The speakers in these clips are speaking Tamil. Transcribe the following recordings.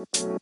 அனைவருக்கும்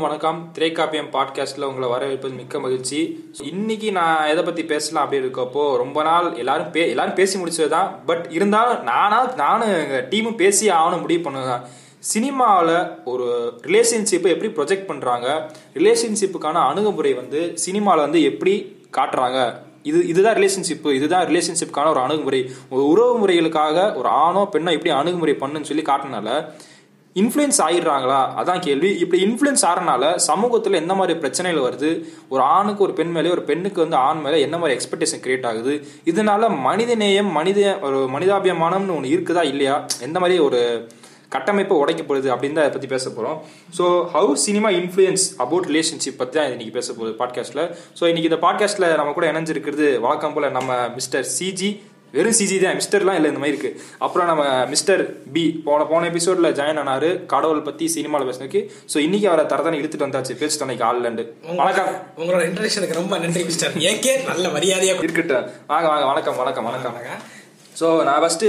வணக்கம். திரைக்காப்பியம் பாட்காஸ்ட்ல உங்களை வரவேற்பது மிக்க மகிழ்ச்சி. இன்னைக்கு நான் எதை பத்தி பேசலாம் அப்படி இருக்கப்போ ரொம்ப நாள் எல்லாரும் பே எல்லாரும் பேசி முடிச்சதுதான். பட் இருந்தாலும் நானா நானும் எங்க டீமும் பேசி ஆகணும் முடிவு பண்ணுவேன் சினிமாவில் ஒரு ரிலேஷன்ஷிப்பை எப்படி ப்ரொஜெக்ட் பண்ணுறாங்க ரிலேஷன்ஷிப்புக்கான அணுகுமுறை வந்து சினிமாவில் வந்து எப்படி காட்டுறாங்க? இது இதுதான் ரிலேஷன்ஷிப்பு இதுதான் ரிலேஷன்ஷிப்கான ஒரு அணுகுமுறை. ஒரு உறவு முறைகளுக்காக ஒரு ஆணோ பெண்ணோ எப்படி அணுகுமுறை பண்ணுன்னு சொல்லி காட்டினால இன்ஃப்ளூயன்ஸ் ஆயிடுறாங்களா? அதான் கேள்வி. இப்படி இன்ஃப்ளூயன்ஸ் ஆகிறனால சமூகத்தில் எந்த மாதிரி பிரச்சனைகள் வருது? ஒரு ஆணுக்கு ஒரு பெண் மேலே ஒரு பெண்ணுக்கு வந்து ஆண் மேலே என்ன மாதிரி எக்ஸ்பெக்டேஷன் கிரியேட் ஆகுது? இதனால மனித நேயம் மனித ஒரு மனிதாபிமானம்னு ஒன்று இருக்குதா? இல்லையா? எந்த மாதிரி ஒரு கட்டமைப்பு உடைக்கப்படுது அப்படின்னு தான் அதை பற்றி பேச போகிறோம் so how cinema influence about relationship பற்றி தான் இன்னைக்கு பேச போகுது பாட்காஸ்ட்டில் ஸோ இன்னைக்கு இந்த பாட்காஸ்ட்டில் நம்ம கூட இணைஞ்சிருக்கிறது வழக்கம் போல் நம்ம மிஸ்டர் சிஜி வெறும் சிஜி தான் மிஸ்டர்லாம் இல்லை இந்த மாதிரி இருக்கு. அப்புறம் நம்ம மிஸ்டர் பி போன போன எபிசோட்ல ஜாயின் ஆனாரு கடவுள் பத்தி சினிமாவில் பேசினதுக்கு. ஸோ இன்னைக்கு அவரை தரதானே இழுத்துட்டு வந்தாச்சு பேச்சு தன்னைக்கு ஆள்லண்டு. வணக்கம். உங்களோட இன்ட்ரடக்ஷனுக்கு ரொம்ப நன்றி மிஸ்டர் ஏகே நல்ல மரியாதையா இருக்கட்டும். வாங்க வாங்க வணக்கம் வணக்கம் வணக்கம். வணக்கம். ஸோ நான் ஃபஸ்ட்டு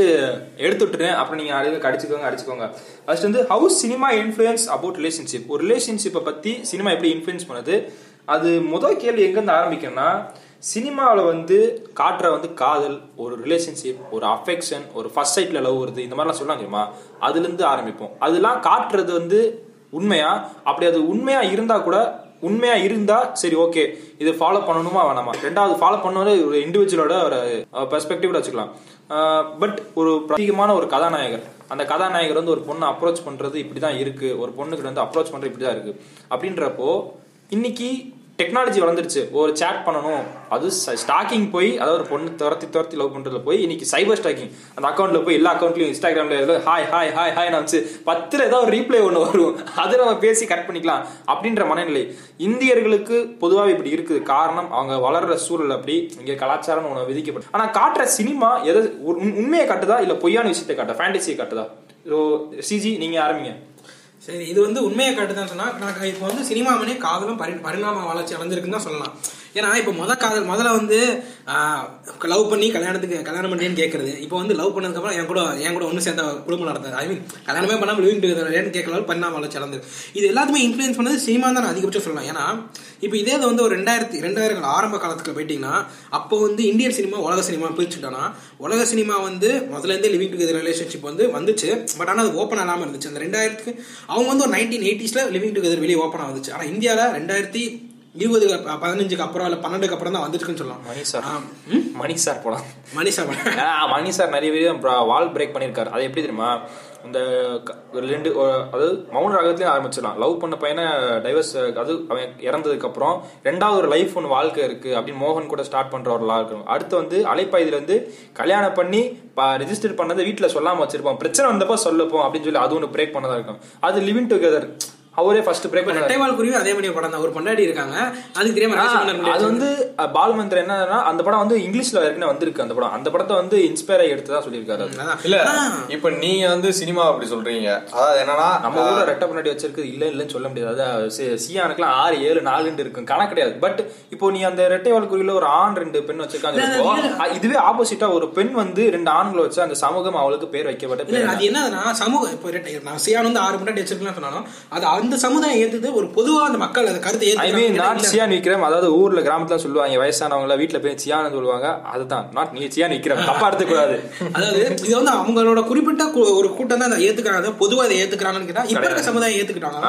எடுத்து விட்டுறேன் அப்புறம் நீங்கள் அடிக்க அடிச்சுக்கோங்க அடிச்சுக்கோங்க. ஃபர்ஸ்ட் வந்து how cinema influence about relationship ஒரு ரிலேஷன்ஷிப்பை பற்றி சினிமா எப்படி இன்ஃப்ளூயன்ஸ் பண்ணுது? அது முதல் கேள்வி எங்கேருந்து ஆரம்பிக்கணும்னா சினிமாவில் வந்து காட்டுற வந்து காதல் ஒரு ரிலேஷன்ஷிப் ஒரு அஃபெக்ஷன் ஒரு ஃபர்ஸ்ட் சைட்டில் லவ் வருது இந்த மாதிரிலாம் சொல்லலாம் தெரியுமா? அதுலேருந்து ஆரம்பிப்போம். அதெல்லாம் காட்டுறது வந்து உண்மையா? அப்படி அது உண்மையா இருந்தா கூட உண்மையா இருந்தா சரி ஓகே இது ஃபாலோ பண்ணணுமா வேணாமா? ரெண்டாவது ஃபாலோ பண்ணது ஒரு இண்டிவிஜுவலோட ஒரு பெர்ஸ்பெக்டிவ்ல வச்சுக்கலாம். பட் ஒரு பிரத்யேகமான ஒரு கதாநாயகர். அந்த கதாநாயகர் வந்து ஒரு பொண்ணை அப்ரோச் பண்றது இப்படிதான் இருக்கு. ஒரு பொண்ணுக்கு வந்து அப்ரோச் பண்றது இப்படிதான் இருக்கு. அப்படின்றப்போ இன்னைக்கு டெக்னாலஜி வளர்ந்துருச்சு ஒரு சேட் பண்ணணும். அது ஸ்டாக்கிங் போய் அதாவது ஒரு பொண்ணு துரத்தி துரத்தி லவ் பண்ணுறதுல போய் இன்னைக்கு சைபர் ஸ்டாக்கிங் அந்த அக்கௌண்ட்ல போய் எல்லா அக்கௌண்ட்லயும் இன்ஸ்டாகிராம்ல ஏதோ ஹாய் ஹாய் ஹாய் ஹாய் வந்து பத்துல ஏதாவது ஒரு ரீப்ளை ஒன்று வரும். அதை நம்ம பேசி கட் பண்ணிக்கலாம் அப்படின்ற மனநிலை. இந்தியர்களுக்கு பொதுவாக இப்படி இருக்குது. காரணம் அவங்க வளர்ற சூழல் அப்படி இங்கே கலாச்சாரம் ஒன்று விதிக்கப்படும் ஆனால் காட்டுற சினிமா எதை உண்- உண்மையை காட்டுதா? இல்லை பொய்யான விஷயத்தை காட்டுதா? ஃபேண்டசியை காட்டுதா? ஸோ சிஜி நீங்கள் ஆரம்பிங்க. சரி இது வந்து உண்மையை காட்டுதான் சொன்னா நான் இப்போ வந்து சினிமாவினே காதலும் பரி பரிணாம வளர்ச்சி அடைஞ்சிருக்குன்னு தான் சொல்லலாம். ஏன்னா இப்போ முத காதல் முதல்ல வந்து லவ் பண்ணி கல்யாணத்துக்கு கல்யாணம் பண்ணேன்னு கேட்கறது இப்போ வந்து லவ் பண்ணதுக்கப்புறம் என் கூட என் கூட ஒன்று சேர்ந்த குடும்பம் நடந்தது ஐ மீன் கல்யாணமே பண்ணாமல் லிவிங் டுகெதர் கேட்கலாம் பண்ணாமல் சிறந்தது இது எல்லாத்துமே இன்ஃப்ளூயன்ஸ் பண்ணது சினிமா தான் நான் அதிகபட்சம் சொல்லலாம் ஏன்னா இப்போ இதே இது வந்து ஒரு ரெண்டாயிரத்தி ரெண்டாயிரங்கள் ஆரம்ப காலத்துக்கு போயிட்டீங்கன்னா அப்போ வந்து இந்தியன் சினிமா உலக சினிமா பிரிச்சுட்டோன்னா உலக சினிமா வந்து முதல்ல இருந்தே லிவிங் டுகெதர் ரிலேஷன்ஷிப் வந்து வந்துச்சு. பட் ஆனால் அது ஓப்பன் ஆகாமல் இருந்துச்சு. அந்த ரெண்டாயிரத்துக்கு அவங்க வந்து ஒரு நைன்டீன் எயிட்டிஸில் லிவிங் டுகெதர் வெளியே ஓப்பன் ஆகுச்சு ஆனால் இந்தியாவில் ரெண்டாயிரத்தி இருபது பதினஞ்சுக்கு அப்புறம் இல்லை பன்னெண்டுக்கு அப்புறம் தான் வந்துருக்குன்னு சொல்லலாம். மணி சார். மணி சார் போலாம். மனிஷா ஆ, மணி சார் நிறைய பேர் வால் பிரேக் பண்ணியிருக்காரு அது எப்படி தெரியுமா? இந்த ரெண்டு அதாவது மௌன ராகத்துலயும் ஆரம்பிச்சிடலாம். லவ் பண்ண பையனை டைவர்ஸ் அது அவன் இறந்ததுக்கு அப்புறம் ரெண்டாவது ஒரு லைஃப் ஒன்று வாழ்க்கை இருக்கு அப்படின்னு மோகன் கூட ஸ்டார்ட் பண்ற ஒரு லா இருக்கும் அடுத்து வந்து அலைப்பாயுதுல இருந்து கல்யாணம் பண்ணி ரெஜிஸ்டர் பண்ணதை வீட்டில் சொல்லாம வச்சிருப்போம். பிரச்சனை வந்தப்போ சொல்லப்போம் அப்படின்னு சொல்லி அது ஒன்று பிரேக் பண்ணதா இருக்கும். அது லிவிங் டுகெதர் அவரே ஃபர்ஸ்ட் பிரேக் பண்ண ரெட்டைவால் குருவி அதே மாதிரி படம் தான். ஒரு பொண்டாடி இருக்காங்க. அதுக்கு தெரியாம அது. வந்து அஹ், பாலுமந்திரன் என்னன்னா அந்த படம் வந்து இங்கிலீஷ்ல ஏற்கனவே வந்திருக்கு அந்த படம். அந்த படத்தை வந்து இன்ஸ்பயர் ஆகி எடுத்ததா சொல்லியிருக்காரு அது. அதான். இல்ல இப்ப நீங்க வந்து சினிமா அப்படி சொல்றீங்க. அதாவது என்னன்னா நம்ம ஊர்ல ரெட்டை பண்ணாடி வச்சிருக்கு இல்ல இல்லன்னு சொல்ல முடியாது. அதாவது சியானுக்குலாம் ஆறு ஏழு நாலுன்னு இருக்கும். கணக்கு கிடையாது. பட் இப்போ நீ அந்த ரெட்டை வாழ்க்கையில ஒரு ஆண் ரெண்டு பெண் வச்சிருக்காங்க இதுவே ஆப்போசிட்டா ஒரு பெண் வந்து ரெண்டு ஆண்களை வச்சு அந்த சமூகம் அவளுக்கு பேர் வைக்கப்பட்ட அது என்னதுன்னா சமூகம் இப்போ ரெட்டை- நான் சியான் வந்து ஆறு முன்னாடி வச்சிருக்கலாம் சொன்னாலும் அது அந்த சமுதாயம் ஏத்துது ஒரு பொதுவா அந்த மக்கள் அந்த கருத்தை I mean not. Chiyaan Vikram அதாவது ஊர்ல கிராமத்துல சொல்லுவாங்க வயசானவங்கள வீட்டுல போய் சியான்னு சொல்லுவாங்க அதுதான் நாட் நீ சியான் விக்ரம் தப்பா எடுத்துக்க கூடாது அதாவது இது வந்து அவங்களோட குறிப்பிட்ட ஒரு கூட்டம் தான் அதை ஏத்துக்கிறாங்க பொதுவா இதை ஏத்துக்கிறாங்கன்னு கேட்டா இப்ப இருக்க சமுதாயம் ஏத்துக்கிட்டாங்க.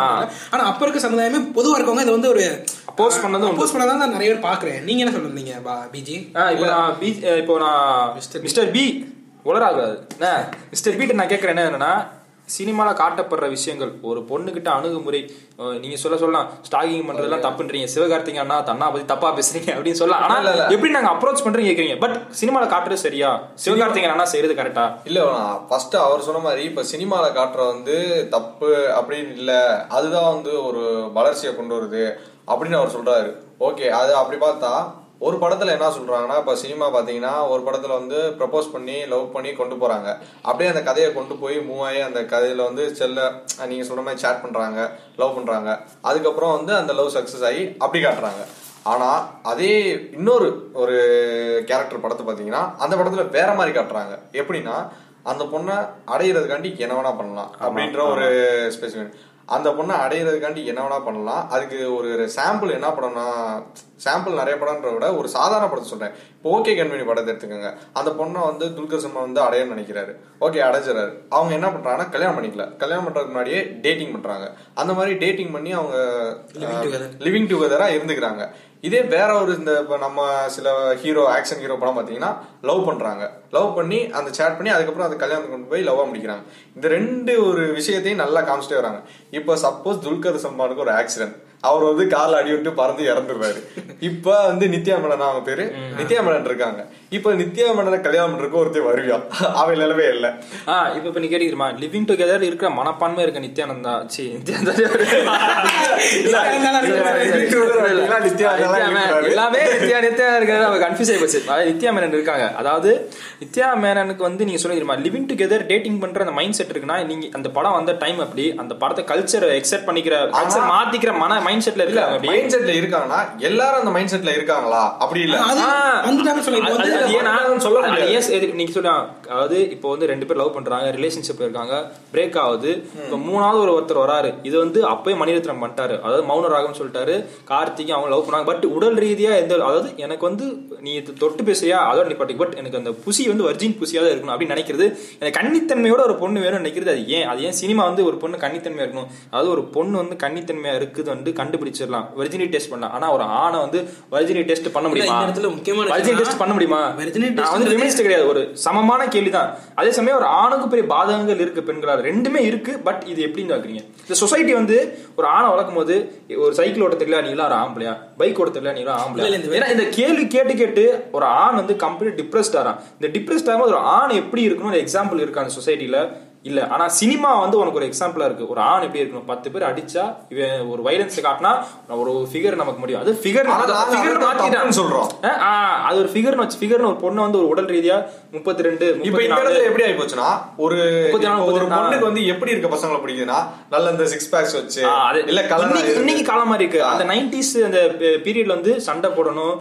ஆனா அப்ப இருக்க சமுதாயமே பொதுவா இருக்கவங்க இதை வந்து ஒரு அப்போஸ் பண்ணதும். அப்போஸ் பண்ணதான் நான் நிறைய பேர் பாக்குறேன் நீங்க என்ன சொல்றீங்க பிஜி? ஆ, இப்போ நான் பி இப்போ நான் மிஸ்டர் பி உளராகாது மிஸ்டர் பி நான் கேட்கறேன் என்ன என்னன்னா சினிமால காட்டப்படுற விஷயங்கள். ஒரு பொண்ணுகிட்ட அணுகுமுறை அஹ், நீங்க சொல்ல சொல்லலாம் ஸ்டாகிங் பண்றதெல்லாம் தப்புன்றீங்க. சிவகார்த்திகை அண்ணா தன்னா பத்தி தப்பா பேசுறீங்க அப்படின்னு சொல்லலாம். ஆனா இல்ல, இல்ல. எப்படி நாங்க அப்ரோச் பண்றீங்க கேக்குறீங்க. பட் சினிமால காட்டுறது சரியா? சிவகார்த்திகை அண்ணா செய்யறது கரெக்டா இல்ல ஃபர்ஸ்ட் அவர் சொன்ன மாதிரி இப்ப சினிமால காட்டுற வந்து தப்பு அப்படின்னு இல்ல அதுதான் வந்து ஒரு வளர்ச்சியை கொண்டு வருது அப்படின்னு அவர் சொல்றாரு. ஓகே அது அப்படி பார்த்தா ஒரு படத்துல என்ன சொல்றாங்கன்னா இப்ப சினிமா பாத்தீங்கன்னா ஒரு படத்துல வந்து ப்ரப்போஸ் பண்ணி லவ் பண்ணி கொண்டு போறாங்க. அப்படியே அந்த கதையை கொண்டு போய் மூவ் ஆகி அந்த கதையில வந்து செல்ல நீங்க சொல்ற மாதிரி சேட் பண்றாங்க லவ் பண்றாங்க. அதுக்கப்புறம் வந்து அந்த லவ் சக்சஸ் ஆகி அப்படி காட்டுறாங்க. ஆனா அதே இன்னொரு ஒரு கேரக்டர் படத்தை பாத்தீங்கன்னா அந்த படத்துல வேற மாதிரி காட்டுறாங்க. எப்படின்னா அந்த பொண்ணை அடையிறதுக்காண்டி என்ன வேணா பண்ணலாம் அப்படின்ற ஒரு ஸ்பெசிஃபிக் அந்த பொண்ணை அடையிறதுக்காண்டி என்ன வேணா பண்ணலாம். அதுக்கு ஒரு சாம்பிள் என்ன படம்னா சாம்பிள் நிறைய படம்ன்ற விட ஒரு சாதாரண படத்தை சொல்றேன். இப்போ ஓகே கண்மணி படத்தை எடுத்துக்கோங்க. அந்த பொண்ணை வந்து துல்கர் சல்மான் வந்து அடையணும்னு நினைக்கிறாரு. ஓகே அடைஞ்சிடறாரு. அவங்க என்ன பண்றாங்கன்னா கல்யாணம் பண்ணிக்கல. கல்யாணம் பண்றதுக்கு முன்னாடியே டேட்டிங் பண்றாங்க. அந்த மாதிரி டேட்டிங் பண்ணி அவங்க. லிவிங் டுகெதரா இருந்துக்கிறாங்க. இதே வேற ஒரு இந்த இப்போ நம்ம சில ஹீரோ ஆக்ஷன் ஹீரோ படம் பார்த்தீங்கன்னா லவ் பண்ணுறாங்க லவ் பண்ணி அந்த சேட் பண்ணி அதுக்கப்புறம் அது கல்யாணம் கொண்டு போய் லவ்வாக முடிக்கிறாங்க. இந்த ரெண்டு ஒரு விஷயத்தையும் நல்லா காமிச்சிட்டே வராங்க. இப்போ சப்போஸ் துல்கர் சம்பானுக்கு ஒரு ஆக்சிடென்ட் அவர் வந்து கால அடி விட்டு பறந்து இறந்துருவாரு இப்ப வந்து நித்யா மேனன் அவங்க பேரு? நித்யா மேனன் இருக்காங்க. இப்ப நித்யா மேனனை கல்யாணம் பண்றதுக்கு ஒருத்தர் வருவியா அவன் நிலவே இல்ல. ஆ இப்ப இப்ப நீ கேட்டீங்கம்மா லிவிங் டுகெதர் இருக்கிற மனப்பான்மை இருக்க நித்யானந்தா சி. எல்லாமே நித்யா நித்யா இருக்கிறது அவ கன்ஃபியூஸ் ஆகி போச்சு. அதாவது நித்யா மேனன் இருக்காங்க. அதாவது நித்யா மேனனுக்கு வந்து நீங்க சொல்லிருமா லிவிங் டுகெதர் டேட்டிங் பண்ற அந்த மைண்ட் செட் இருக்குன்னா நீங்க அந்த படம் வந்த டைம் அப்படி அந்த படத்தை கல்ச்சர் எக்ஸெப்ட் பண்ணிக்கிற கல்ச்சர் மாத்திக்கிற மன மைண்ட் செட்ல இல்ல இருக்காங்க. மைண்ட் செட்ல இருக்காங்கன்னா எல்லாரும் அந்த மைண்ட் செட்ல இருக்காங்களா? அப்படி இல்ல. அது ஆ. வந்துட்டாங்க சொல்ல எதுக்கு நீங்க சொல்ல அதாவது இப்போ வந்து ரெண்டு பேர் லவ் பண்றாங்க ரிலேஷன்ஷிப்ல இருக்காங்க பிரேக் ஆகுது. இப்போ மூணாவது ஒரு ஒருத்தர் வராரு. இது வந்து அப்பயே மணிரத்னம் பண்ணிட்டாரு. அதாவது மௌன ராகம் சொல்லிட்டாரு. கார்த்திக் அவங்க லவ் பண்ணாங்க பட் உடல் ரீதியா எந்த அதாவது எனக்கு வந்து நீ தொட்டு பேசுறியா? அதோட நிப்பாட்டி பட் எனக்கு அந்த புசி வந்து வர்ஜின் புசியா தான் இருக்கணும் அப்படின்னு நினைக்கிறது. எனக்கு கன்னித்தன்மையோட ஒரு பொண்ணு வேணும்னு நினைக்கிறது. அது ஏன் அது ஏன் சினிமா வந்து ஒரு பொண்ணு கன்னித்தன்மையா இருக்கணும்? அதாவது ஒரு பொண்ணு வந்து கன்னித்தன்மையா இருக்குது வந்து கண்டுபிடிச்சிடலாம். வெர்ஜினி டெஸ்ட் பண்ணலாம். ஆனா ஒரு ஆணை வந்து வெர்ஜினி டெஸ்ட் பண்ண முடியுமா? இடத்துல முக்கியமான வெர்ஜினி டெஸ்ட் பண்ண முடியுமா? நான் வந்து கிடையாது. ஒரு சமமான கேள்விதான். அதே சமயம் ஒரு ஆணுக்கு பெரிய பாதகங்கள் இருக்கு பெண்களால். ரெண்டுமே இருக்கு பட் இது எப்படின்னு பாக்குறீங்க? இந்த சொசைட்டி வந்து ஒரு ஆணை வளர்க்கும் போது ஒரு சைக்கிள் ஓட்ட தெரியல நீ எல்லாம் ஒரு ஆம்பளையா? பைக் ஓட்ட தெரியல நீ எல்லாம் ஆம்பளையா? இல்ல, இந்த ஏன்னா இந்த கேள்வி கேட்டு கேட்டு ஒரு ஆண் வந்து கம்ப்ளீட் டிப்ரெஸ்ட் ஆறான். இந்த டிப்ரெஸ்ட் ஆகும்போது ஒரு ஆண் எப்படி இருக்கணும் ஒரு எக்ஸாம்பிள் இருக்கு அந்த சொசைட்டில இல்ல ஆனா சினிமா வந்து உனக்கு ஒரு எக்ஸாம்பிளா இருக்கு. ஒரு ஆண் எப்படி இருக்கணும்? பத்து பேர் அடிச்சா இவன் ஒரு வைலன்ஸ் காட்டினா ஒரு ஃபிகர் நமக்கு முடியும். அது ஃபிகர் ஃபிகர் அதை ஆ, அது ஒரு ஃபிகர்னு வச்சு ஃபிகர்னு ஒரு பொண்ணு வந்து ஒரு உடல் ரீதியா முப்பத்தி ரெண்டு இப்ப இந்த இடத்துல எப்படி ஆயி போச்சுன்னா ஒரு ஒரு. பொண்ணுக்கு வந்து எப்படி இருக்க பசங்களை பிடிக்குதுன்னா நல்ல இந்த சிக்ஸ் பேக்ஸ் வச்சு இல்ல கலர் இன்னைக்கு காலம் இருக்கு. அந்த நைன்டிஸ் அந்த பீரியட்ல வந்து சண்டை போடணும்.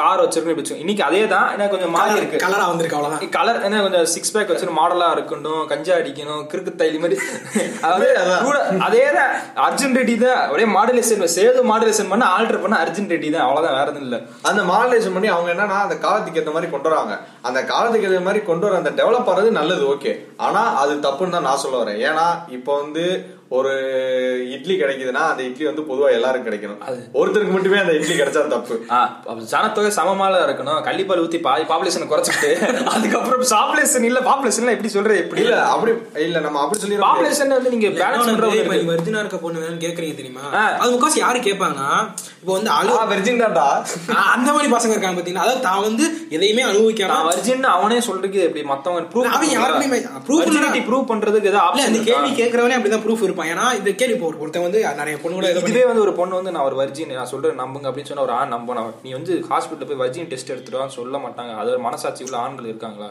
கார் வச்சிருக்கணும் இப்படி. இன்னைக்கு அதே தான் என்ன கொஞ்சம் மாறி இருக்கு. கலரா வந்திருக்கு அவ்வளவுதான். கலர் என்ன கொஞ்சம் சிக்ஸ் பேக் வச்சு மாடலா இருக்கணும் கஞ்சா அடிக்கணும் கிறுக்கு தைலி மாதிரி. அதாவது. கூட அதே தான் அர்ஜுன் ரெட்டி தான் ஒரே மாடுலேஷன் சேது மாடுலேஷன் பண்ண ஆல்டர் பண்ண அர்ஜுன் ரெட்டி தான். அவ்வளவுதான் வேற எதுவும் இல்ல. அந்த மாடலேஷன் பண்ணி அவங்க என்னன்னா அந்த காலத்துக்கு ஏத்த மாதிரி கொண்டு வராங்க. அந்த காலத்துக்கு ஏத்த மாதிரி கொண்டு வர அந்த டெவலப் ஆறது நல்லது ஓகே ஆனா அது தப்புன்னு தான் நான் சொல்ல வரேன். ஏன்னா இப்போ வந்து ஒரு இட்லி கிடைக்குதுன்னா அந்த இட்லி வந்து பொதுவா எல்லாருக்கும் கிடைக்கணும். ஒருத்தருக்கு மட்டுமே அந்த இட்லி கிடைச்சா தப்பு. ஜனத்தொகை சமமால இருக்கணும். கள்ளிப்பால் ஊத்தி பாதி பாப்புலேஷன் குறைச்சிட்டு அதுக்கப்புறம் பாப்புலேஷன் இல்ல பாப்புலேஷன் எப்படி சொல்றது எப்படி? இல்ல அப்படி இல்ல நம்ம அப்படி சொல்லி பாப்புலேஷன் வந்து நீங்க பேலன்ஸ் பண்றவங்க இப்ப இருக்கு. பொண்ணு வேணும்னு கேக்குறீங்க தெரியுமா. அது முக்காசி யாரு கேட்பாங்கன்னா இப்போ வந்து அழு வெர்ஜின் தான்டா. அந்த மாதிரி பசங்க இருக்காங்க பாத்தீங்கன்னா அதாவது தான் வந்து எதையுமே அனுபவிக்காம நான் வர்ஜின் அவனே சொல்றதுக்கு எப்படி? மத்தவங்க ப்ரூவ் அவன் proof இல்லடா. ப்ரூவ் பண்றதுக்கு ஏதாவது கேள்வி கேக்குறவனே அப்படிதான் ப்ரூஃப் இருப்பான் ஏன்னா இந்த கேள்வி இப்போ ஒரு- ஒருத்தன் வந்து நிறைய பொண்ணு கூட இது இதுவே வந்து ஒரு பொண்ணு வந்து நான் ஒரு வர்ஜின் நான் சொல்றேன் நம்புங்க அப்படின்னு சொன்னா ஒரு ஆண் நம்பணும். நீ வந்து ஹாஸ்பிட்டல் போய் வர்ஜின் டெஸ்ட் எடுத்துட்டு சொல்ல மாட்டாங்க. அது ஒரு மனசாட்சி உள்ள ஆண்கள் இருக்காங்களா?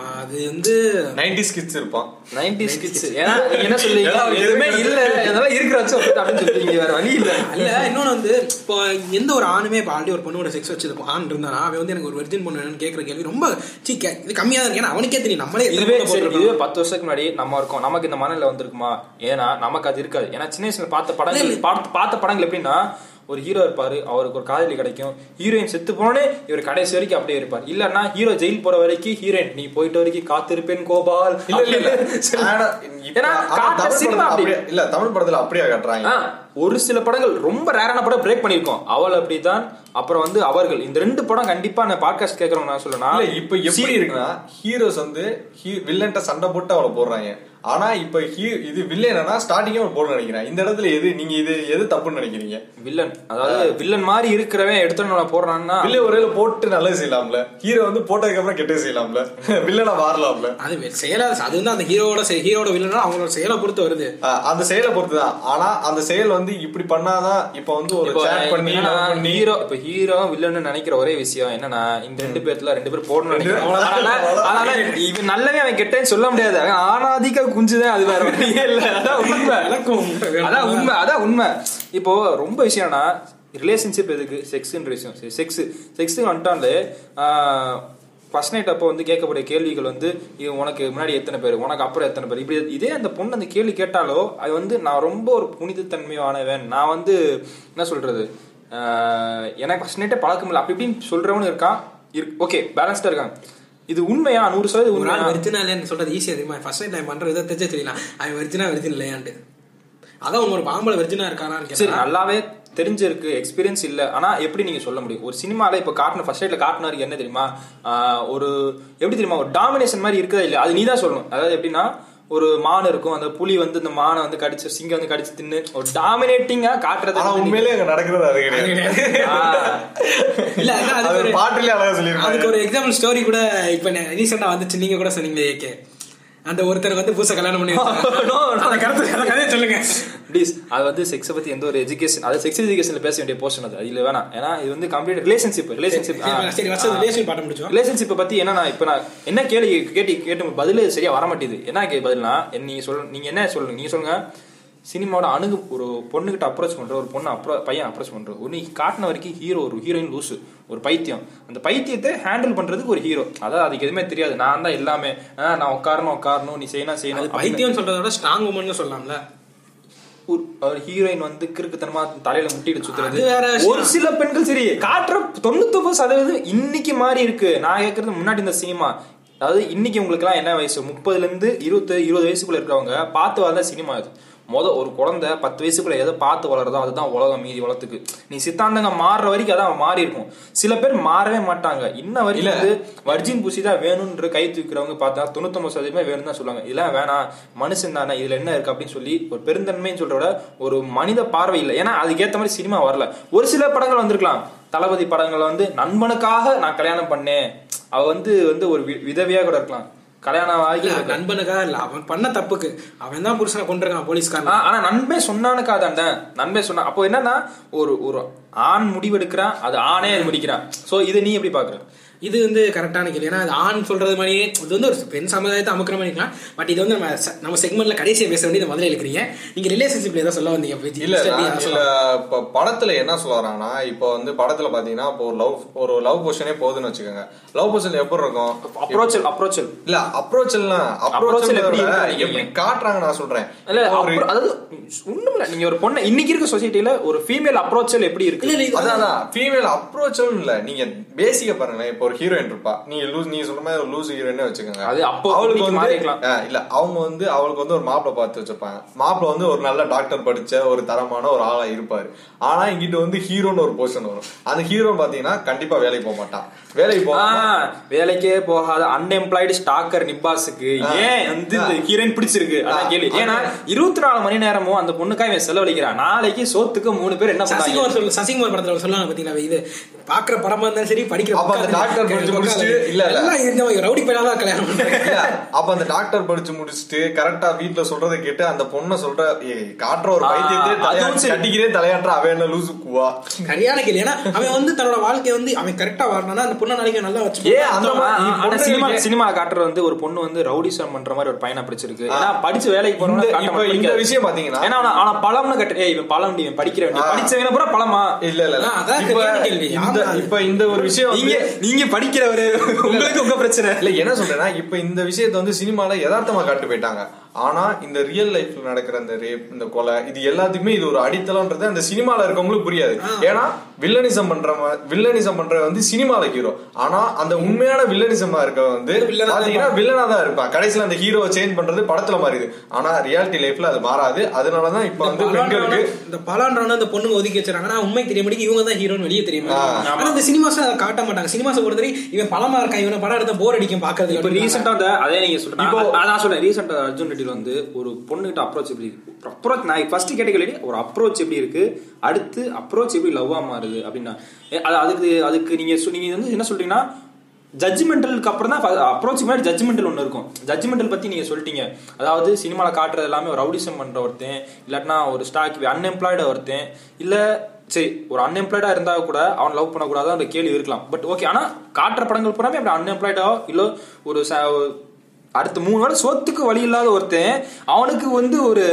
அது வந்து நைன்டி கிட்ஸ் இருப்பான். நைன்டி கிட்ஸ் ஏன்னா என்ன ஏதாவது எதுவுமே இல்ல. அதெல்லாம் இருக்கிற வச்சு அப்படின்னு சொல்றீங்க. வேற வழி இல்ல. இல்ல இன்னொன்னு வந்து இப்போ எந்த ஒரு ஆணுமே இப்போ ஆல்ரெடி ஒரு பொண்ணோட செக்ஸ் வச்சது ஆண் இருந்தானா அவன் வந்து எனக்கு ஒரு வெர்ஜின் பொண்ணு வேணும்னு கேட்கற கேள்வி ரொம்ப சீ இது கம்மியா தான் இருக்கு. ஏன்னா அவனுக்கே தெரியும். நம்மளே இதுவே. இதுவே பத்து வருஷத்துக்கு முன்னாடி நம்ம இருக்கோம். நமக்கு இந்த மனநிலை வந்திருக்குமா? ஏன்னா நமக்கு அது இருக்காது. ஏன்னா சின்ன வயசுல பார்த்த படங்கள் பார்த்த பார்த்த படங்கள் எப்படின்னா ஒரு ஹீரோ இருப்பாரு அவருக்கு ஒரு காதலி கிடைக்கும். ஹீரோயின் செத்து போனே இவர் கடைசி வரைக்கும் அப்படியே இருப்பார். இல்லன்னா ஹீரோ ஜெயில் போற வரைக்கும் ஹீரோயின் நீ போயிட்டு வரைக்கும் காத்திருப்பேன் கோபால். இல்ல தமிழ் படத்துல அப்படி. அப்படியே- இல்ல தமிழ் படத்துல அப்படியே காட்டுறாங்க. ஒரு சில படங்கள் ரொம்ப ரேரான படம் பிரேக் பண்ணிருக்கோம் அவள் அப்படிதான் அப்புறம் வந்து அவர்கள். இந்த ரெண்டு படம் கண்டிப்பா நான் பாட்காஸ்ட் கேட்கறவங்க நான் சொல்லணும் இப்ப எப்படி இருக்குன்னா ஹீரோஸ் வந்து வில்லன்ட்ட சண்டை போட்டு அவளை போடுறாங்க. ஆனா இப்ப he- இது வில்லனா ஸ்டார்டிங்கே அவன் போட நினைக்கிறேன். இந்த இடத்துல எது நீங்க இது எது தப்புன்னு நினைக்கிறீங்க? வில்லன் அதாவது வில்லன் மாதிரி இருக்கிறவன் எடுத்து போடுறான்னா வில்ல ஒரேல போட்டு நல்லது செய்யலாம்ல. ஹீரோ வந்து போட்டதுக்கு அப்புறம் கெட்டது செய்யலாம்ல. வில்லனா மாறலாம்ல. அது செயலா அது வந்து அந்த ஹீரோவோட செ- ஹீரோட வில்லனா அவங்களோட செயலை பொறுத்து வருது. அந்த செயலை பொறுத்துதான் ஆனா அந்த செயல் வந்து இப்படி பண்ணாதான் இப்ப வந்து ஒரு பண்ணி ஹீரோ இப்ப ஹீரோ வில்லன்னு நினைக்கிற ஒரே விஷயம் என்னன்னா இந்த ரெண்டு பேர்ல ரெண்டு பேரும் அதனால இவன் நல்லவே அவன் கெட்டேன்னு சொல்ல முடியாது. அவன் ஆணாதிக்க குஞ்சுதான் அது வேற வழியே இல்ல. அதான் உண்மை. எனக்கும் அதான் உண்மை அதான் உண்மை. இப்போ ரொம்ப விஷயம்னா ரிலேஷன்ஷிப் எதுக்கு? செக்ஸ்ன்ற விஷயம். செக்ஸ் செக்ஸ் வந்துட்டாலே ஃபர்ஸ்ட் நைட் அப்போ வந்து கேட்கக்கூடிய கேள்விகள் வந்து உனக்கு முன்னாடி எத்தனை பேர்? உனக்கு அப்புறம் எத்தனை பேர்? இப்படி இதே அந்த பொண்ணு அந்த கேள்வி கேட்டாலோ அது வந்து நான் ரொம்ப ஒரு புனிதத்தன்மையானவன். நான் வந்து என்ன சொல்றது? எனக்கு ஃபர்ஸ்ட் நைட்டே பழக்கம் இல்லை. அப்படி இப்படின்னு சொல்றவனு இருக்கான். ஓகே பேலன்ஸ்டா இருக்கான். இது உண்மையா? நூறு சதவீதம் ஒரு உண்மையா? வெர்ஜினா இல்லைன்னு சொல்றது ஈஸியா தெரியுமா? ஃபர்ஸ்ட் டைம் பண்ற விதத்தை தெரிஞ்சே தெரியலாம் அவன் வெர்ஜினா வெர்ஜின் இல்லையான்ட்டு. அதான் உங்க ஒரு பாம்பளை வெர்ஜினா இருக்கானான்னு சரி நல்லாவே தெரிஞ்சிருக்கு எக்ஸ்பீரியன்ஸ் இல்ல. ஆனா எப்படி நீங்க சொல்ல முடியும்? ஒரு சினிமால இப்ப காட்டின ஃபர்ஸ்ட் நைட்ல காட்டினாருக்கு என்ன தெரியுமா? ஒரு எப்படி தெரியுமா? ஒரு டாமினேஷன் மாதிரி இருக்கதா இல்ல. அது நீ தான் சொல்லணும். அதாவது எப்படின்னா ஒரு மான் இருக்கும் அந்த புலி வந்து இந்த மானை வந்து கடிச்சு சிங்கம் வந்து கடிச்சு தின்னு ஒரு டாமினேட்டிங்கா காட்டுறது உண்மையிலேயே அங்க நடக்கிறது அது இல்ல அது அழகா அதுக்கு ஒரு எக்ஸாம்பிள் ஸ்டோரி கூட இப்ப ரீசெண்டா வந்துச்சு. நீங்க கூட சொன்னீங்க ஏகே அந்த ஒருத்தர் வந்து புதுசா கல்யாணம் பண்ணி வச்சாங்க. No, no. அந்த கருத்து அந்த கதையை சொல்லுங்க. ப்ளீஸ் அது வந்து செக்ஸை பத்தி எந்த ஒரு எஜுகேஷன் அது செக்ஸ் எஜுகேஷன்ல பேச வேண்டிய போர்ஷன் அது. இதுல வேணாம். ஏன்னா இது வந்து கம்ப்ளீட் ரிலேஷன்ஷிப் ரிலேஷன்ஷிப் சரி வருஷம் ரிலேஷன் பாட்ட முடிச்சோம். ரிலேஷன்ஷிப்பை என்ன நான் இப்ப நான் என்ன கேள்வி கேட்டு கேட்டு பதில் சரியா வர மாட்டேது என்ன கே பதில்னா நீங்க சொல்ல நீங்க என்ன சொல்லுங்க நீங்க சொல்லுங்க. சினிமாவோட அணுகு ஒரு பொண்ணுகிட்ட அப்ரோச் பண்ற ஒரு பொண்ணு அப்ரோ பையன் அப்ரோச் பண்ற. ஒரு நீ காட்டின வரைக்கும் ஹீரோ ஒரு ஹீரோயின் லூசு ஒரு பைத்தியம். அந்த பைத்தியத்தை ஹேண்டில் பண்றதுக்கு ஒரு ஹீரோ அதாவது அதுக்கு எதுவுமே தெரியாது. நான் தான் எல்லாமே. நான் உட்காரணும் உட்காரணும் நீ செய்யணும் செய்யணும். பைத்தியம் சொல்றத விட ஸ்ட்ராங் உமன் சொல்லலாம்ல. ஒரு- ஹீரோயின் வந்து கிறுக்குத்தனமா தலையில முட்டிட்டு சுத்துறது. ஒரு சில பெண்கள் சரி காட்டுற தொண்ணூத்தொன்பது சதவீதம் இன்னைக்கு மாறி இருக்கு. நான் கேட்கறது முன்னாடி இந்த சினிமா. அதாவது இன்னைக்கு உங்களுக்கு எல்லாம் என்ன வயசு? முப்பதுல இருந்து இருபது இருபது வயசுக்குள்ள இருக்கிறவங்க பார்த்து வளர்ந்த சினிமா இது முத ஒரு குழந்தை பத்து வயசுக்குள்ள எதை பார்த்து வளருதோ அதுதான் உலகம் மீதி உலகத்துக்கு. நீ சித்தாந்தங்க மாறுற வரைக்கும் அதான் மாறி இருக்கும். சில பேர் மாறவே மாட்டாங்க. இன்ன வரைக்கும் வந்து வர்ஜின் புசி தான் வேணும்ன்ற கை தூக்கிறவங்க பார்த்தா தொண்ணூத்தொன்பது சதவீதமே வேணும் தான் சொல்லுவாங்க. இதெல்லாம் வேணாம் மனுஷன் தானே இதுல என்ன இருக்கு அப்படின்னு சொல்லி ஒரு பெருந்தன்மைன்னு சொல்ற விட ஒரு மனித பார்வை இல்லை. ஏன்னா அதுக்கேற்ற மாதிரி சினிமா வரல. ஒரு சில படங்கள் வந்திருக்கலாம். தளபதி படங்கள் வந்து நண்பனுக்காக நான் கல்யாணம் பண்ணேன். அவ வந்து வந்து ஒரு வி- விதவையா கூட இருக்கலாம். கல்யாணம் ஆகி இல்ல நண்பனுக்காக இல்ல அவன் பண்ண தப்புக்கு. அவன் தான் புருஷனை கொண்டிருக்கான் போலீஸ்காரன். ஆனா நண்பே சொன்னானுக்கா தாண்டா நண்பே சொன்னா அப்போ என்னன்னா ஒரு ஒரு ஆண் முடிவெடுக்கிறான் அது ஆணே அது முடிக்கிறான். சோ இதை நீ எப்படி பாக்குற? இது வந்து கரெக்டான கேள்வி. ஏன்னா அது ஆண் சொல்றது மாதிரியே இது வந்து ஒரு பெண் சமுதாயத்தை அமுக்கிற மாதிரி இருக்கலாம். பட் இது வந்து நம்ம நம்ம செக்மெண்ட்ல கடைசியா பேச வேண்டியது முதல்ல இருக்கிறீங்க நீங்க ரிலேஷன்ஷிப்ல ஏதோ சொல்ல வந்தீங்க. இல்ல இல்ல. இப்ப படத்துல என்ன சொல்ல வராங்கன்னா இப்போ வந்து படத்துல பாத்தீங்கன்னா இப்போ ஒரு லவ் ஒரு லவ் பொசிஷனே போகுதுன்னு வச்சுக்கோங்க. லவ் பொசிஷன் எப்படி இருக்கும்? அப்ரோச்சல் அப்ரோச்சல் இல்ல அப்ரோச்சல்லாம் Approach அப்ரோச் எப்படி காட்டுறாங்க நான் சொல்றேன். இல்ல அதாவது ஒண்ணுமில்ல. நீங்க ஒரு பொண்ணை இன்னைக்கு இருக்க சொசைட்டில ஒரு ஃபீமேல் அப்ரோச்சல் எப்படி இருக்கு? இல்ல, இல்ல, அதான். ஃபீமேல் அப்ரோச்சும் இல்ல. நீங்க பேசிக்க பாருங்களேன். இப்போ ஒரு ஹீரோயின் இருப்பா. நீங்க லூஸ் நீங்க சொல்ற மாதிரி ஒரு லூஸ் ஹீரோயினே வச்சுக்கோங்க. அது அப்போ அவளுக்கு வந்து இல்ல அவங்க வந்து அவளுக்கு வந்து ஒரு மாப்பிளை பார்த்து வச்சிருப்பாங்க மாப்பிளை வந்து ஒரு நல்ல டாக்டர் படிச்ச ஒரு தரமான ஒரு ஆளா இருப்பாரு. ஆனா இங்கிட்ட வந்து ஹீரோன்னு ஒரு பொசிஷன் வரும். அந்த ஹீரோ பாத்தீங்கன்னா கண்டிப்பா வேலைக்கு போக மாட்டான். வேலைக்கு போக வேலைக்கே போகாத அன்எம்ப்ளாய்டு ஸ்டாக்கர் நிப்பாஸுக்கு ஏன் வந்து இந்த ஹீரோயின் பிடிச்சிருக்கு? அதான் கேள்வி. ஏன்னா இருபத்தி நாலு மணி நேரமும் அந்த பொண்ணுக்காக இவன் செலவழிக்கிறான் நாளைக்கு சோத்துக்கு மூணு பேர் என்ன சசிகுமார் சொல்ல சசிகுமார் படத்துல சொல்லுவாங்க பாத்தீங்களா இது பாக்குற படமா இருந்தாலும் சரி படிக்கிற டாக்டர் படிச்சு முடிச்சுட்டு, இல்ல, இல்ல. இந்த ரவுடி பையனா தான் கல்யாணம் இல்ல, அப்ப அந்த டாக்டர் படிச்சு முடிச்சுட்டு கரெக்டா வீட்டுல சொல்றதை கேட்டு அந்த பொண்ணை சொல்ற காட்டுற ஒரு பைத்தியத்தை. கட்டிக்கிறே தலையாட்டுற அவன் என்ன லூசு கூவா சரியான கேள்வி ஏன்னா அவன் வந்து தன்னோட வாழ்க்கைய வந்து அவன் கரெக்டா வரணும்னா அந்த பொண்ணை நாளைக்கு நல்லா வச்சு ஏன் அந்த ஆனா சினிமா. சினிமா காட்டுறது வந்து ஒரு பொண்ணு வந்து ரவுடிசம் பண்ற மாதிரி ஒரு பையனை பிடிச்சிருக்கு ஏன்னா படிச்சு வேலைக்கு இப்ப இந்த விஷயம் பாத்தீங்கன்னா ஏன்னா அவன பழம்னு கட்டு இவன் பழம் இவன் படிக்கிற ஆ. படிச்சவன பூரா பழமா இல்ல இல்ல இப்ப. இந்த- ஒரு விஷயம் நீங்க நீங்க படிக்கிறவரு. உங்களுக்கு உங்க பிரச்சனை. இல்ல என்ன சொல்றேன்னா இப்ப இந்த விஷயத்தை வந்து சினிமால யதார்த்தமா காட்டு போயிட்டாங்க. ஆனா இந்த ரியல் லைஃப்ல நடக்கிற இந்த ரேப் இந்த கொலை இது எல்லாத்துக்குமே இது ஒரு அடித்தளம்ன்றது அந்த சினிமால இருக்கவங்களுக்கு புரியாது. ஏன்னா வில்லனிசம் பண்ற வில்லனிசம் பண்ற வந்து சினிமால ஹீரோ ஆனா அந்த உண்மையான வில்லனிசமா இருக்க வந்து வில்லனா தான் பாத்தீங்கன்னா வில்லனா தான் இருப்பான். கடைசியில அந்த ஹீரோ சேஞ்ச் பண்றது படத்துல மாறிது ஆனா ரியாலிட்டி லைஃப்ல அது மாறாது. அதனாலதான் இப்ப வந்து பெண்களுக்கு இந்த பலான்றவன இந்த பொண்ணுங்க ஒதுக்கி வச்சிருக்காங்க ஆனா உண்மை தெரிய முடியும் இவங்க தான் ஹீரோன்னு வெளியே தெரியும். ஆனா இந்த சினிமாஸ் அதை காட்ட மாட்டாங்க. சினிமாஸ் பொறுத்தவரை இவன் பழமா இருக்கான். இவனை படம் எடுத்த போர் அடிக்கும் பாக்குறது இப்ப ரீசெண்டா அந்த அதே நீங்க சொல்றீங்க இப்போ நான் சொல்றேன். ரீசெண்டா அர்ஜுன் ரெட்டில வந்து ஒரு பொண்ணுகிட்ட அப்ரோச் எப்படி இருக்கு? அப்ரோச் நான் ஃபர்ஸ்ட் கேட்டகரி ஒரு அப்ரோச் எப்படி இருக்கு? அடுத்து அப்ரோச் எப்படி லவ்வாக மாறுது அப்படின்னா அது அதுக்கு அதுக்கு நீங்க சொ- நீங்க வந்து என்ன சொல்றீங்கன்னா ஜட்ஜ்மெண்டலுக்கு அப்புறம் தான் அப்ரோச் முன்னாடி ஜட்ஜ்மெண்டல் ஒன்று இருக்கும். ஜட்ஜ்மெண்டல் பத்தி நீங்க சொல்லிட்டீங்க. அதாவது சினிமாவில் காட்டுறது எல்லாமே ஒரு ரவுடிசம் பண்ற ஒருத்தன் இல்லாட்டினா ஒரு ஸ்டாக் அன்எம்ப்ளாய்டு ஒருத்தன் இல்ல சரி ஒரு அன்எம்ப்ளாய்டா இருந்தா கூட அவன் லவ் பண்ணக்கூடாது அந்த கேள்வி இருக்கலாம். பட் ஓகே ஆனா காட்டுற படங்கள் பூராமே அப்படி அன்எம்ப்ளாய்டா இல்ல ஒரு ச- அடுத்த மூணு வேளை சொத்துக்கு வழி இல்லாத ஒருத்தன் அவனுக்கு வந்து ஒரு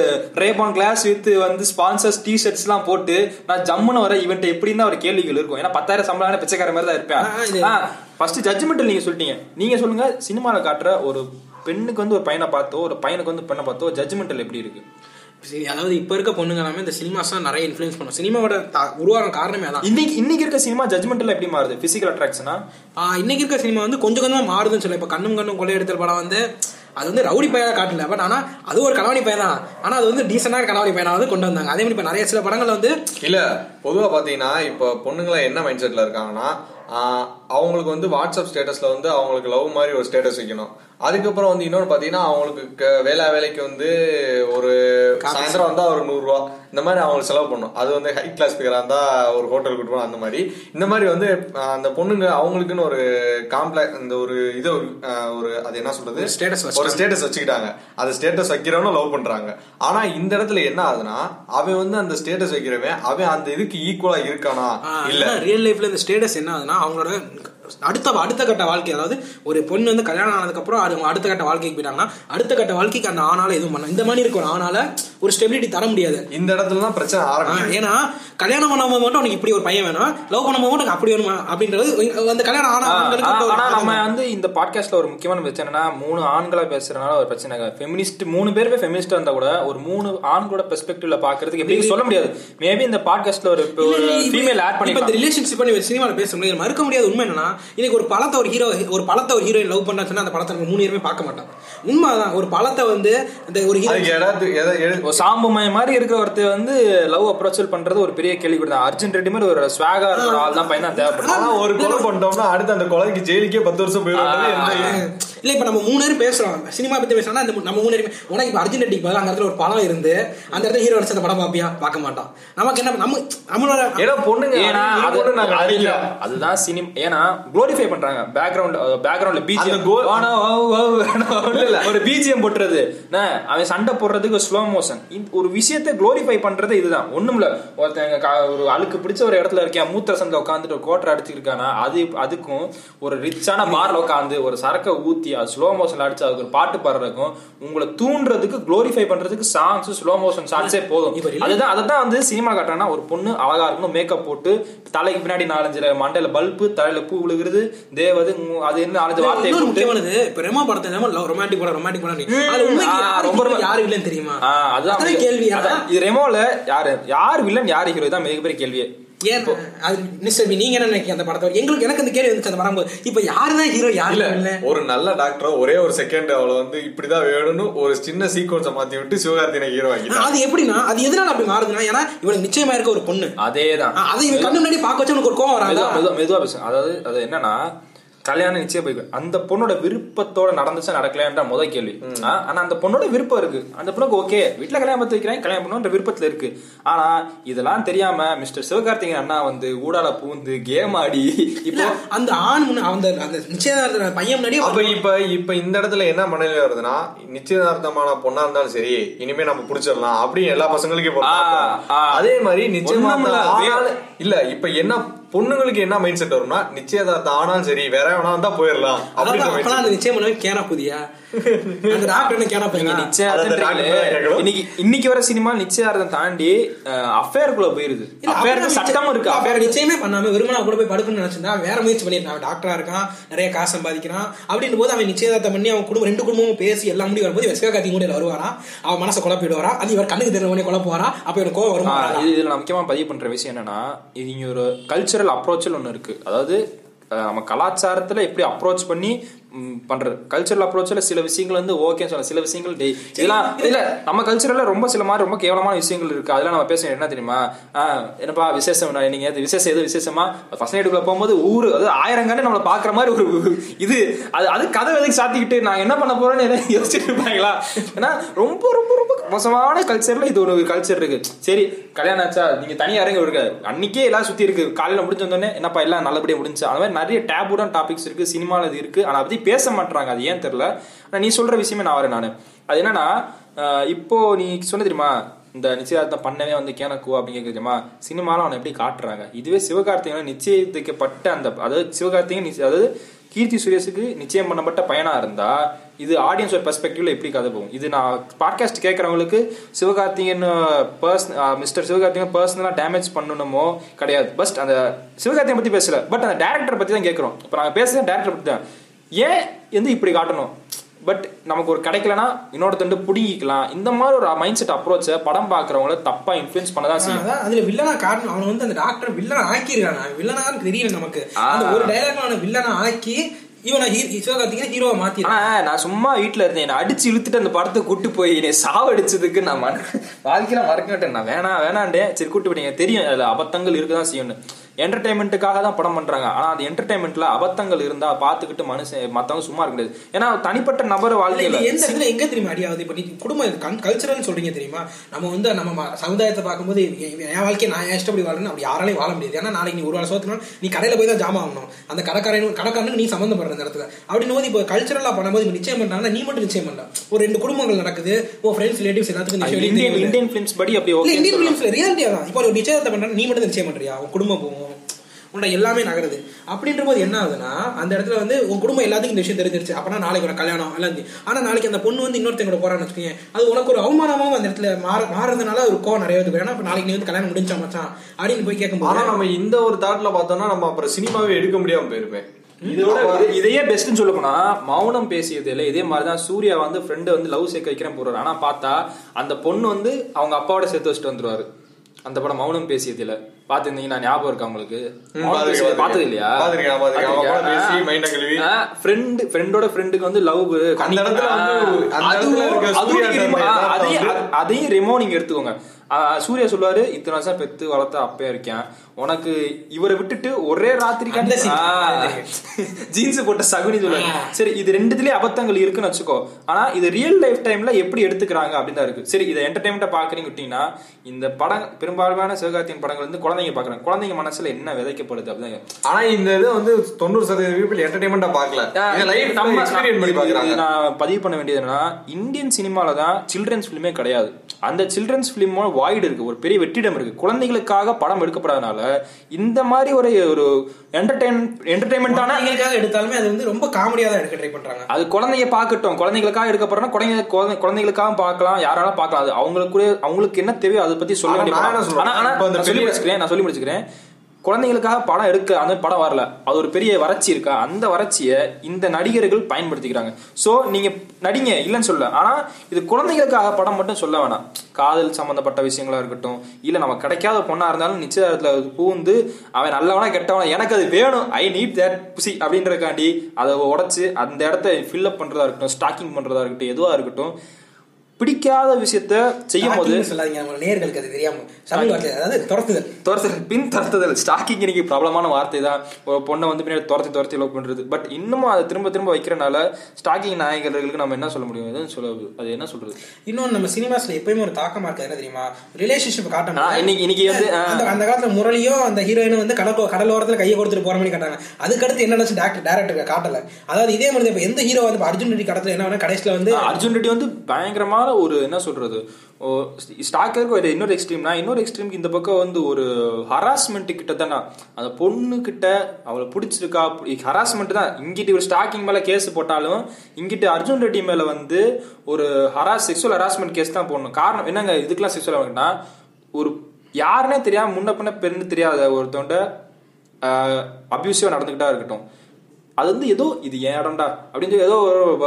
ரேபான் கிளாஸ் வித்து வந்து ஸ்பான்சர்ஸ் டி ஷர்ட்ஸ் எல்லாம் போட்டு நான் ஜம்முன்னு வர இவன்ட்ட எப்படின்னு ஒரு கேள்விகள் இருக்கும். ஏன்னா பத்தாயிரம் சம்பளம் பிச்சைக்கார மாதிரி தான் இருப்பேன். ஃபர்ஸ்ட் ஜட்ஜ்மெண்டல் நீங்க சொல்லிட்டீங்க. நீங்க சொல்லுங்க சினிமால காட்டுற ஒரு பெண்ணுக்கு வந்து ஒரு பையனை பார்த்தோ ஒரு பையனுக்கு வந்து பெண்ணை பார்த்தோ ஜட்ஜ்மெண்டல் எப்படி இருக்கு? சரி, அதாவது இப்ப இருக்க பொண்ணுங்க எல்லாமே இந்த சினிமாஸ் தான் நிறைய இன்ஃபுளுன்ஸ் பண்ணும் சினிமாவோட உருவான காரணமே அதான். இன்னைக்கு இன்னைக்கு இருக்க சினிமா ஜட்ஜ்மெண்டல் எப்படி மாறுது? பிசிக்கல் அட்ராக்ஷனா இன்னைக்கு இருக்க சினிமா வந்து கொஞ்சம் கொஞ்சமா மாறுதுன்னு சொல்ல. இப்ப கண்ணும் கண்ணும் கொள்ளையெடுத்தல் படம் வந்து அது வந்து ரவுடி பையனா காட்டல. பட் ஆனா அது ஒரு கலவணி பையன் தான். ஆனா அது வந்து டீசெண்டான கலவணி பையனா வந்து கொண்டு வந்தாங்க. அதே மாதிரி இப்ப நிறைய சில படங்கள் வந்து இல்ல பொதுவா பாத்தீங்கன்னா இப்ப பொண்ணுங்கள என்ன மைண்ட் செட்ல இருக்காங்கன்னா அவங்களுக்கு வந்து வாட்ஸ்அப் ஸ்டேட்டஸ்ல வந்து அவங்களுக்கு லவ் மாதிரி ஒரு ஸ்டேட்டஸ் வைக்கணும். அதுக்கப்புறம் வந்து இன்னொன்று பாத்தீங்கன்னா அவங்களுக்கு வேலை வேலைக்கு வந்து ஒரு சாயந்தரம் வந்தா ஒரு நூறு ரூபா இந்த மாதிரி அவங்களுக்கு செலவு பண்ணும் அது வந்து ஹை கிளாஸ் பிகரா இருந்தா ஒரு ஹோட்டல் கூட்டு அந்த மாதிரி. இந்த மாதிரி வந்து அந்த பொண்ணுங்க அவங்களுக்குன்னு ஒரு காம்ப்ளெக்ஸ் அந்த ஒரு இது ஒரு அது என்ன சொல்றது? status ஒரு ஸ்டேட்டஸ் வச்சுக்கிட்டாங்க. அந்த ஸ்டேட்டஸ் வைக்கிறவனும் லவ் பண்றாங்க. ஆனா இந்த இடத்துல என்ன ஆகுதுன்னா அவன் வந்து அந்த ஸ்டேட்டஸ் வைக்கிறவன் அவன் அந்த இதுக்கு ஈக்குவலா இருக்கானா? இல்ல. ரியல் லைஃப்ல இந்த ஸ்டேட்டஸ் என்ன ஆகுதுன்னா அவங்களோட அடுத்த அடுத்த கட்ட வாழ்க்கை அதாவது ஒரு பொண்ணு வந்து கல்யாணம் ஆனதுக்கு அப்புறம் அது அடுத்த கட்ட வாழ்க்கைக்கு போயிட்டாங்கன்னா அடுத்த கட்ட வாழ்க்கைக்கு அந்த ஆணால எதுவும் பண்ண இந்த மாதிரி இருக்க ஒரு ஆணால ஒரு ஸ்டெபிலிட்டி தர முடியாது. இந்த இடத்துல தான் பிரச்சனை ஆரம்பிக்கும். ஏன்னா கல்யாணம் பண்ணும்போது மட்டும் உனக்கு இப்படி ஒரு பையன் வேணும். லவ் பண்ணும்போது உனக்கு அப்படி வேணுமா? அப்படின்றது அந்த கல்யாணம் ஆன நம்ம. வந்து இந்த பாட்காஸ்ட்ல ஒரு முக்கியமான பிரச்சனை என்னன்னா மூணு ஆண்களா பேசுறதுனால ஒரு பிரச்சனை. ஃபெமினிஸ்ட் மூணு பேருமே ஃபெமினிஸ்டா இருந்தா கூட ஒரு மூணு ஆண்களோட பெர்ஸ்பெக்டிவ்ல பாக்குறதுக்கு எப்படி சொல்ல முடியாது. மேபி இந்த பாட்காஸ்ட்ல ஒரு ஃபீமேல் ஆட் பண்ணி ரிலேஷன்ஷிப் பண்ணி சினிமால பேச முடியாது. மறுக்க முடியாத உண்மை என்னன்னா இன்னைக்கு ஒரு பழத்தை ஒரு ஹீரோ ஒரு பழத்தை ஒரு ஹீரோயின் லவ் பண்ணா சொன்னா அந்த படத்தை நம்ம மூணு பேருமே பார்க்க மாட்டாங்க உண்மைதான் ஒரு பழத்தை வந்து இந்த ஒரு ஹீரோ சாம்புமய மாதிரி இருக்கிற ஒருத்தர் வந்து லவ் அப்ரோச்சல் பண்றது ஒரு பெரிய கேள்வி தான் அர்ஜுன் ரெட்டி மாதிரி ஒரு ஸ்வாகா இருக்கிற ஆள் தான் பையன் தான் தேவைப்படுது ஆனா ஒரு கொலை பண்ணிட்டோம்னா அடுத்து அந்த கொலைக்கு ஜெயிலுக்கே பத்து வருஷம் போயிடும். இல்ல இப்ப நம்ம மூணு பேரும் பேசுறோம். சினிமா பத்தி பேசுறோம்னா இந்த மூ- நம்ம மூணு பேரும் உனக்கு இப்ப அர்ஜுன் ரெட்டிக்கு பதிலா அந்த இடத்துல ஒரு படம் இருந்து அந்த இடத்துல ஹீரோ நடிச்ச அந்த படம் பாப்பியா? பார்க்க மாட்டோம் நமக்கு என்ன நம்ம நம்மளோட ஏன்னா பொண்ணுங்க. ஏன்னா அது இல்ல. அதுதான் சினிமா ஏன்னா குளோரிஃபை பண்றாங்க. பேக்ரவுண்ட் பேக்ரவுண்ட்ல அந்த பிஜிஎம் ஒரு பிஜிஎம் போட்டுறது. அவன் சண்டை போடுறதுக்கு ஸ்லோ மோஷன் ஒரு விஷயத்தை குளோரிஃபை பண்றது இதுதான். ஒண்ணுமில்ல. ஒருத்தங்க கா- ஒரு அழுக்கு பிடிச்ச ஒரு இடத்துல இருக்கேன் மூத்திர சந்தில உட்காந்துட்டு ஒரு கோட்டரை அடிச்சுட்டு இருக்கானா? அது அதுக்கும் ஒரு ரிச்சான பார்ல உட்காந்து ஒரு சரக்கை ஊத்தி ஸ்லோ மோஷன்ல அடிச்சு அதுக்கு ஒரு பாட்டு பாடுறதுக்கும் உங்களை தூண்டுறதுக்கு குளோரிஃபை பண்றதுக்கு சாங்ஸ் ஸ்லோ மோஷன் ஷாட்ஸே போதும். அதுதான் அதுதான் வந்து சினிமா காட்டுறாங்கன்னா ஒரு பொண்ணு அழகா இருக்கணும் மேக்கப் போட்டு தலைக்கு பின்னாடி நாலஞ்சு மண்டையில பல்பு தலையில பூ விழுகிறது தேவது அது என்ன நாலஞ்சு போட்டு முக்கியமானது இப்ப ரெமோ படத்தை ரெமோ ரொமான்டிக் படம் ரொமான்டிக் படம் அது ரொம்ப யாரு இல்லைன்னு தெரியுமா? அதுதான் கேள்வி இது ரெமோல யாரு யார் வில்லன் யார் ஹீரோ தான் மிகப்பெரிய கேள்வியே. ஏன் அது மிஸ்டர் நீங்க என்ன நினைக்கிறீங்க அந்த படத்தை எங்களுக்கு எனக்கு அந்த கேள்வி வந்துச்சு அந்த வரும்போது இப்ப யாருதான் ஹீரோ யாரு இல்ல ஒரு நல்ல டாக்டர் ஒரே ஒரு செகண்ட் அவளை வந்து இப்படிதான் வேணும்னு ஒரு சின்ன சீக்வன்ஸை மாத்தி விட்டு சிவகார்த்தினை ஹீரோ ஆக்கிட்டான் அது எப்படின்னா அது எதனால அப்படி மாறுதுன்னா ஏன்னா இவனுக்கு நிச்சயமா இருக்க ஒரு பொண்ணு. அதேதான். ஆ, அதை இவன் கண்ணு முன்னாடி பார்க்க வச்சு உனக்கு ஒரு கோவம் வராதா? மெதுவா பேசுங்க அதாவது அது என்னன்னா கல்யாணம் நிச்சயம் போய் அந்த பொண்ணோட விருப்பத்தோட நடந்துச்சா நடக்கலையான்ற முதல் கேள்வி. ஆனா அந்த பொண்ணோட விருப்பம் இருக்கு. அந்த பொண்ணுக்கு ஓகே. வீட்டுல கல்யாணம் பார்த்து வைக்கிறேன் கல்யாணம் பண்ணுன்ற விருப்பத்துல இருக்கு. ஆனா இதெல்லாம் தெரியாம மிஸ்டர் சிவகார்த்திகேயன் அண்ணா வந்து ஊடால பூந்து கேம் ஆடி இப்போ அந்த ஆண் அந்த அந்த நிச்சயதார்த்த பையன் முன்னாடி அப்ப இப்ப இப்ப இந்த இடத்துல என்ன மனநிலை வருதுன்னா நிச்சயதார்த்தமான பொண்ணா இருந்தாலும் சரி இனிமே நம்ம புடிச்சிடலாம் அப்படின்னு எல்லா பசங்களுக்கும். அதே மாதிரி ஆனாலும் இல்ல இப்ப என்ன பொண்ணுங்களுக்கு என்ன மைண்ட் செட் வரும்னா நிச்சயதார்த்தம் ஆனாலும் சரி வேற எவனா வந்தா போயிடலாம். அந்த நிச்சயம் பண்ணவே கேனா புதியா அந்த டாக்டர் என்ன கேட்கணும். இன்னைக்கு இன்னைக்கு வர சினிமா நிச்சயார்த்தம் தாண்டி அஃபேருக்குள்ள போயிருது. அஃபேருக்கு சட்டம் இருக்கு? அஃபேர் நிச்சயமே பண்ணாம வெறுமனா கூட போய் படுக்கணும்னு நினைச்சிருந்தா வேற முயற்சி பண்ணிருக்கான் அவன் டாக்டரா இருக்கான் நிறைய காசு சம்பாதிக்கிறான். அப்படின்ற போது அவன் நிச்சயதார்த்தம் பண்ணி அவன் குடும்பம் ரெண்டு குடும்பமும் பேசி எல்லாம் முடி வரும்போது வெஸ்கா காத்தி கூட வருவாரா அவன் மனசை குழப்பிடுவாரா? அது இவர் கண்ணுக்கு தெரிஞ்சவனே குழப்புவாரா? அப்ப இவனுக்கு கோவம் வருமா? இது இதுல நான் முக்கியமா பதிவு பண்ற விஷயம் என்னன்னா இது இங்க ஒரு கல்ச்சரல் அப்ரோச்சல் ஒண்ணு இருக்கு. அதாவது நம்ம கலாச்சாரத்துல எப்படி அப்ரோச் பண்ணி பண்றது. கல்ச்சரல் அப்ரோச்ல சில விஷயங்கள் வந்து ஓகே சொல்ல சில விஷயங்கள் டேய் இதெல்லாம் இல்ல நம்ம கல்ச்சரல்ல ரொம்ப சில மாதிரி ரொம்ப கேவலமான விஷயங்கள் இருக்கு. அதெல்லாம் நம்ம பேச என்ன தெரியுமா? என்னப்பா விசேஷம் நீங்க விசேஷம் எது விசேஷமா? ஃபர்ஸ்ட் நைட்டுக்குள்ள போகும்போது ஊரு அது ஆயிரம் கண்டு நம்மள பாக்குற மாதிரி ஒரு இது. அது அது கதை எதுக்கு சாத்திக்கிட்டு நான் என்ன பண்ண போறேன்னு எதாவது யோசிச்சுட்டு இருப்பாங்களா? ஏன்னா ரொம்ப ரொம்ப ரொம்ப மோசமான கல்ச்சர்ல இது ஒரு கல்ச்சர் இருக்கு. சரி கல்யாணம் ஆச்சா? நீங்க தனியா இறங்க இருக்க அன்னைக்கே எல்லாம் சுத்தி இருக்கு. காலையில முடிஞ்ச வந்தோடனே என்னப்பா எல்லாம் நல்லபடியா முடிஞ்சு? அந்த மாதிரி நிறைய டேபுடன் டாபிக்ஸ் இருக்கு. சினிமால இது இருக்கு. ஆனா அதை பத்தி பேச மாட்டாங்க அது ஏன் தெரியல? ஆனா நீ சொல்ற விஷயமே நான் வரேன் நானு. அது என்னன்னா இப்போ நீ சொன்ன தெரியுமா? இந்த நிச்சயதார்த்தம் பண்ணவே வந்து கேனக்கு அப்படின்னு தெரியுமா? சினிமாலாம் அவனை எப்படி காட்டுறாங்க? இதுவே சிவகார்த்திகேயன் நிச்சயிக்கப்பட்ட அந்த அதாவது சிவகார்த்திகேயன் அதாவது கீர்த்தி சுரேஷுக்கு நிச்சயம் பண்ணப்பட்ட பயனாக இருந்தா இது ஆடியன்ஸோட பெர்ஸ்பெக்டிவ்ல எப்படி கதை போகும்? இது நான் பாட்காஸ்ட் கேட்கறவங்களுக்கு சிவகார்த்திகன் பர்சன் மிஸ்டர் சிவகார்த்திகேயன் பர்சனலா டேமேஜ் பண்ணணுமோ கிடையாது. பஸ்ட் அந்த சிவகார்த்திகன் பத்தி பேசல. பட் அந்த டேரக்டர் பத்தி தான் கேட்கறோம் இப்போ நாங்க பேசுறது டேரக்டர் பத்தி தான். ஏன் வந்து இப்படி காட்டணும்? பட் நமக்கு ஒரு கிடைக்கலனா இன்னொருத்தண்டு புடிங்கிக்கலாம். இந்த மாதிரி ஒரு மைண்ட் செட் அப்ரோச்சை படம் பார்க்கறவங்கள தப்பா இன்ஃபுளுன்ஸ் பண்ணதான் செய்யும். அதுல வில்லனா காரணம் அவன் வந்து அந்த டாக்டர் வில்லனா ஆக்கியிருக்காங்க வில்லனான்னு தெரியல நமக்கு. அந்த ஒரு டைலாக் அவனை வில்லனா ஆக்கி இவனை சிவகார்த்திகேயன் ஹீரோவை மாத்தி நான் சும்மா வீட்ல இருந்தேன். என்னை அடிச்சு இழுத்துட்டு அந்த படத்தை கூட்டு போய் என்னை சாவடிச்சதுக்கு நான் வாழ்க்கையில மறக்க மாட்டேன் நான். வேணாம் வேணாண்டேன். சரி கூட்டு போயிட்டீங்க தெரியும். அதுல அபத்தங்கள் இருக்குதான் செய்யணும் என்டர்டைன்மெண்ட்டுக்காக தான் படம் பண்றாங்க. ஆனா அது என்டர்டைன்மெண்ட்ல அபத்தங்கள் இருந்தா பாத்துக்கிட்டு மனுஷன் மத்தவங்க சும்மா இருக்க முடியாது. ஏன்னா தனிப்பட்ட நபர் வாழ்க்கையில எந்த இடத்துல எங்க தெரியுமா அடியாவது இப்ப நீ குடும்பம் கல்ச்சரல் சொல்றீங்க தெரியுமா? நம்ம வந்து நம்ம சமுதாயத்தை பார்க்கும்போது என் வாழ்க்கையை நான் இஷ்டப்படி வாழணும் அப்படி யாராலையும் வாழ முடியாது. ஏன்னா நாளைக்கு நீ ஒரு வேளை சோத்துனா நீ கடையில போய் தான் ஜாமான் வாங்கணும். அந்த கடைக்காரன் கடைக்காரனுக்கு நீ சம்மந்தப்படுற அந்த இடத்துல. அப்படின்னும் போது இப்போ கல்ச்சரலா பண்ணும்போது நிச்சயம் பண்ணாங்கன்னா நீ மட்டும் நிச்சயம் பண்ணல ஒரு ரெண்டு குடும்பங்கள் நடக்குது. உன் ஃப்ரெண்ட்ஸ் ரிலேட்டிவ்ஸ் எல்லாத்துக்கும் இந்தியன் தெரியுது. இந்தியன் பிலிம்ஸ் படி அப்படி இந்தியன் பிலிம்ஸ்ல ரியாலிட்டியா தான் இப்போ ஒரு நிச்சயத்தை பண்றா நீ மட்டும் நிச்சயம் பண்றியா? உன் குடும்பம் போகும். உன்னை எல்லாமே நகருது. அப்படின்ற போது என்ன ஆகுதுன்னா அந்த இடத்துல வந்து உன் குடும்பம் எல்லாத்துக்கும் இந்த விஷயம் தெரிஞ்சிருச்சு. அப்பனா நாளைக்கு ஒரு கல்யாணம் எல்லாம் இது. ஆனா நாளைக்கு அந்த பொண்ணு வந்து இன்னொருத்தங்க போறான்னு வச்சுக்கோங்க அது உனக்கு ஒரு அவமானமாவும் அந்த இடத்துல மாற மாறதுனால ஒரு கோவம் நிறைய இருக்கும் ஏன்னா இப்ப நாளைக்கு நீ வந்து கல்யாணம் முடிஞ்சா மச்சான் அப்படின்னு போய் ஆனா கேட்கும்போது நம்ம இந்த ஒரு தாட்ல பார்த்தோம்னா நம்ம அப்புறம் சினிமாவே எடுக்க முடியாம போயிருமே இதோட இது- இதையே பெஸ்ட்னு சொல்ல போனா மௌனம் பேசியதுல இதே மாதிரிதான் சூர்யா வந்து ஃப்ரெண்டு வந்து லவ் சேர்க்க வைக்கிறேன் போறாரு ஆனா பார்த்தா அந்த பொண்ணு வந்து அவங்க அப்பாவோட சேர்த்து வச்சுட்டு வந்துருவாரு. அந்த படம் மவுனம் பேசியதுல பாத்துருந்தீங்கன்னா ஞாபகம் இருக்கா உங்களுக்கு? மௌனம் பார்த்தது இல்லையா. ஃப்ரெண்ட் ஃப்ரெண்டோட ஃப்ரெண்டுக்கு வந்து லவ் அதையும் ரெமோ நீங்க எடுத்துக்கோங்க. சூர்யா சொல்லுவாரு இத்தனை வருஷம் பெத்து வளர்த்த அப்பே இருக்கேன். உனக்கு இவரை விட்டுட்டு ஒரே ராத்திரிக்கு அந்த scene. ஜீன்ஸ் போட்ட சகுனி சொல்லுவாரு. சரி இது ரெண்டுத்துலயே அபத்தங்கள் இருக்குன்னு வச்சுக்கோ. ஆனா இது ரியல் லைஃப் டைம்ல எப்படி எடுத்துக்கிறாங்க அப்படின்னு தான் இருக்கு. சரி இதை என்டர்டைன்மெண்ட்டா பாக்குறீங்க விட்டீங்கன்னா இந்த படம் பெரும்பாலான சிவகார்த்தியின் படங்கள் வந்து குழந்தைங்க பாக்குறாங்க குழந்தைங்க மனசுல என்ன விதைக்கப்படுது அப்படின்னு ஆனா இந்த இது வந்து தொண்ணூறு சதவீத இது- பார்க்கறாங்க. இது நான் பதிவு பண்ண வேண்டியது என்னன்னா இந்தியன் சினிமால தான் சில்ட்ரன்ஸ் ஃபிலிமே கிடையாது. அந்த சில்ட்ரன்ஸ் ஃபிலிமோட வாய்டு இருக்கு ஒரு பெரிய வெற்றிடம் இருக்கு. குழந்தைகளுக்காக படம் எடுக்கப்படாதனால இந்த மாதிரி ஒரு ஒரு என்டர்டைன் குழந்தைங்களுக்காக எடுத்தாலுமே அது வந்து ரொம்ப காமெடியா தான் எடுக்க ட்ரை பண்றாங்க. அது குழந்தைங்க பார்க்கட்டும். குழந்தைங்களுக்காக எடுக்க போறோம்னா குழந்தை குழந்தை- குழந்தைகளுக்காக பார்க்கலாம். யாராலும் பார்க்கலாம். அது அவங்களுக்கு அவங்களுக்கு என்ன தேவையோ அதை பத்தி சொல்ல வேண்டிய நான் சொல்லி முடிச்சுக்கிறேன் நான் சொல்லி முடிச்சுக்கிறேன். குழந்தைங்களுக்காக படம் எடுக்க அந்த படம் வரல. அது ஒரு பெரிய வறட்சி இருக்கா? அந்த வறட்சியை இந்த நடிகர்கள் பயன்படுத்திக்கிறாங்க. ஸோ நீங்க நடிங்க இல்லைன்னு சொல்ல ஆனா இது குழந்தைகளுக்காக படம் மட்டும் சொல்ல வேணாம். காதல் சம்பந்தப்பட்ட விஷயங்களா இருக்கட்டும் இல்ல நம்ம கிடைக்காத பொண்ணா இருந்தாலும் நிச்சயதாரத்தில் பூந்து அவன் நல்லவனா கெட்டவனா எனக்கு அது வேணும். ஐ நீட் தேட் புசி அப்படின்றதுக்காண்டி அதை உடைச்சு அந்த இடத்த ஃபில்லப் பண்றதா இருக்கட்டும் ஸ்டாக்கிங் பண்றதா இருக்கட்டும் எதுவா இருக்கட்டும் பிடிக்காத விஷயத்த செய்யும் போது சொல்லாதீங்க நம்ம நேர்களுக்கு அது தெரியாம தமிழ் வார்த்தை அதாவது துரத்துதல். துரத்துதல் பின் துரத்துதல். ஸ்டாக்கிங் இன்னைக்கு ப்ராப்ளமான வார்த்தை தான். ஒரு பொண்ணை வந்து பின்னாடி துரத்தி துரத்தி லவ் பண்றது. பட் இன்னமும் அதை திரும்ப திரும்ப வைக்கிறனால ஸ்டாக்கிங் நாயகர்களுக்கு நம்ம என்ன சொல்ல முடியும்? எதுவும் சொல்ல அது என்ன சொல்றது? இன்னொன்னு நம்ம சினிமாஸ்ல எப்பயுமே ஒரு தாக்கமா இருக்கு என்ன தெரியுமா? ரிலேஷன்ஷிப் காட்டணும் இன்னைக்கு- இன்னைக்கு வந்து. அந்த காலத்துல முரளியும் அந்த ஹீரோயினும் வந்து கடல் கடலோரத்துல கையை கொடுத்துட்டு போற மாதிரி காட்டாங்க. அதுக்கடுத்து என்ன நடந்துச்சு? டேரக்டர் டேரக்டர் காட்டல. அதாவது இதே மாதிரி இப்ப எந்த ஹீரோ வந்து அர்ஜுன் ரெட்டி கடத்துல என்ன கடைசியில வந்து அர்ஜுன் ரெட்டி வந்து பயங்கரமான ஒரு என்ன சொல்றது ஸ்டாக்கருக்கு ஒரு இன்னொரு எக்ஸ்ட்ரீம்னா இன்னொரு எக்ஸ்ட்ரீம்க்கு இந்த பக்கம் வந்து ஒரு ஹராஸ்மெண்ட் கிட்ட தானே அந்த பொண்ணு கிட்ட அவளை பிடிச்சிருக்கா ஹராஸ்மெண்ட் தான். இங்கிட்டு ஒரு ஸ்டாக்கிங் மேல கேஸ் போட்டாலும் இங்கிட்டு அர்ஜுன் ரெட்டி மேல வந்து ஒரு ஹராஸ் செக்ஷுவல் ஹராஸ்மெண்ட் கேஸ் தான் போடணும். காரணம் என்னங்க இதுக்கெல்லாம் செக்ஷுவல் ஆகுனா ஒரு யாருன்னே தெரியாம முன்ன பின்ன பெண்ணு தெரியாத ஒருத்தவன்ட அபியூசிவா நடந்துகிட்டா இருக்கட்டும். அது வந்து ஏதோ இது ஏன் இடம்டா? அப்படின்னு சொல்லி ஏதோ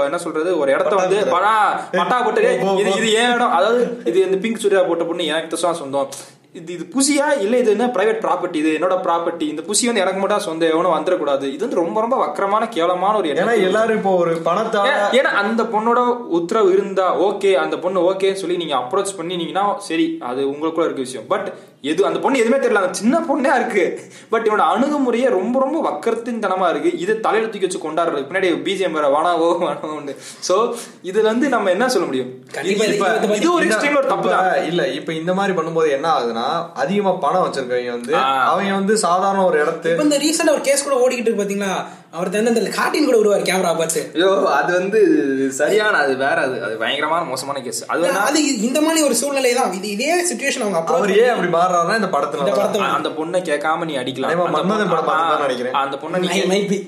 என்ன சொல்றது ஒரு இடத்த வந்து படா பட்டா போட்டு "ஏய், இது இது ஏன் இடம்? அதாவது இது இந்த பிங்க் சூர்யா போட்ட பொண்ணு எனக்கு தான் சொந்தம். இது இது புசியா இல்ல இது என்ன பிரைவேட் ப்ராப்பர்ட்டி இது என்னோட ப்ராப்பர்ட்டி இந்த புசி வந்து எனக்கு மட்டும் சொந்தம். எவனும் வந்துடக்கூடாது. இது வந்து ரொம்ப ரொம்ப வக்கரமான கேவலமான ஒரு ஏன்னா எண்ணம் எல்லாரும் இப்போ ஒரு பணத்தால ஏன்னா- ஏன்னா அந்த பொண்ணோட உத்தரவு இருந்தா ஓகே அந்த பொண்ணு ஓகேன்னு சொல்லி நீங்க அப்ரோச் பண்ணினீங்கன்னா சரி அது உங்களுக்குள்ள இருக்க விஷயம். பட் எது அந்த பொண்ணு எதுவுமே தெரியல. அந்த சின்ன பொண்ணா இருக்கு. பட் இவனோட அணுகுமுறையே ரொம்ப ரொம்ப வக்கரத்தின் தனமா இருக்கு. இது தலையில தூக்கி வச்சு கொண்டாடுறது. பின்னாடி பிஜிஎம் வேற வானாவோ வானாவோன்னு சோ இதுல வந்து நம்ம என்ன சொல்ல முடியும்? கண்டிப்பா இது- ஒரு எக்ஸ்ட்ரீம் ஒரு தப்பு தான் இல்ல இப்ப இந்த மாதிரி பண்ணும்போது என்ன ஆகுதுன்னா அதிகமா பணம் வச்சிருக்கவங்க வந்து. அவங்க வந்து சாதாரண ஒரு இடத்து இப்ப இந்த ரீசெண்டா ஒரு கேஸ் கூட ஓடிக்கிட்டு இருக்கு பாத்தீங்களா? அவர் வந்து அந்த காட்டின் கூட விடுவார் கேமரா பார்த்து. ஐயோ அது வந்து சரியான அது வேற அது அது பயங்கரமான மோசமான கேஸ் அது அது இந்த மாதிரி ஒரு சூழ்நிலை தான். இது இதே சுச்சுவேஷன் அவங்க அவர் அப்புறம் ஏன் அப்படி மாறுறாருன்னா இந்த படத்துல இந்த படத்துல அந்த பொண்ணை கேட்காம நீ அடிக்கலாம். மன்மதன் படம் பார்த்து தான் நினைக்கிறேன். அந்த பொண்ணை நீ மைபி?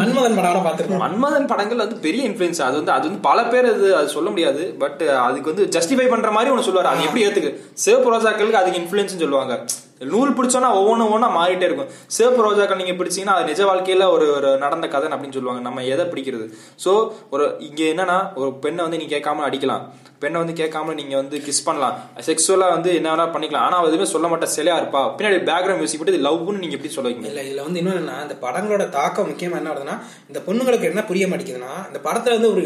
மன்மதன் படம் பார்த்துருக்கோம் மன்மதன் படங்கள் வந்து பெரிய இன்ஃபுளுன்ஸ் அது வந்து அது வந்து பல பேர் அது அது சொல்ல முடியாது. பட் அதுக்கு வந்து ஜஸ்டிஃபை பண்ற மாதிரி ஒன்று சொல்லுவார். அது எப்படி ஏத்துக்கு? சிவப்பு ரோஜாக்களுக்கு அதுக்கு இன்ஃபுளுன்ஸ் சொல்லுவாங்க. நூல் பிடிச்சோன்னா ஒவ்வொன்று ஒவ்வொன்றா மாறிட்டே இருக்கும். சிவப்பு ரோஜாக்கள் நீங்கள் பிடிச்சீங்கன்னா அது நிஜ வாழ்க்கையில் ஒரு ஒரு நடந்த கதை அப்படின்னு சொல்லுவாங்க. நம்ம எதை பிடிக்கிறது? ஸோ ஒரு இங்கே என்னன்னா ஒரு பெண்ணை வந்து நீ கேட்காம அடிக்கலாம். பெண்ணை வந்து கேட்காம நீங்க வந்து கிஸ் பண்ணலாம். செக்ஸுவலா வந்து என்ன வேணா பண்ணிக்கலாம். ஆனா அவ எதுவுமே சொல்ல மாட்டா. சிலையா இருப்பா. பின்னாடி பேக்ரவுண்ட் மியூசிக் போட்டு லவ்னு நீங்க எப்படி சொல்ல வைக்கணும் இல்ல இதுல வந்து இன்னொன்னு என்னன்னா, இந்த படங்களோட தாக்கம் முக்கியமா என்ன ஆகுதுன்னா இந்த பொண்ணுங்களுக்கு என்ன புரிய மாட்டேங்குதுன்னா இந்த படத்துல வந்து ஒரு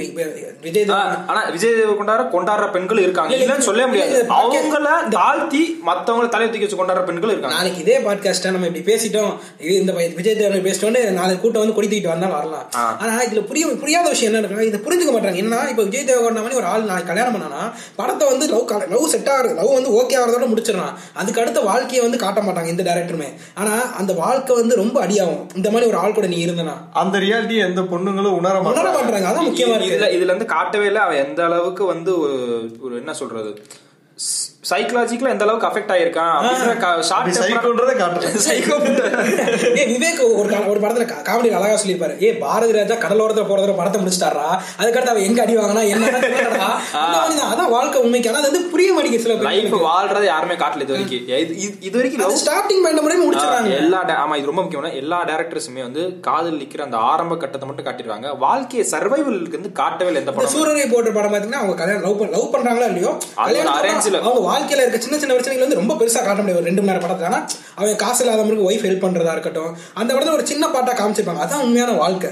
விஜய் ஆ, தேவ் ஆனா விஜய் கொண்டாடுற கொண்டாடுற பெண்கள் இருக்காங்க. இல்ல, இல்லன்னு சொல்ல முடியாது. அவங்கள தாழ்த்தி மத்தவங்கள தலையை தூக்கி வச்சு கொண்டாடுற பெண்கள் இருக்காங்க. நாளைக்கு இதே பாட்காஸ்டா நம்ம இப்படி பேசிட்டோம். இது இந்த விஜய் தேவன் பேசிட்டோன்னு நாளைக்கு கூட்டம் வந்து கொடி தூக்கிட்டு வந்தாலும் வரலாம். ஆனா இதுல புரிய புரியாத விஷயம் என்ன இருக்குன்னா இதை புரிஞ்சுக்க மாட்டாங்க என்ன இப்ப விஜய் தேவகோண்டா மாதிரி ஒரு ஆள் நாளைக்கு கல்யாணம் பண்ணானா படத்தை வந்து லவ் லவ் செட் ஆகுறது லவ் வந்து ஓகே ஆகிறதோட முடிச்சிடலாம். அதுக்கு அடுத்த வாழ்க்கையை வந்து காட்ட மாட்டாங்க எந்த டேரக்டருமே ஆனா அந்த வாழ்க்கை வந்து ரொம்ப அடியாகும். இந்த மாதிரி ஒரு ஆள் கூட நீ இருந்தனா. அந்த ரியாலிட்டி எந்த பொண்ணுங்களும் உணர உணர மாட்டாங்க. அதான் முக்கியமா இதுல இருக்கு. இதுல இருந்து காட்டவே இல்லை. அவன் எந்த அளவுக்கு வந்து ஒரு என்ன சொல்றது? சைக்கலாஜிக்கலா எந்த அளவுக்கு அஃபெக்ட் ஆயிருக்கான் அப்படி சைக்கோன்றதை காட்டுறேன். சைக்கோ ஏ விவேக் ஒரு ஒரு படத்துல காமெடி அழகா சொல்லியிருப்பாரு. ஏ பாரதி ராஜா கடலோரத்துல போறத படத்தை முடிச்சிட்டாரா? அதுக்கடுத்து அவன் எங்க அடி வாங்கினா என்ன. அதான் வாழ்க்கை உண்மைக்கு. ஆனா அது வந்து புரிய மாட்டேங்குது சில லைஃப் வாழ்றதை யாருமே காட்டல இது வரைக்கும். இது- இது- இது வரைக்கும் ஸ்டார்டிங் பாயிண்ட் முடியும் முடிச்சிடறாங்க. எல்லா ஆமா இது ரொம்ப முக்கியமான எல்லா டேரக்டர்ஸுமே வந்து காதல் நிக்கிற அந்த ஆரம்ப கட்டத்தை மட்டும் காட்டிடுவாங்க. வாழ்க்கையை சர்வைவலுக்கு வந்து காட்டவே இல்லை எந்த இந்த படம் சூரரை போட்ட படம் பாத்தீங்கன்னா அவங்க கல்யாணம் லவ் லவ் பண்றாங்களா இல்லையோ? அது ஒரு கல்யாணத்துக்கு arrange ல. அப்புறம் அவங்க வாழ்க்கையில் இருக்க சின்ன சின்ன பிரச்சனைகள் வந்து ரொம்ப பெருசாக காட்ட முடியாது. ரெண்டு மணி நேரம் படத்தை ஆனால் அவன் காசு இல்லாதவங்களுக்கு ஒய்ஃப் ஹெல்ப் பண்றதா இருக்கட்டும் அந்த படத்தில் ஒரு சின்ன பாட்டாக காமிச்சிருப்பாங்க. அதான் உண்மையான வாழ்க்கை.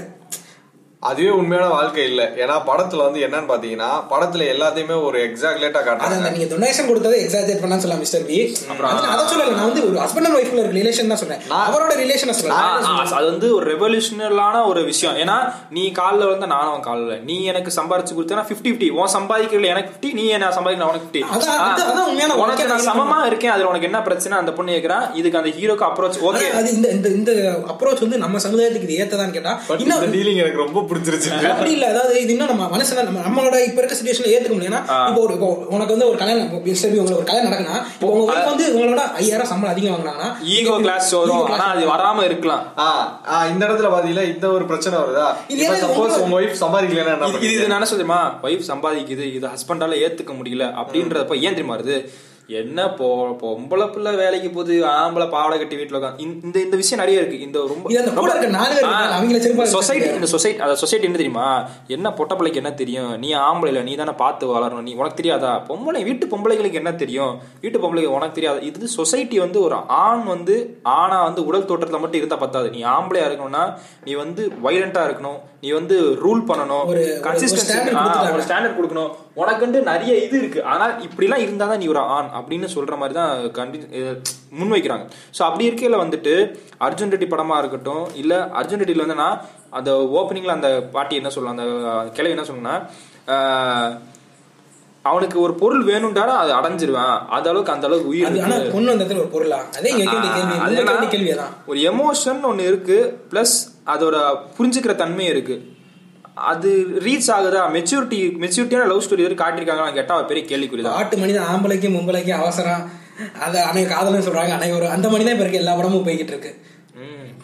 அதுவே உண்மையான வாழ்க்கை இல்ல. ஏன்னா படத்துல வந்து என்னன்னு பாத்தீங்கன்னா படத்துல எல்லாத்தையுமே ஒரு எக்ஸாக்ட்லேட்டா அதான் காட்டுறாங்க நீங்க டொனேஷன் கொடுத்ததை எக்ஸாஜரேட் பண்ணா சொல்லலாம் மிஸ்டர் பி அப்புறம் அதை சொல்லல நான் வந்து ஒரு ஹஸ்பண்ட் அண்ட் ஒய்ஃப்ல இருக்க ரிலேஷன் தான் சொல்றேன். நான்- அவரோட ரிலேஷனை சொல்றேன். அது வந்து ஒரு ரெவல்யூஷனலான ஒரு விஷயம். ஏன்னா நீ காலில் வந்து நானும் காலில் நீ எனக்கு சம்பாரிச்சு கொடுத்தா ஃபிஃப்டி ஃபிஃப்டி உன் சம்பாதிக்கிறதுல எனக்கு ஃபிஃப்டி நீ என்ன சம்பாதிக்கிற உனக்கு ஃபிஃப்டி அதான், அதான், அதான் உண்மையான உனக்கு நான் சமமா இருக்கேன். அதுல உனக்கு என்ன பிரச்சனை? அந்த பொண்ணு கேட்கறான் இதுக்கு அந்த ஹீரோக்கு அப்ரோச் ஓகே அது இந்த இந்த இந்த அப்ரோச் வந்து நம்ம சமுதாயத்துக்கு இது ஏத்ததான்னு கேட்டா இந்த டீலிங் எனக்கு ரொம்ப பிடிச்சிருச்சு. அப்படி இல்ல. அதாவது இது இன்னும் நம்ம மனசுல நம்ம நம்மளோட இப்ப இருக்க சுச்சுவேஷன்ல ஏத்துக்க முடியும் இப்போ ஒரு உனக்கு வந்து ஒரு கல்யாணம் உங்களுக்கு ஒரு கல்யாணம் நடக்குன்னா இப்போ உங்க wife வந்து உங்களோட ஐயாயிரம் சம்பளம் அதிகம் வாங்கினாங்கன்னா ஈகோ கிளாஸ் வரும். ஆனா அது வராம. இருக்கலாம். இந்த இடத்துல பாத்தீங்களா இந்த ஒரு பிரச்சனை வருதா? இது இப்ப சப்போஸ் உங்க- ஒய்ஃப் சம்பாதிக்கலன்னா? இது என்ன சொல்லுமா ஒய்ஃப் சம்பாதிக்குது இது ஹஸ்பண்டால ஏத்துக்க முடியல அப்படின்றப்ப ஏன் தெரியுமா வருது? என்ன போ பொம்பளை பிள்ளை வேலைக்கு போகுது ஆம்பளை பாவாடை கட்டி வீட்டுல உட்காந்து இந்த இந்த விஷயம் நிறைய இருக்கு. இந்த ரொம்ப சொசைட்டி. இந்த சொசைட்டி அந்த சொசைட்டி என்ன தெரியுமா? என்ன பொட்ட பிள்ளைக்கு என்ன தெரியும்? நீ ஆம்பளை இல்ல நீ தானே பார்த்து வளரணும் நீ உனக்கு தெரியாதா? பொம்பளை வீட்டு பொம்பளைகளுக்கு என்ன தெரியும்? வீட்டு பொம்பளைக்கு உனக்கு தெரியாது. இது சொசைட்டி வந்து ஒரு ஆண் வந்து ஆணா வந்து உடல் தோற்றத்துல மட்டும் இருந்தா பத்தாது. நீ ஆம்பளையா இருக்கணும்னா நீ வந்து வைலண்டா இருக்கணும். நீ வந்து ரூல் பண்ணணும். கன்சிஸ்டன்சி ஸ்டாண்டர்ட் கொடுக்கணும். உனக்குண்டு நிறைய இது இருக்கு. ஆனா இப்படிலாம் இருந்தா தான் நீ ஒரு ஆண் அப்படின்னு சொல்ற மாதிரி தான் கண்டி முன்வைக்கிறாங்க. ஸோ அப்படி இருக்கையில வந்துட்டு அர்ஜுன் ரெட்டி படமா இருக்கட்டும் இல்ல அர்ஜுன் ரெட்டில வந்து நான் அந்த ஓப்பனிங்ல அந்த பாட்டி என்ன சொல்லலாம் அந்த கிளவி என்ன சொல்லணும்னா அவனுக்கு ஒரு பொருள் வேணும்டானா அது அடைஞ்சிருவேன். அந்த அளவுக்கு அந்த அளவுக்கு உயிர். பொண்ணு அந்த ஒரு பொருளா? அதே ஒரு எமோஷன் ஒன்னு இருக்கு பிளஸ் அதோட புரிஞ்சுக்கிற தன்மை இருக்கு. அது ரீச் ஆகுதா? மெச்சூரிட்டி மெச்சூரிட்டியான லவ் ஸ்டோரி வரைக்கும் காட்டியிருக்காங்கன்னு கேட்டா அது பெரிய கேள்விக்குறிதான். ஆட்டு மனிதன் ஆம்பளைக்கும் மும்பளைக்கும் அவசரம். அதை அன்னைக்கு காதல்னு சொல்றாங்க அன்னைக்கு ஒரு அந்த மணி தான் இப்ப இருக்க எல்லா படமும் போய்கிட்டு இருக்கு.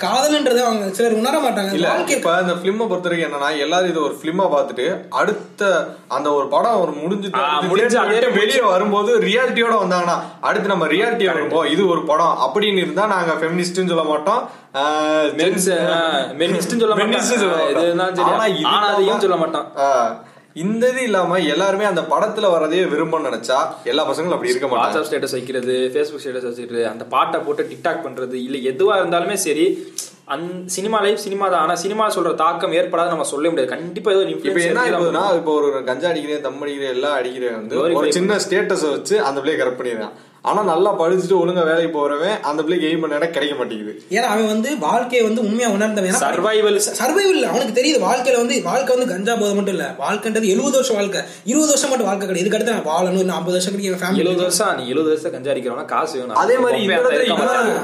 காதல்ன்றது அவங்க சிலர் உணர மாட்டாங்க. இல்ல இப்ப இந்த பிலிம பொறுத்த வரைக்கும் என்னன்னா எல்லாரும் இது ஒரு பிலிமா பார்த்துட்டு அடுத்த அந்த ஒரு படம் ஒரு முடிஞ்சு முடிஞ்சு அதே வெளியே வரும்போது ரியாலிட்டியோட வந்தாங்கன்னா அடுத்து நம்ம ரியாலிட்டி வரும்போது இது ஒரு படம் அப்படின்னு இருந்தா நாங்க ஃபெமினிஸ்ட்னு சொல்ல மாட்டோம். menist ன்னு சொல்ல மாட்டோம். சொல்ல மாட்டோம். இந்த இது இல்லாம எல்லாருமே அந்த படத்துல வரதே விரும்பணும்னு நினைச்சா எல்லா பசங்களும் அப்படி இருக்க மாட்டாங்க. வாட்ஸ்அப் ஸ்டேட்டஸ் வைக்கிறது ஃபேஸ்புக் ஸ்டேட்டஸ் வச்சுக்கிறது அந்த பாட்டை போட்டு டிக்டாக் பண்றது இல்ல எதுவா இருந்தாலுமே சரி அந் சினிமா லைஃப் சினிமா தான். ஆனா சினிமா சொல்ற தாக்கம் ஏற்படாது நம்ம சொல்ல முடியாது. கண்டிப்பா ஏதோ இப்ப என்ன. ஆகுதுன்னா இப்ப ஒரு கஞ்சா அடிக்கிறேன் தம் அடிக்கிறேன் எல்லாம் அடிக்கிறேன் வந்து ஒரு சின்ன ஸ்டேட்டஸ் வச்சு அந்த பிள்ளைய கரெக்ட் பண்ணிடுறான். ஆனா நல்லா படிச்சுட்டு ஒழுங்கா வேலைக்கு போறவன் அந்த பிள்ளைக்கு எய்ம் பண்ண இடம் கிடைக்க மாட்டேங்குது. ஏன்னா அவன் வந்து வாழ்க்கையை வந்து உண்மையா உணர்ந்தவன். ஏன்னா Survival. சர்வைவல் அவனுக்கு தெரியுது வாழ்க்கையில வந்து வாழ்க்கை வந்து கஞ்சா போதை மட்டும் இல்ல. வாழ்க்கைன்றது எழுபது வருஷம் வாழ்க்கை. இருபது வருஷம் மட்டும் வாழ்க்கை கிடையாது. இதுக்கு அடுத்து நான் வாழணும் இல்லை ஐம்பது வருஷம் கிடைக்கும் ஃபேமிலி எழுபது வருஷம் நீ எழுபது வருஷம் கஞ்சா அடிக்கிறவனா காசு வேணும். அதே மாதிரி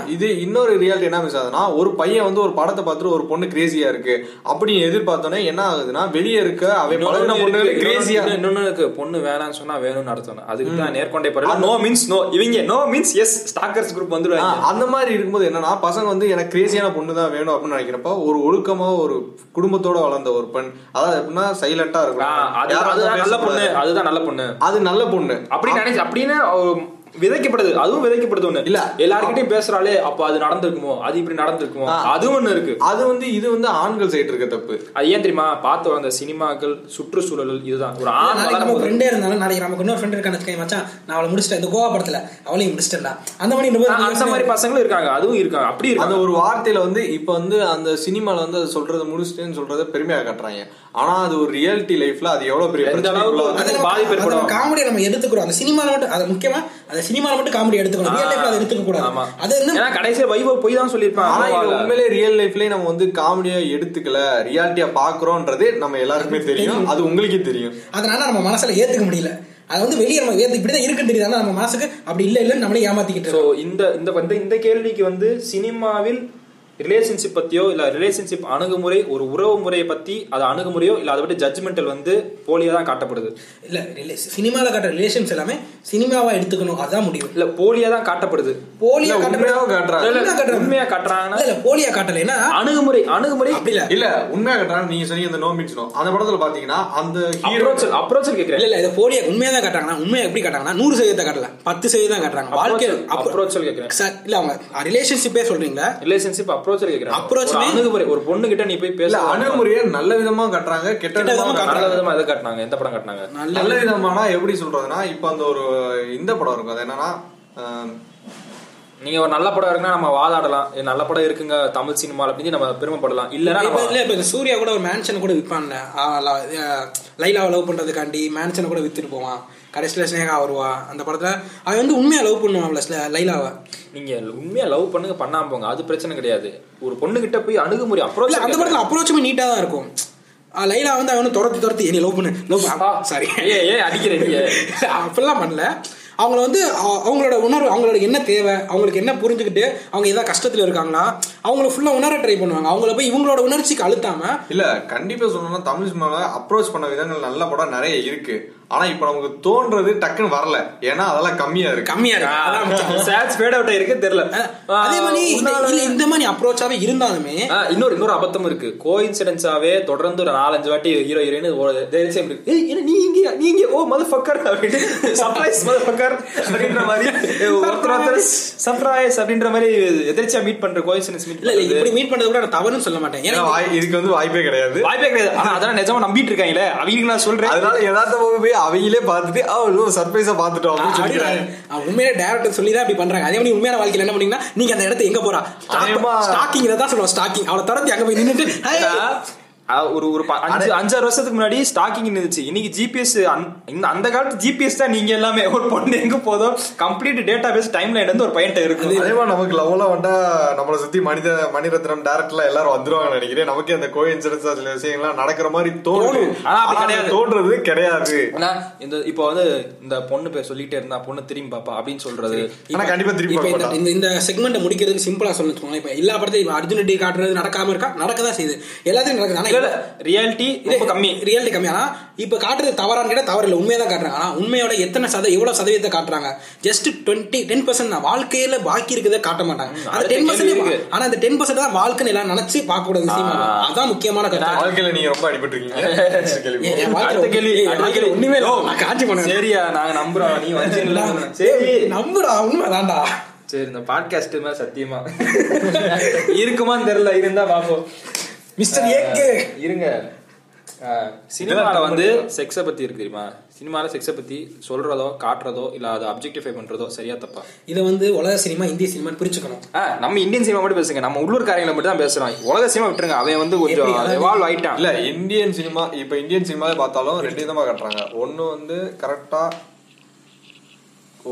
இது இன்னொரு ரியாலிட்டி என்ன மிஸ் ஆகுதுன்னா ஒரு பையன் வந்து ஒரு படத்தை பார்த்துட்டு ஒரு பொண்ணு கிரேசியா இருக்கு. அப்படி எதிர்பார்த்தோன்னே என்ன ஆகுதுன்னா வெளியே இருக்க அவன் பழகின பொண்ணு கிரேசியா இன்னொன்னு- பொண்ணு வேணாம்னு சொன்னா வேணும்னு நடத்தணும் அதுக்கு தான் நேர்கொண்டே பாரு நோ மீன்ஸ் நோ இவங்க no means yes stalkers group ஆ, வந்துருவாங்க அந்த மாதிரி இருக்கும்போது என்னன்னா பசங்க வந்து எனக்கு கிரேசியான பொண்ணு தான் வேணும் அப்படின்னு நினைக்கிறப்ப ஒரு ஒழுக்கமா ஒரு குடும்பத்தோட வளர்ந்த ஒரு பெண் அதாவது எப்படின்னா சைலண்டா யாரும் அதுதான் நல்ல பொண்ணு. அதுதான் நல்ல பொண்ணு. அது நல்ல பொண்ணு. அப்படி நினைச்சு அப்படின்னு விதைக்கப்படுது அதுவும் விதைக்கப்படுது ஒண்ணு. இல்ல. எல்லார்கிட்டயும் பேசுறாளே அப்ப அது நடந்திருக்குமோ? அது இப்படி நடந்திருக்குமோ? அதுவும் ஒண்ணு இருக்கு. அது வந்து இது வந்து ஆண்கள் சைடு இருக்க தப்பு. அது ஏன் தெரியுமா? பார்த்து வந்த சினிமாக்கள் சுற்றுச்சூழல் இதுதான். ஒரு ஆண் நம்ம ஃப்ரெண்டே இருந்தாலும் நாளைக்கு நமக்கு இன்னொரு ஃப்ரெண்ட் இருக்கான்னு வச்சுக்கோங்க மச்சான் நான் அவளை முடிச்சிட்டேன். இந்த கோவா படத்துல அவளையும் முடிச்சிட்டேன்டா. அந்த மாதிரி அந்த மாதிரி பசங்களும் இருக்காங்க. அதுவும் இருக்காங்க அப்படி அந்த இருக்காங்க ஒரு வார்த்தையில வந்து இப்ப வந்து அந்த சினிமால வந்து அது சொல்றத முடிச்சிட்டேன்னு சொல்றத பெருமையா காட்டுறாங்க. ஆனா அது ஒரு ரியாலிட்டி லைஃப்ல அது எவ்வளவு பெரிய அது பாதிப்பு. காமெடியை நம்ம எடுத்துக்கிறோம். அந்த சினிமால மட்டும் அது முக்கியமா அந்த சினிமால மட்டும் காமெடி எடுத்துக்கணும். ரியல் லைஃப்ல அதை எடுத்துக்க கூடாது. ஆமா. அது வந்து ஏன்னா கடைசியா வைபவ் போய் தான் சொல்லியிருப்பான் ஆனா. உண்மையிலே ரியல் லைஃப்லயே நம்ம வந்து காமெடியா எடுத்துக்கல. ரியாலிட்டியா பாக்குறோம்ன்றது நம்ம எல்லாருக்குமே தெரியும். அது உங்களுக்கே தெரியும். அதனால நம்ம மனசுல ஏத்துக்க முடியல. அது வந்து வெளியே நம்ம ஏத்து இப்படிதான் இருக்குன்னு தெரியுது. ஆனா நம்ம மனசுக்கு அப்படி இல்ல இல்லன்னு நம்மளே ஏமாத்திக்கிட்டு. இந்த இந்த வந்து இந்த கேள்விக்கு வந்து சினிமாவில் ரிலேஷன்ஷிப் பத்தியோ இல்ல ரிலேஷன்ஷிப் அணுகுமுறை ஒரு உறவு முறையை பத்தி அது அணுகுமுறையோ இல்ல அதை விட்டு ஜட்ஜ்மெண்டல் வந்து போலியா தான் காட்டப்படுது. இல்ல ரிலே- சினிமால காட்டுற ரிலேஷன்ஸ் எல்லாமே சினிமாவா எடுத்துக்கணும் அதான் முடியும். இல்ல போலியா தான் காட்டப்படுது. போலியா இல்ல, காட்டுற உண்மையாவும் காட்டுறாங்க. இல்ல, இல்ல, உண்மையா காட்டுறாங்க. உண்மையா காட்டுறாங்கன்னா இல்ல, இல்ல, போலியா காட்டல. ஏன்னா அணுகுமுறை அணுகுமுறை இல்ல. இல்ல உண்மையா கட்டுறாங்க. நீங்க சொன்னீங்க அந்த நோ மீன்ஸ் நோ அந்த படத்துல பாத்தீங்கன்னா அந்த அப்ரோச் அப்ரோச் கேக்குறேன். இல்ல இல்ல இதை போலியா உண்மையா தான் காட்டுறாங்கன்னா உண்மையா எப்படி காட்டுறாங்கன்னா நூறு சதவீதத்தை காட்டல. பத்து சதவீதம் தான் காட்டுறாங்க. வாழ்க்கை அப்ரோச் கேக்குறேன். சார் இல்ல அவங்க ரிலேஷன்ஷிப்பே சொல்றீங்களா? ரிலேஷன்ஷிப் அப்ரோச் ஒரு மே- அணுகுமுறை ஒரு பொண்ணு கிட்ட நீ போய் பேச. அணுகுமுறையை நல்ல விதமா கட்டுறாங்க கெட்ட விதமா நல்ல விதமா எதை காட்டினாங்க? எந்த படம் காட்டினாங்க? நல்ல விதமானா எப்படி சொல்றதுன்னா இப்ப அந்த ஒரு இந்த படம் இருக்கும். அது என்னன்னா நீங்க ஒரு நல்ல படம் இருக்குன்னா நம்ம வாதாடலாம். நல்ல படம் இருக்குங்க தமிழ் சினிமால அப்படின்னு நம்ம பெருமைப்படலாம். இல்லன்னா இப்ப இல்ல சூர்யா கூட ஒரு மேன்ஷன் கூட விற்பான்ல லைலாவை லவ் பண்றதுக்காண்டி மேன்ஷனை கூட வித்துட்டு போவான். கடைசியில ஸ்னேகா வருவா. அந்த படத்துல அவன் வந்து உண்மையா லவ் பண்ணுவான்ல ஸ்ல- லைலாவை. நீங்க உண்மையா லவ் பண்ணுங்க பண்ணாம போங்க. அது பிரச்சனை கிடையாது. ஒரு பொண்ணு கிட்ட போய் அணுகுமுறை அப்ரோச் அந்த படத்துல அப்ரோச்சுமே நீட்டா தான் இருக்கும். லைலா வந்து அவனை துரத்தி துரத்தி என்னை லவ் பண்ணு லவ் சாரி ஏ ஏ அடிக்கிற நீங்க. அப்படிலாம் பண்ணல. அவங்கள வந்து அவங்களோட உணர்வு அவங்களோட என்ன தேவை அவங்களுக்கு என்ன புரிஞ்சுக்கிட்டு அவங்க ஏதாவது கஷ்டத்துல இருக்காங்களா அவங்கள ஃபுல்லா உணர ட்ரை பண்ணுவாங்க. அவங்கள போய் இவங்களோட உணர்ச்சிக்கு அழுத்தாம இல்ல கண்டிப்பா சொல்லணும்னா தமிழ் சினிமாவை அப்ரோச் பண்ண விதங்கள் நல்ல படம் நிறைய இருக்கு. ஆனா இப்ப நமக்கு தோன்றது டக்குன்னு வரல. ஏன்னா அதெல்லாம் கம்மியா இருக்கு. கம்மியா இருக்கு. சேட்ஸ் ஃபேட் அவுட் இருக்கு தெரியல. அதே மாதிரி இல்ல இந்த மாதிரி அப்ரோச்சாவே இருந்தாலுமே இன்னொரு இன்னொரு அபத்தம் இருக்கு. கோ இன்சிடென்ட்ஸாவே தொடர்ந்து ஒரு நாலஞ்சு வாட்டி ஹீரோ ஹீரோயின் தைரியம் இருக்கு ஏய் என்ன நீ இங்க நீ இங்க ஓ மதர் ஃபக்கர் அப்படின்னு சர்ப்ரைஸ் மதர் ஃபக்கர் அப்படின்ற மாதிரி ஒருத்தர் ஒருத்தர் சர்ப்ரைஸ் அப்படின்ற மாதிரி எதிர்ச்சியா மீட் பண்ற கோ இன்சிடென்ட்ஸ் மீட் இல்ல இப்படி மீட் பண்றது கூட நான் தவறுன்னு சொல்ல மாட்டேன். ஏன்னா இதுக்கு வந்து வாய்ப்பே கிடையாது. வாய்ப்பே கிடையாது. ஆனா அதெல்லாம் நிஜமா நம்பிட்டு இருக்காங்களே. அவங்களுக்கு நான் சொல்றேன். அதனால யதார்த்தமாக போய் அவங்களே பார்த்துட்டு அவ சர்ப்ரைஸா பார்த்துட்டோம் அப்படின்னு அவன் உண்மையிலே டேரக்டர் சொல்லி தான் அப்படி பண்றாங்க. அதே மாதிரி உண்மையான வாழ்க்கையில என்ன பண்ணீங்கன்னா நீங்க அந்த இடத்த எங்க போறா? அதேமா- ஸ்டாக்கிங் தான் சொல்லுவோம் ஸ்டாக்கிங் அவளை தொடர்ந்து அங்க போய். ஆ, ஒரு ஒரு ப- அஞ்சு அஞ்சாறு வருஷத்துக்கு முன்னாடி ஸ்டாக்கிங் இருந்துச்சு. இன்னைக்கு ஜிபிஎஸ் அந்த காலத்து ஜிபிஎஸ் தான் நீங்க எல்லாமே. ஒரு பொண்ணு எங்க போதும் complete database timeline வந்து ஒரு பையன்ட்ட இருக்கும். அதே மாதிரி நமக்கு லவ்லாம் வந்தா நம்மளை சுத்தி மனித மணிரத்னம் டேரக்டர்ல எல்லாரும் வந்துருவாங்கன்னு நினைக்கிறேன். நமக்கு அந்த கோ இன்சிடென்ஸ் சில விஷயங்கள்லாம் நடக்கிற மாதிரி தோணும் தோணும். ஆனா அப்படி ஆனா கிடையாது. தோன்றது கிடையாது. ஆனா இந்த இப்போ வந்து இந்த பொண்ணு பேர் சொல்லிட்டே இருந்தா பொண்ணு திரும்பி பாப்பா அப்படின்னு சொல்றது. ஆனா கண்டிப்பா பார்க்க இந்த-. இந்த இந்த செக்மெண்ட் முடிக்கிறதுக்கு சிம்பிளா சொல்லணும் இப்ப எல்லா படத்தையும் இப்ப அர்ஜுன் ரெட்டி காட்டுறது நடக்காம இருக்கா? நடக்கதான் செய்யுது. எல்லாத்தையும் நடக்குது. ஆனா இல்ல ரியாலிட்டி ரொம்ப கம்மி. ரியாலிட்டி கம்மி. ஆனா இப்ப காட்டுறது தவறான்னு கேட்டா தவறு இல்ல. உண்மையை தான் காட்டுறாங்க. ஆனா உண்மையோட எத்தனை சத எவ்வளவு சதவீதத்தை காட்டுறாங்க? ஜஸ்ட் டுவெண்ட்டி டென் பர்சன்ட் தான். வாழ்க்கையில பாக்கி இருக்கிறத காட்ட மாட்டாங்க. அந்த டென். பர்சன்ட் ஆனா அந்த டென் பர்சன்ட் தான் வாழ்க்கைன்னு எல்லாம் நினைச்சு பார்க்க கூடாது விஷயம் அதான் முக்கியமான கருத்து. வாழ்க்கையில நீங்க ரொம்ப அடிபட்டிருக்கீங்க. ஒண்ணுமே இல்ல. நான் காட்சி பண்ணுவேன் சரியா நாங்க நம்புறோம். நீ வந்தீங்களா சரி. நம்புடா. உண்மை தான்டா. சரி இந்த பாட்காஸ்ட் மேல சத்தியமா. இருக்குமான்னு தெரியல. இருந்தா பாப்போம். Mister AK. இருங்க. சினிமால வந்து செக்ஸ பத்தி இருக்கு தெரியுமா? சினிமால செக்ஸ பத்தி சொல்றதோ காட்டுறதோ இல்ல அதை அப்ஜெக்டிஃபை பண்றதோ சரியா தப்பா? இதை வந்து உலக சினிமா இந்திய சினிமான்னு பிரிச்சுக்கணும். ஆ, நம்ம இந்தியன் சினிமா மட்டும் பேசுங்க. நம்ம உள்ளூர் காரியங்களை மட்டும் தான் பேசுறோம். உலக சினிமா விட்டுருங்க. அவன் வந்து கொஞ்சம் எவால்வ் ஆயிட்டான். இல்ல இந்தியன் சினிமா இப்ப இந்தியன் சினிமாவே பார்த்தாலும் ரெண்டு விதமா காட்டுறாங்க. ஒண்ணு வந்து கரெக்டா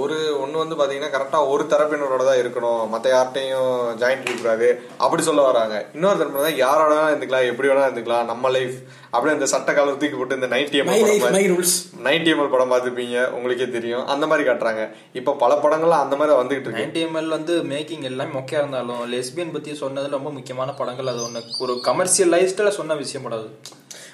ஒரு ஒண்ணு வந்து பாத்தீங்கன்னா கரெக்டா ஒரு தரப்பினரோட தான் இருக்கணும். மத்த யார்கிட்டையும் ஜாயிண்ட் இருக்கக்கூடாது அப்படி சொல்ல வராங்க. இன்னொரு தரப்பு தான் யாரோட வேணா இருந்துக்கலாம் எப்படி வேணா இருந்துக்கலாம் நம்ம லைஃப் அப்படியே இந்த சட்ட காலம் தூக்கி போட்டு இந்த ninety life my rules ninety ML படம் பார்த்துப்பீங்க உங்களுக்கே தெரியும். அந்த மாதிரி காட்டுறாங்க. இப்ப பல படங்கள்லாம் அந்த மாதிரி வந்துகிட்டு இருக்கு. நைன்டி எம்எல் வந்து மேக்கிங் எல்லாமே மொக்கையா இருந்தாலும் லெஸ்பியன் பத்தி சொன்னது ரொம்ப முக்கியமான படங்கள். அது ஒண்ணு ஒரு கமர்ஷியலைஸ்டில் சொன்ன விஷயம் படாது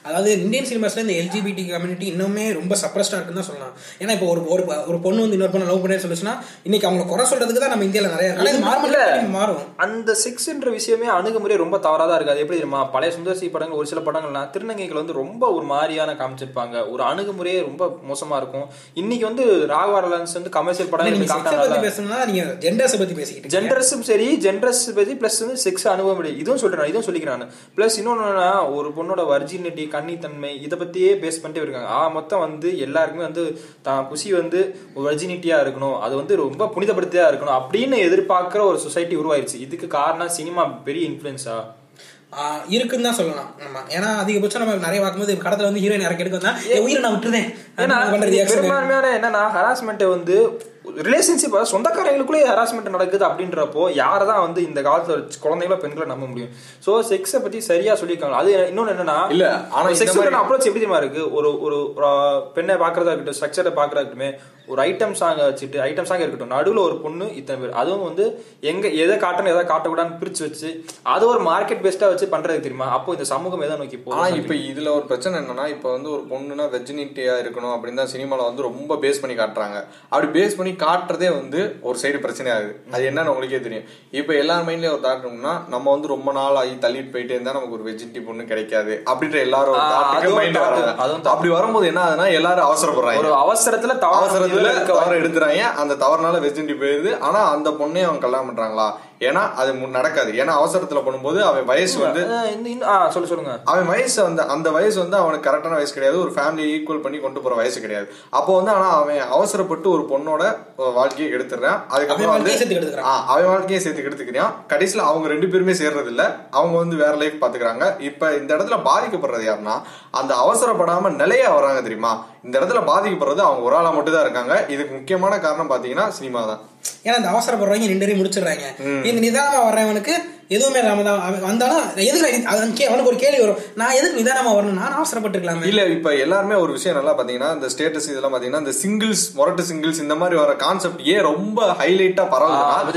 அதாவது இந்தியன் சினிமாஸ்ல இந்த எல்ஜிபிடி கம்யூனிட்டி இன்னுமே ரொம்ப சப்ரஸ்டா இருக்குன்னு தான் சொல்லலாம். ஏன்னா இப்போ ஒரு ஒரு ஒரு பொண்ணு வந்து இன்னொரு பொண்ணு லவ் பண்ணி சொல்லுச்சுன்னா இன்னைக்கு அவங்கள குறை சொல்றதுக்கு தான் நம்ம இந்தியால நிறைய. மாறும். அந்த செக்ஸ்ன்ற விஷயமே அணுகுமுறை ரொம்ப தவறா தான் இருக்கு. அது எப்படி தெரியுமா? பழைய சுந்தர்சி படங்கள் ஒரு சில படங்கள்லாம் திருநங்கைகள் வந்து ரொம்ப ஒரு மாதிரியான காமிச்சிருப்பாங்க. ஒரு அணுகுமுறையே ரொம்ப மோசமா இருக்கும். இன்னைக்கு வந்து ராகவா லாரன்ஸ் வந்து கமர்ஷியல் படம் பேசணும்னா நீங்க ஜெண்டர்ஸை பத்தி பேசிக்கிட்டு ஜெண்டர்ஸும் சரி ஜெண்டர்ஸ் பத்தி பிளஸ் வந்து செக்ஸ் அனுபவம் இதுவும் சொல்றேன் இதுவும் சொல்லிக்கிறேன் பிளஸ் இன்னொன்னு ஒரு பொண்ணோட வர்ஜினிட்டி கன்னித்தன்மை இதை பத்தியே பேஸ் பண்ணிட்டே இருக்காங்க. ஆ மொத்தம் வந்து எல்லாருக்குமே வந்து தான் குசி வந்து ஒரு இருக்கணும். அது வந்து ரொம்ப புனிதப்படுத்தியா இருக்கணும் அப்படின்னு எதிர்பார்க்கிற ஒரு சொசைட்டி உருவாயிருச்சு. இதுக்கு காரணம் சினிமா பெரிய இன்ஃபுளுன்ஸா ஆஹ் இருக்குன்னு தான் சொல்லலாம். நம்ம ஏன்னா அதிகபட்சம் நம்ம நிறைய பார்க்கும்போது கடத்துல வந்து ஹீரோயின் இறக்கி எடுக்க வந்தா உயிரை நான். பெரும்பான்மையான என்னன்னா ஹராஸ்மெண்ட் வந்து ரிலேஷன்ஷிப் சொந்தக்காரங்களுக்குள்ளே ஹராஸ்மெண்ட் நடக்குது அப்படின்றப்போ யாரை தான் வந்து இந்த காலத்துல குழந்தைகளோ பெண்களை நம்ப முடியும்? சோ செக்ஸை பத்தி சரியா சொல்லியிருக்காங்க. அது இன்னொன்னு என்னன்னா இல்ல, ஆனா இந்த செக்ஸ் அப்ரோச் எப்படி தெரியுமா இருக்கு? ஒரு ஒரு பெண்ணை பாக்குறதா இருக்கட்டும் ஸ்ட்ரக்சரை பாக்குறதா இருக்கட்டுமே ஒரு ஐட்டம் சாங் வச்சுட்டு ஐட்டம் சாங் இருக்கட்டும் நடுவுல ஒரு பொண்ணு இத்தனை பேர். அதுவும் வந்து எங்க எதை காட்டணும் எதை காட்டக்கூடாதுன்னு பிரிச்சு வச்சு அது ஒரு மார்க்கெட் பெஸ்டா வச்சு பண்றது தெரியுமா? அப்போ இந்த சமூகம் எதை நோக்கி போகுது? இப்ப இதுல ஒரு பிரச்சனை என்னன்னா இப்ப வந்து ஒரு பொண்ணுனா வெர்ஜினிட்டியா இருக்கணும் அப்படின்னு தான் சினிமால வந்து ரொம்ப பேஸ் பண்ணி காட்டுறாங்க. அப்படி பேஸ் பண்ணி காட்டுறதே வந்து ஒரு சைடு பிரச்சனை ஆகுது அது என்னன்னு உங்களுக்கே தெரியும். இப்ப எல்லார் மைண்ட்லயும் ஒரு தாட்டம்னா நம்ம வந்து ரொம்ப நாள் ஆகி தள்ளிட்டு போயிட்டே இருந்தா நமக்கு ஒரு வெஜினிட்டி பொண்ணு கிடைக்காது அப்படின்ற எல்லாரும். அப்படி வரும்போது என்ன ஆகுதுன்னா எல்லாரும் அவசரப்படுறாங்க. ஒரு அவசரத்துல அவசரத்துல இருக்க தவறு எடுத்துறாங்க அந்த தவறுனால வெஜினிட்டி போயிருது. ஆனா அந்த பொண்ணே அவங்க கல்யாணம் பண்றாங்களா? ஏன்னா அது நடக்காது. ஏன்னா அவசரத்துல பண்ணும்போது அவன் வயசு வந்து சொல்லு சொல்லுங்க. அவன் வயசு வந்து அந்த வயசு வந்து அவனுக்கு கரெக்டான வயசு கிடையாது. ஒரு ஃபேமிலியை ஈக்குவல் பண்ணி கொண்டு போற வயசு கிடையாது. அப்போ வந்து ஆனா அவன் அவசரப்பட்டு ஒரு பொண்ணோட வாழ்க்கையை எடுத்துறான் அதுக்கப்புறம் வந்து அவன் வாழ்க்கையை சேர்த்து எடுத்துக்கிறான் கடைசியில அவங்க ரெண்டு பேருமே சேர்றது இல்ல அவங்க வந்து வேற லைஃப் பாத்துக்கிறாங்க. இப்ப இந்த இடத்துல பாதிக்கப்படுறது யாருன்னா அந்த அவசரப்படாம நிலையா வராங்க தெரியுமா? இந்த இடத்துல பாதிக்கப்படுறது அவங்க ஒரு ஆளா மட்டும் தான் இருக்காங்க. இதுக்கு முக்கியமான காரணம் பாத்தீங்கன்னா சினிமா தான் ஏன்னா இந்த அவசரப்படுறவங்க ரெண்டு பேரும் முடிச்சிடுறாங்க. இந்த நிதானமா வர்றவனுக்கு எதுவுமே தான் அவன் வந்தாலும் எதுக்கு அவனுக்கு ஒரு கேள்வி வரும். நான் எதுக்கு நிதானமா வரணும்? நான் அவசரப்பட்டுக்கலாமே. இல்ல இப்ப எல்லாருமே ஒரு விஷயம் நல்லா பாத்தீங்கன்னா இந்த ஸ்டேட்டஸ் இதெல்லாம் பாத்தீங்கன்னா இந்த சிங்கிள்ஸ் மொரட்டு சிங்கிள்ஸ் இந்த மாதிரி வர கான்செப்ட் ஏன் ரொம்ப ஹைலைட்டா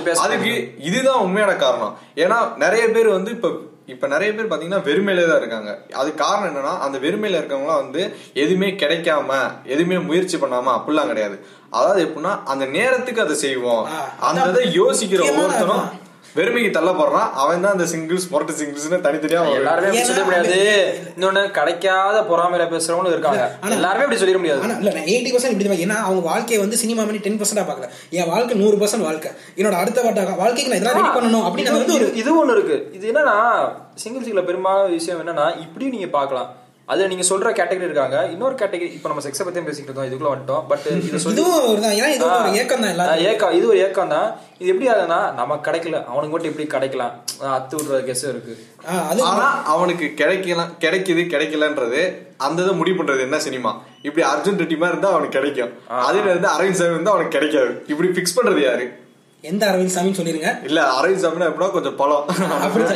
பேச அதுக்கு இதுதான் உண்மையான காரணம். ஏன்னா நிறைய பேர் வந்து இப்ப இப்ப நிறைய பேர் பாத்தீங்கன்னா வெறுமையிலே தான் இருக்காங்க. அது காரணம் என்னன்னா அந்த வெறுமையில இருக்கவங்களாம் வந்து எதுவுமே கிடைக்காம எதுவுமே முயற்சி பண்ணாம அப்படிலாம் கிடையாது. அதாவது எப்படின்னா அந்த நேரத்துக்கு அதை செய்வோம். அந்த இதை யோசிக்கிற ஒவ்வொருத்தரும். வெறுமைக்கு தள்ளப்படுறான். அவன் தான் அந்த சிங்கிள்ஸ் மொரட்டு சிங்கிள்ஸ்னு தனித்தனியா எல்லாருமே அப்படி சொல்ல முடியாது இன்னொன்னு கிடைக்காத பொறாமையில பேசுறவங்களும் இருக்காங்க. எல்லாருமே அப்படி சொல்லிட முடியாது. இல்ல எயிட்டி பர்சன்ட் இப்படி. ஏன்னா அவங்க வாழ்க்கையை வந்து சினிமா பண்ணி டென் பர்சன்டா பாக்கல என் வாழ்க்கை நூறு பர்சன்ட் வாழ்க்கை. என்னோட அடுத்த வாட்ட வாழ்க்கைக்கு நான் இதெல்லாம் ரெடி பண்ணணும் அப்படின்னு வந்து இது- ஒண்ணு இருக்கு. இது என்னன்னா சிங்கிள்ஸ்ல பெரும்பாலான விஷயம் என்னன்னா இப்படியும் நீங்க பார்க்கலாம். அதுல நீங்க சொல்ற கேட்டகரி இருக்காங்க. இன்னொரு கேட்டகரி இப்ப நம்ம செக்ஸை பத்தியும் பேசிக்கிட்டு இருந்தோம் இதுக்குள்ள வந்துட்டோம். பட் இது சொல்லி இதுவும் ஒரு தான். ஏன்னா இது ஒரு ஏக்கம் தான் ஏக்கம் இது ஒரு ஏக்கம் தான். இது எப்படி ஆகுதுன்னா நமக்கு கிடைக்கல. அவனுக்கு மட்டும் எப்படி கிடைக்கலாம்? அத்து விடுற கெஸ் இருக்கு. அது ஆனா அவனுக்கு கிடைக்கலாம் கிடைக்குது கிடைக்கலன்றது அந்த இதை முடிவு பண்றது என்ன சினிமா? இப்படி அர்ஜுன் ரெட்டி மாதிரி இருந்தா அவனுக்கு கிடைக்கும். அதுல இருந்து அரவிந்த் சாமி இருந்தா அவனுக்கு கிடைக்காது. இப்படி பிக்ஸ் பண்றது யாரு? எந்த அரவிந்த் சாமின்னு சொல்லிருங்க. இல்ல அரவிந்த் சாமினா எப்படின்னா கொஞ்சம் பழம்.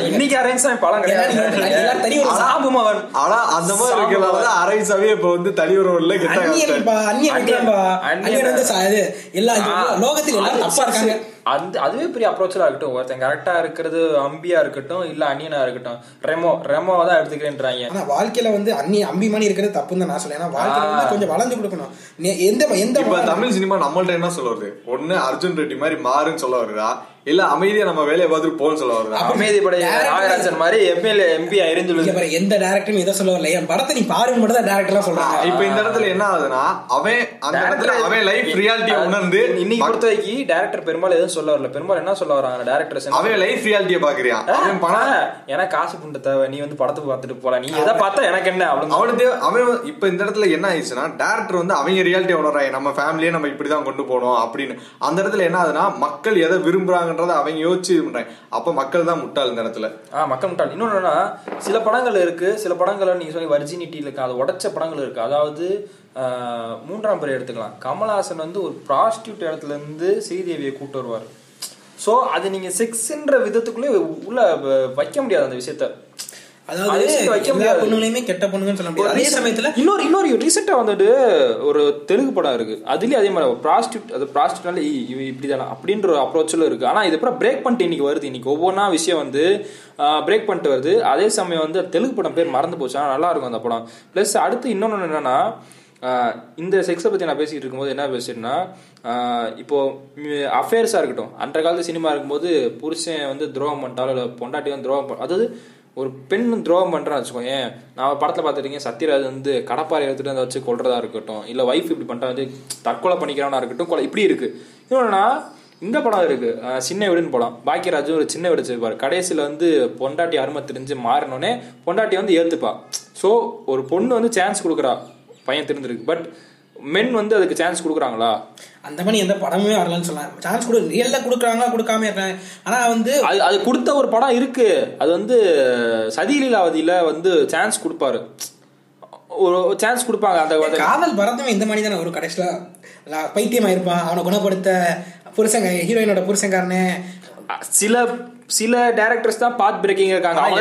இன்னைக்கு அரேஞ்ச் சாமி பழம் எல்லாரும் தனி ஒரு கிடையாது சாபு மகன் ஆனா அந்த மாதிரி இருக்கிறனால அரவிந்த் சாமி இப்ப வந்து தனி உறவுல கெட்டா அந்நியன்பா அந்நியன் அந்நியன். வந்து எல்லா லோகத்தில் எல்லாரும் தப்பா இருக்காங்க. அந்த அதுவே பெரிய அப்ரோச்சலா இருக்கட்டும். ஒருத்தன் கரெக்டா இருக்கிறது அம்பியா இருக்கட்டும் இல்ல அன்னியனா இருக்கட்டும். ரெமோ ரெமோ தான் எடுத்துக்கிறேன்றாங்க. ஆனா வாழ்க்கையில வந்து அந்நிய அம்பி மாதிரி இருக்கிறது தப்புன்னு தான் நான் சொல்லேன் ஏன்னா வாழ்க்கையில வந்து கொஞ்சம் வளர்ந்து கொடுக்கணும். எந்த எந்த இப்ப தமிழ் சினிமா நம்மள்ட்ட என்ன சொல்ல வருது ஒண்ணு அர்ஜுன் ரெட்டி மாதிரி மாறுன்னு சொல்ல வருதா? இல்ல அமைதியா நம்ம வேலையை பார்த்துட்டு போன்னு சொல்ல வருதா அமைதிப்படை நாகராஜன் மாதிரி எம்எல்ஏ எம்பி பாரு, எந்த டேரக்டரும் எதை சொல்ல வரல. என் படத்தை நீ பாருங்க மட்டும் தான் டேரக்டர்லாம் சொல்றாங்க. இப்ப இந்த இடத்துல என்ன ஆகுதுன்னா அவன் அந்த இடத்துல அவன் லைஃப் ரியாலிட்டியை உணர்ந்து இன்னைக்கு பொறுத்த வரைக்கும் டேரக்டர் பெரும்பாலும் எதுவும் சொல்ல வரல. பெரும்பாலும் என்ன சொல்ல வராங்க டேரக்டர்ஸ் அவன் லைஃப் ரியாலிட்டியை பாக்குறியான் அவன் பணம் எனக்கு காசு புண்ட தேவை. நீ வந்து படத்துக்கு பார்த்துட்டு போல நீ எதை பார்த்தா எனக்கு என்ன? அவனுக்கு அவன் இப்ப இந்த இடத்துல என்ன ஆயிடுச்சுன்னா டேரக்டர் வந்து அவங்க ரியாலிட்டி உணர்றாங்க. நம்ம ஃபேமிலியே நம்ம இப்படிதான் கொண்டு போனோம் அப்படின்னு. அந்த இடத்துல என்ன ஆகுதுன்னா மக்கள் எதை பண்றதை அவங்க யோசிச்சு இது பண்றாங்க. அப்ப மக்கள் தான் முட்டாள் இந்த இடத்துல. ஆ மக்கள் முட்டாள். இன்னொன்னு சில படங்கள் இருக்கு. சில படங்களை நீங்க சொல்லி வர்ஜினிட்டி இருக்கு. அது உடச்ச படங்கள் இருக்கு. அதாவது மூன்றாம் பிறை எடுத்துக்கலாம். கமல்ஹாசன் வந்து ஒரு ப்ராஸ்டியூட் இடத்துல இருந்து ஸ்ரீதேவியை கூட்டு வருவார். ஸோ அது நீங்க செக்ஸ்ன்ற விதத்துக்குள்ளே உள்ள வ- வைக்க முடியாது அந்த விஷயத்த. அதாவது வைக்க முடியாது. பொண்ணுங்களையுமே கெட்ட பொண்ணுங்கன்னு சொல்ல முடியாது. அதே சமயத்துல இன்னொரு இன்னொரு ரீசெண்டா வந்துட்டு ஒரு தெலுங்கு படம் இருக்கு. அதுலயும் அதே மாதிரி ப்ராஸ்டியூட் அது ப்ராஸ்டியூட்னால இப்படிதானா? அப்படின்ற ஒரு அப்ரோச்சில் இருக்கு. ஆனா இது அப்புறம் பிரேக் பண்ணிட்டு இன்னைக்கு வருது. இன்னைக்கு ஒவ்வொன்றா விஷயம் வந்து பிரேக் பண்ணிட்டு வருது. அதே சமயம் வந்து தெலுங்கு படம் பேர் மறந்து போச்சு. ஆனா நல்லா இருக்கும் அந்த படம். ப்ளஸ் அடுத்து இன்னொன்று என்னன்னா இந்த செக்ஸை பற்றி நான் பேசிக்கிட்டு இருக்கும்போது என்ன பேசிட்டேன்னா ஆஹ் இப்போ அஃபேர்ஸாக இருக்கட்டும். அன்றைய காலத்து சினிமா இருக்கும்போது புருஷன் வந்து துரோகம் பண்ணிட்டாலும் இல்லை பொண்டாட்டி வந்து துரோகம் அதாவது ஒரு பெண் துரோகம் பண்ணுறான்னு வச்சுக்கோங்க நான் படத்தில் பார்த்துருக்கீங்க சத்யராஜ் வந்து கடப்பாறை எடுத்துகிட்டு வந்து வச்சு கொள்றதா இருக்கட்டும் இல்லை ஒய்ஃப் இப்படி பண்ணுறா வந்து தற்கொலை பண்ணிக்கிறவனா இருக்கட்டும் கொலை இப்படி இருக்கு. இன்னொன்னா இந்த படம் இருக்கு. சின்ன வீடுன்னு படம் பாக்கியராஜும் ஒரு சின்ன வீடு வச்சிருப்பார். கடைசியில் வந்து பொண்டாட்டி அருமை தெரிஞ்சு மாறினோடனே பொண்டாட்டி வந்து ஏற்றுப்பா ஸோ ஒரு பொண்ணு வந்து சான்ஸ் கொடுக்குறா பையன் தெரிஞ்சிருக்கு. பட் மென் வந்து அதுக்கு சான்ஸ் கொடுக்குறாங்களா? அந்த மாதிரி எந்த படமுமே வரலன்னு சொல்லலாம் சான்ஸ் கொடு ரியல்ல கொடுக்குறாங்களா கொடுக்காம இருக்காங்க. ஆனா வந்து அது அது கொடுத்த ஒரு படம் இருக்கு. அது வந்து சதிலீலாவதியில வந்து சான்ஸ் கொடுப்பாரு. ஒரு சான்ஸ் கொடுப்பாங்க. அந்த காதல் பரதமே இந்த மாதிரி தானே ஒரு கடைசியில லா- பைத்தியமா இருப்பான் அவனை குணப்படுத்த புருஷங்க ஹீரோயினோட புருஷங்காரனே சில சில டேரக்டர்ஸ் தான் பாத் பிரேக்கிங் இருக்காங்க. அவங்க